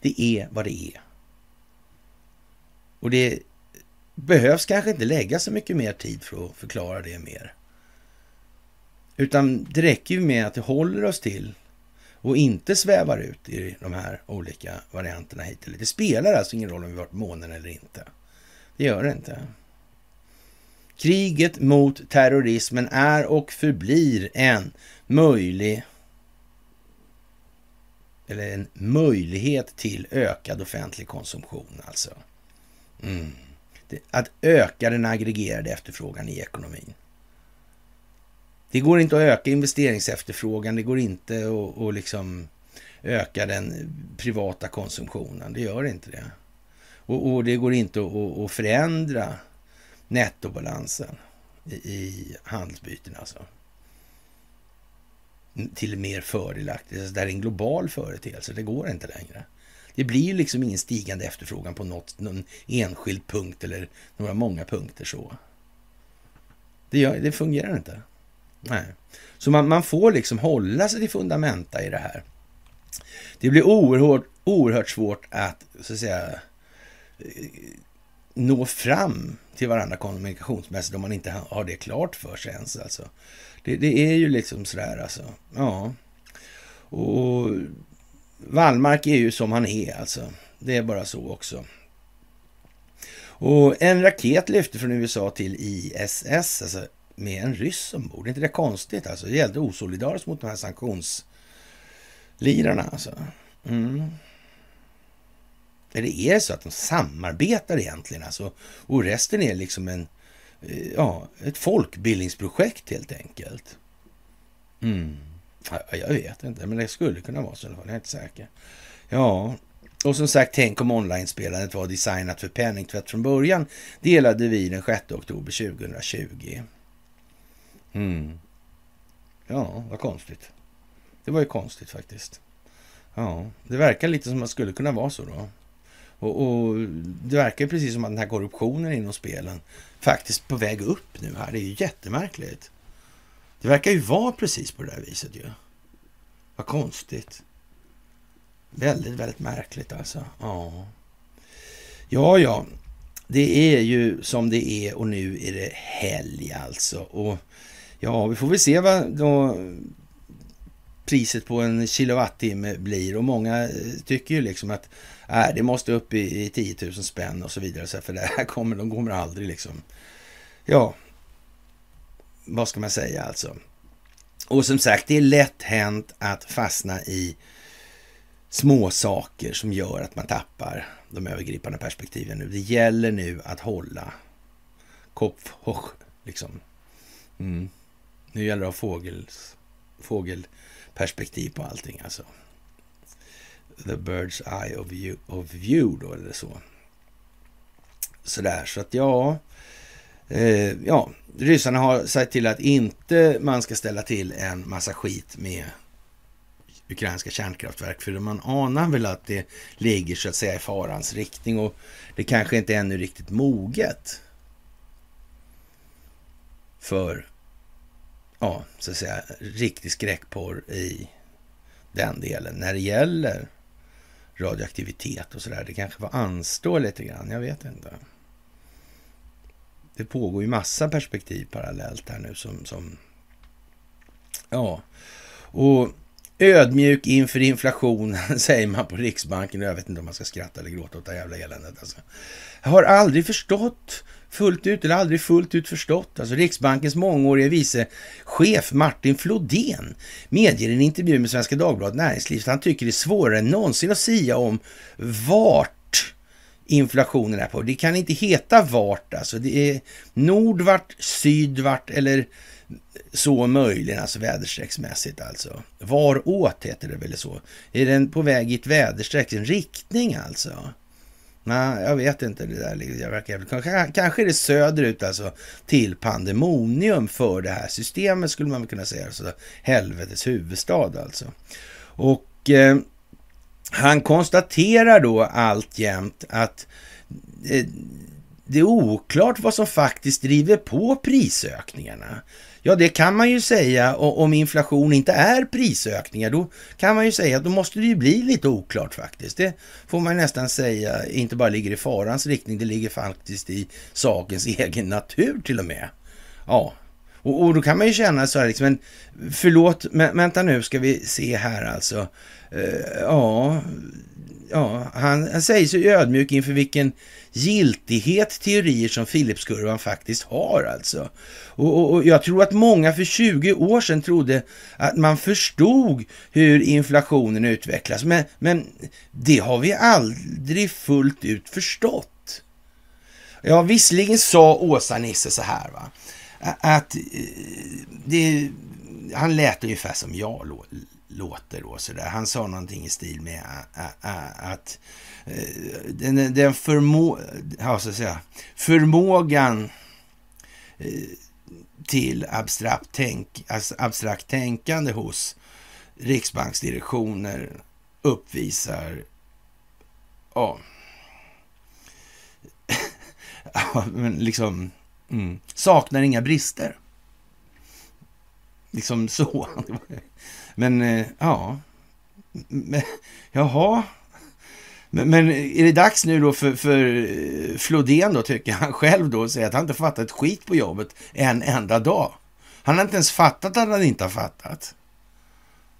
Det är vad det är. Och det behövs kanske inte lägga så mycket mer tid för att förklara det mer. Utan det räcker ju med att det håller oss till och inte svävar ut i de här olika varianterna hit eller Det spelar alltså ingen roll om vi varit månen eller inte. Det gör det inte. Kriget mot terrorismen är och förblir en möjlig eller en möjlighet till ökad offentlig konsumtion alltså. Mm. Att öka den aggregerade efterfrågan i ekonomin. Det går inte att öka investeringsefterfrågan, det går inte att, att liksom öka den privata konsumtionen. Det gör inte det. Och, och det går inte att, att förändra nettobalansen i, i handelsbyten alltså. Till mer fördelaktigt. Alltså, det är en global företeelse. Det går inte längre. Det blir liksom ingen stigande efterfrågan på något, någon enskild punkt eller några många punkter så. Det, gör, det fungerar inte. Nej. Så man, man, får liksom hålla sig till fundamenta i det här. Det blir oerhört, oerhört svårt att, så att säga, eh, nå fram till varandra kommunikationsmässigt om man inte har det klart för sig ens. Alltså. Det, det är ju liksom sådär alltså. Ja. Och Wallmark är ju som han är alltså. Det är bara så också. Och en raket lyfte från USA till ISS, alltså med en ryss ombord. Är inte det konstigt alltså? Det gällde osolidariskt mot de här sanktionslirarna alltså. Mm. Eller är det så att de samarbetar egentligen alltså? Och resten är liksom en, eh, ja, ett folkbildningsprojekt helt enkelt. Mm. Jag vet inte, men det skulle kunna vara så i alla fall. Jag är inte säker. Ja, och som sagt, tänk om online-spelandet var designat för penningtvätt från början. Delade vi den 6 oktober 2020. Mm. Ja, vad konstigt. Det var ju konstigt faktiskt. Ja, det verkar lite som att det skulle kunna vara så då. Och, och, det verkar precis som att den här korruptionen inom spelen faktiskt på väg upp nu här. Det är ju jättemärkligt. Det verkar ju vara precis på det där viset ju. Vad konstigt. Väldigt, väldigt märkligt alltså. Ja. Ja, ja. Det är ju som det är och nu är det helg alltså. Och ja, vi får väl se vad då priset på en kilowattimme blir. Och många eh, tycker ju liksom att äh, det måste upp i, i 10 000 spänn och så vidare. Så för det här kommer, de kommer aldrig liksom... Ja, vad ska man säga alltså? Och som sagt, det är lätt hänt att fastna i små saker som gör att man tappar de övergripande perspektiven nu. Det gäller nu att hålla Kopf hoch, liksom. Mm. Nu gäller det att ha fågels, fågelperspektiv på allting alltså. The bird's eye of view, of view då, eller så. sådär, så att ja. Eh, ja, ryssarna har sagt till att inte man ska ställa till en massa skit med ukrainska kärnkraftverk. För man anar väl att det ligger så att säga i farans riktning och det kanske inte är ännu riktigt moget för, ja, så att säga, riktig skräckporr i den delen. När det gäller radioaktivitet och sådär. Det kanske var anstå lite grann, jag vet inte. Det pågår ju massa perspektiv parallellt här nu som, som ja, och ödmjuk inför inflationen, *laughs* säger man på Riksbanken. Jag vet inte om man ska skratta eller gråta åt det här jävla eländet. Alltså. Jag har aldrig förstått fullt ut, eller aldrig fullt ut förstått. Alltså Riksbankens mångårige vice chef Martin Flodén medger i en intervju med Svenska Dagbladet Näringsliv att han tycker det är svårare än någonsin att sia om vart inflationen är på. Det kan inte heta vart, alltså. Det är nordvart, sydvart eller så möjligen, alltså väderstrecksmässigt alltså. Varåt heter det väl så? Är den på väg i ett väderstreck, en riktning alltså? Nej, jag vet inte. Det där jag verkar kanske, kanske är det söderut alltså till pandemonium för det här systemet skulle man kunna säga. Alltså, helvetes huvudstad alltså. Och eh, han konstaterar då alltjämt att eh, det är oklart vad som faktiskt driver på prisökningarna. Ja, det kan man ju säga om inflation inte är prisökningar. Då kan man ju säga att då måste det ju bli lite oklart faktiskt. Det får man nästan säga inte bara ligger i farans riktning, det ligger faktiskt i sakens *laughs* egen natur till och med. Ja, och, och då kan man ju känna så här liksom, men förlåt, men vänta nu ska vi se här alltså. Eh, ja, ja han, han säger sig ödmjuk inför vilken giltighet teorier som Philipskurvan faktiskt har alltså. Och, och, och, jag tror att många för 20 år sedan trodde att man förstod hur inflationen utvecklas, men, men det har vi aldrig fullt ut förstått. Ja, visserligen sa Åsa-Nisse så här, va, att eh, det, han lät ungefär som jag låter då, så där. Han sa någonting i stil med att eh, den, den förmå, ja, så att säga, förmågan eh, till abstrakt, tänk, abstrakt tänkande hos riksbanksdirektioner uppvisar ja, *laughs* ja men liksom mm, saknar inga brister. Liksom så. *laughs* Men eh, ja, men, jaha. Men, men, är det dags nu då för, för eh, Flodén då, tycker han *laughs* själv då, att säga att han inte fattat ett skit på jobbet en enda dag? Han har inte ens fattat att han inte har fattat.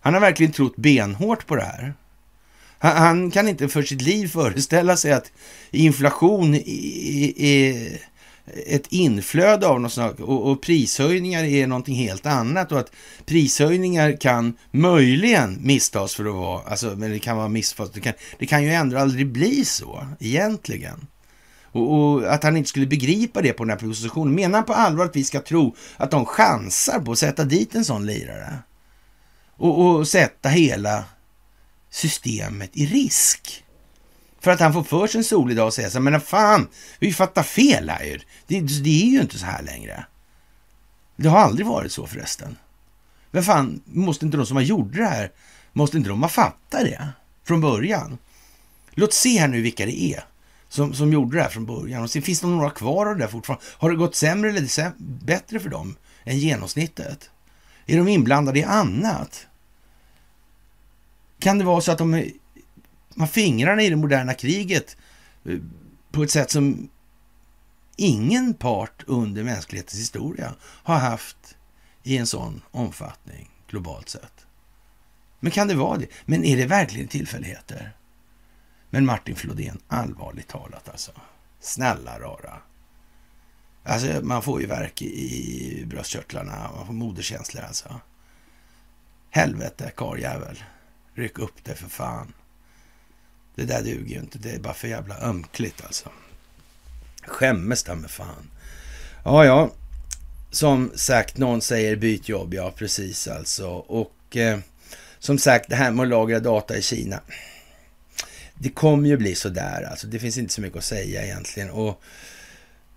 Han har verkligen trott benhårt på det här. Han, han kan inte för sitt liv föreställa sig att inflation är ett inflöde av något slag och, och, prishöjningar är någonting helt annat och att prishöjningar kan möjligen misstas för att vara, alltså, men det kan vara missfast, det kan, det kan ju ändå aldrig bli så egentligen. Och, och, att han inte skulle begripa det på den här propositionen. Menar han på allvar att vi ska tro att de chansar på att sätta dit en sån lirare? Och, och sätta hela systemet i risk? För att han får för sig en solig dag och säger så här, men fan, vi fattar fel här det, det är ju inte så här längre. Det har aldrig varit så förresten. Men fan, måste inte de som har gjort det här, måste inte de ha fattat det från början? Låt se här nu vilka det är som, som gjorde det här från början. Och sen finns det några kvar av det där fortfarande. Har det gått sämre eller bättre för dem än genomsnittet? Är de inblandade i annat? Kan det vara så att de har fingrarna i det moderna kriget eh, på ett sätt som ingen part under mänsklighetens historia har haft i en sån omfattning globalt sett. Men kan det vara det? Men är det verkligen tillfälligheter? Men Martin Flodén, allvarligt talat alltså. Snälla rara. Alltså man får ju verk i bröstkörtlarna, man får moderkänslor alltså. Helvete karljävel. Ryck upp det för fan. Det där duger ju inte. Det är bara för jävla ömkligt alltså. Skämmes där med fan. Ja, ja. Som sagt, någon säger byt jobb. Ja, precis alltså. Och eh, som sagt, det här med att lagra data i Kina. Det kommer ju bli så där alltså. Det finns inte så mycket att säga egentligen. Och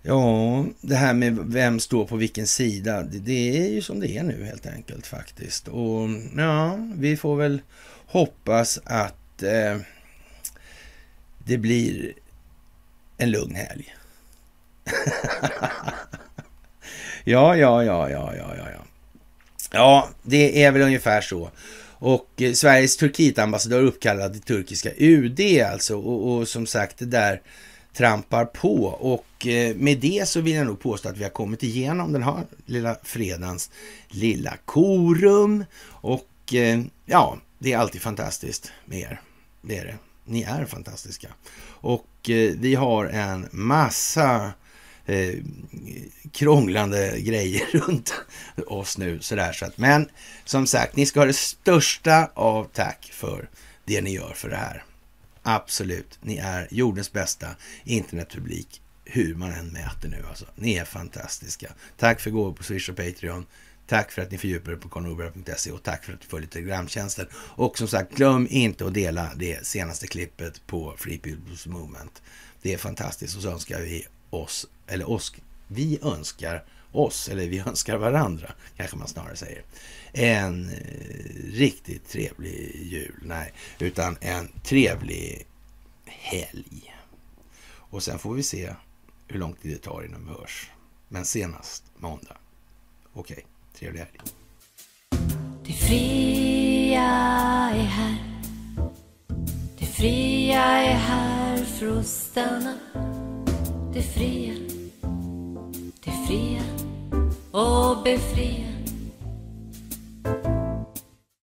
Ja, det här med vem står på vilken sida, det, det, är ju som det är nu helt enkelt faktiskt. Och ja, vi får väl hoppas att eh, det blir en lugn helg. *laughs* ja, ja, ja, ja, ja, ja. Ja, det är väl ungefär så. Och eh, Sveriges Turkietambassadör uppkallad till turkiska UD alltså. Och, och, som sagt, det där trampar på. Och eh, med det så vill jag nog påstå att vi har kommit igenom den här lilla fredagens lilla korum. Och eh, ja, det är alltid fantastiskt med er. Det är det. Ni är fantastiska. Och eh, vi har en massa eh, krånglande grejer *laughs* runt oss nu. Sådär, så att, men som sagt, ni ska ha det största av tack för det ni gör för det här. Absolut, ni är jordens bästa internetpublik, hur man än mäter nu. Alltså. Ni är fantastiska. Tack för gåvor på Swish och Patreon. Tack för att ni fördjupar er på konobra.se och tack för att du följer Telegramtjänsten. Och som sagt, glöm inte att dela det senaste klippet på Free People's Movement. Det är fantastiskt och så önskar vi oss, eller oss, vi önskar oss, eller vi önskar varandra, kanske man snarare säger, en eh, riktigt trevlig jul. Nej, utan en trevlig helg. Och sen får vi se hur lång tid det tar innan vi hörs. Men senast måndag. Okej, okay, trevlig helg. Det fria är här. Det fria är här för att stanna. Det fria, det fria och befria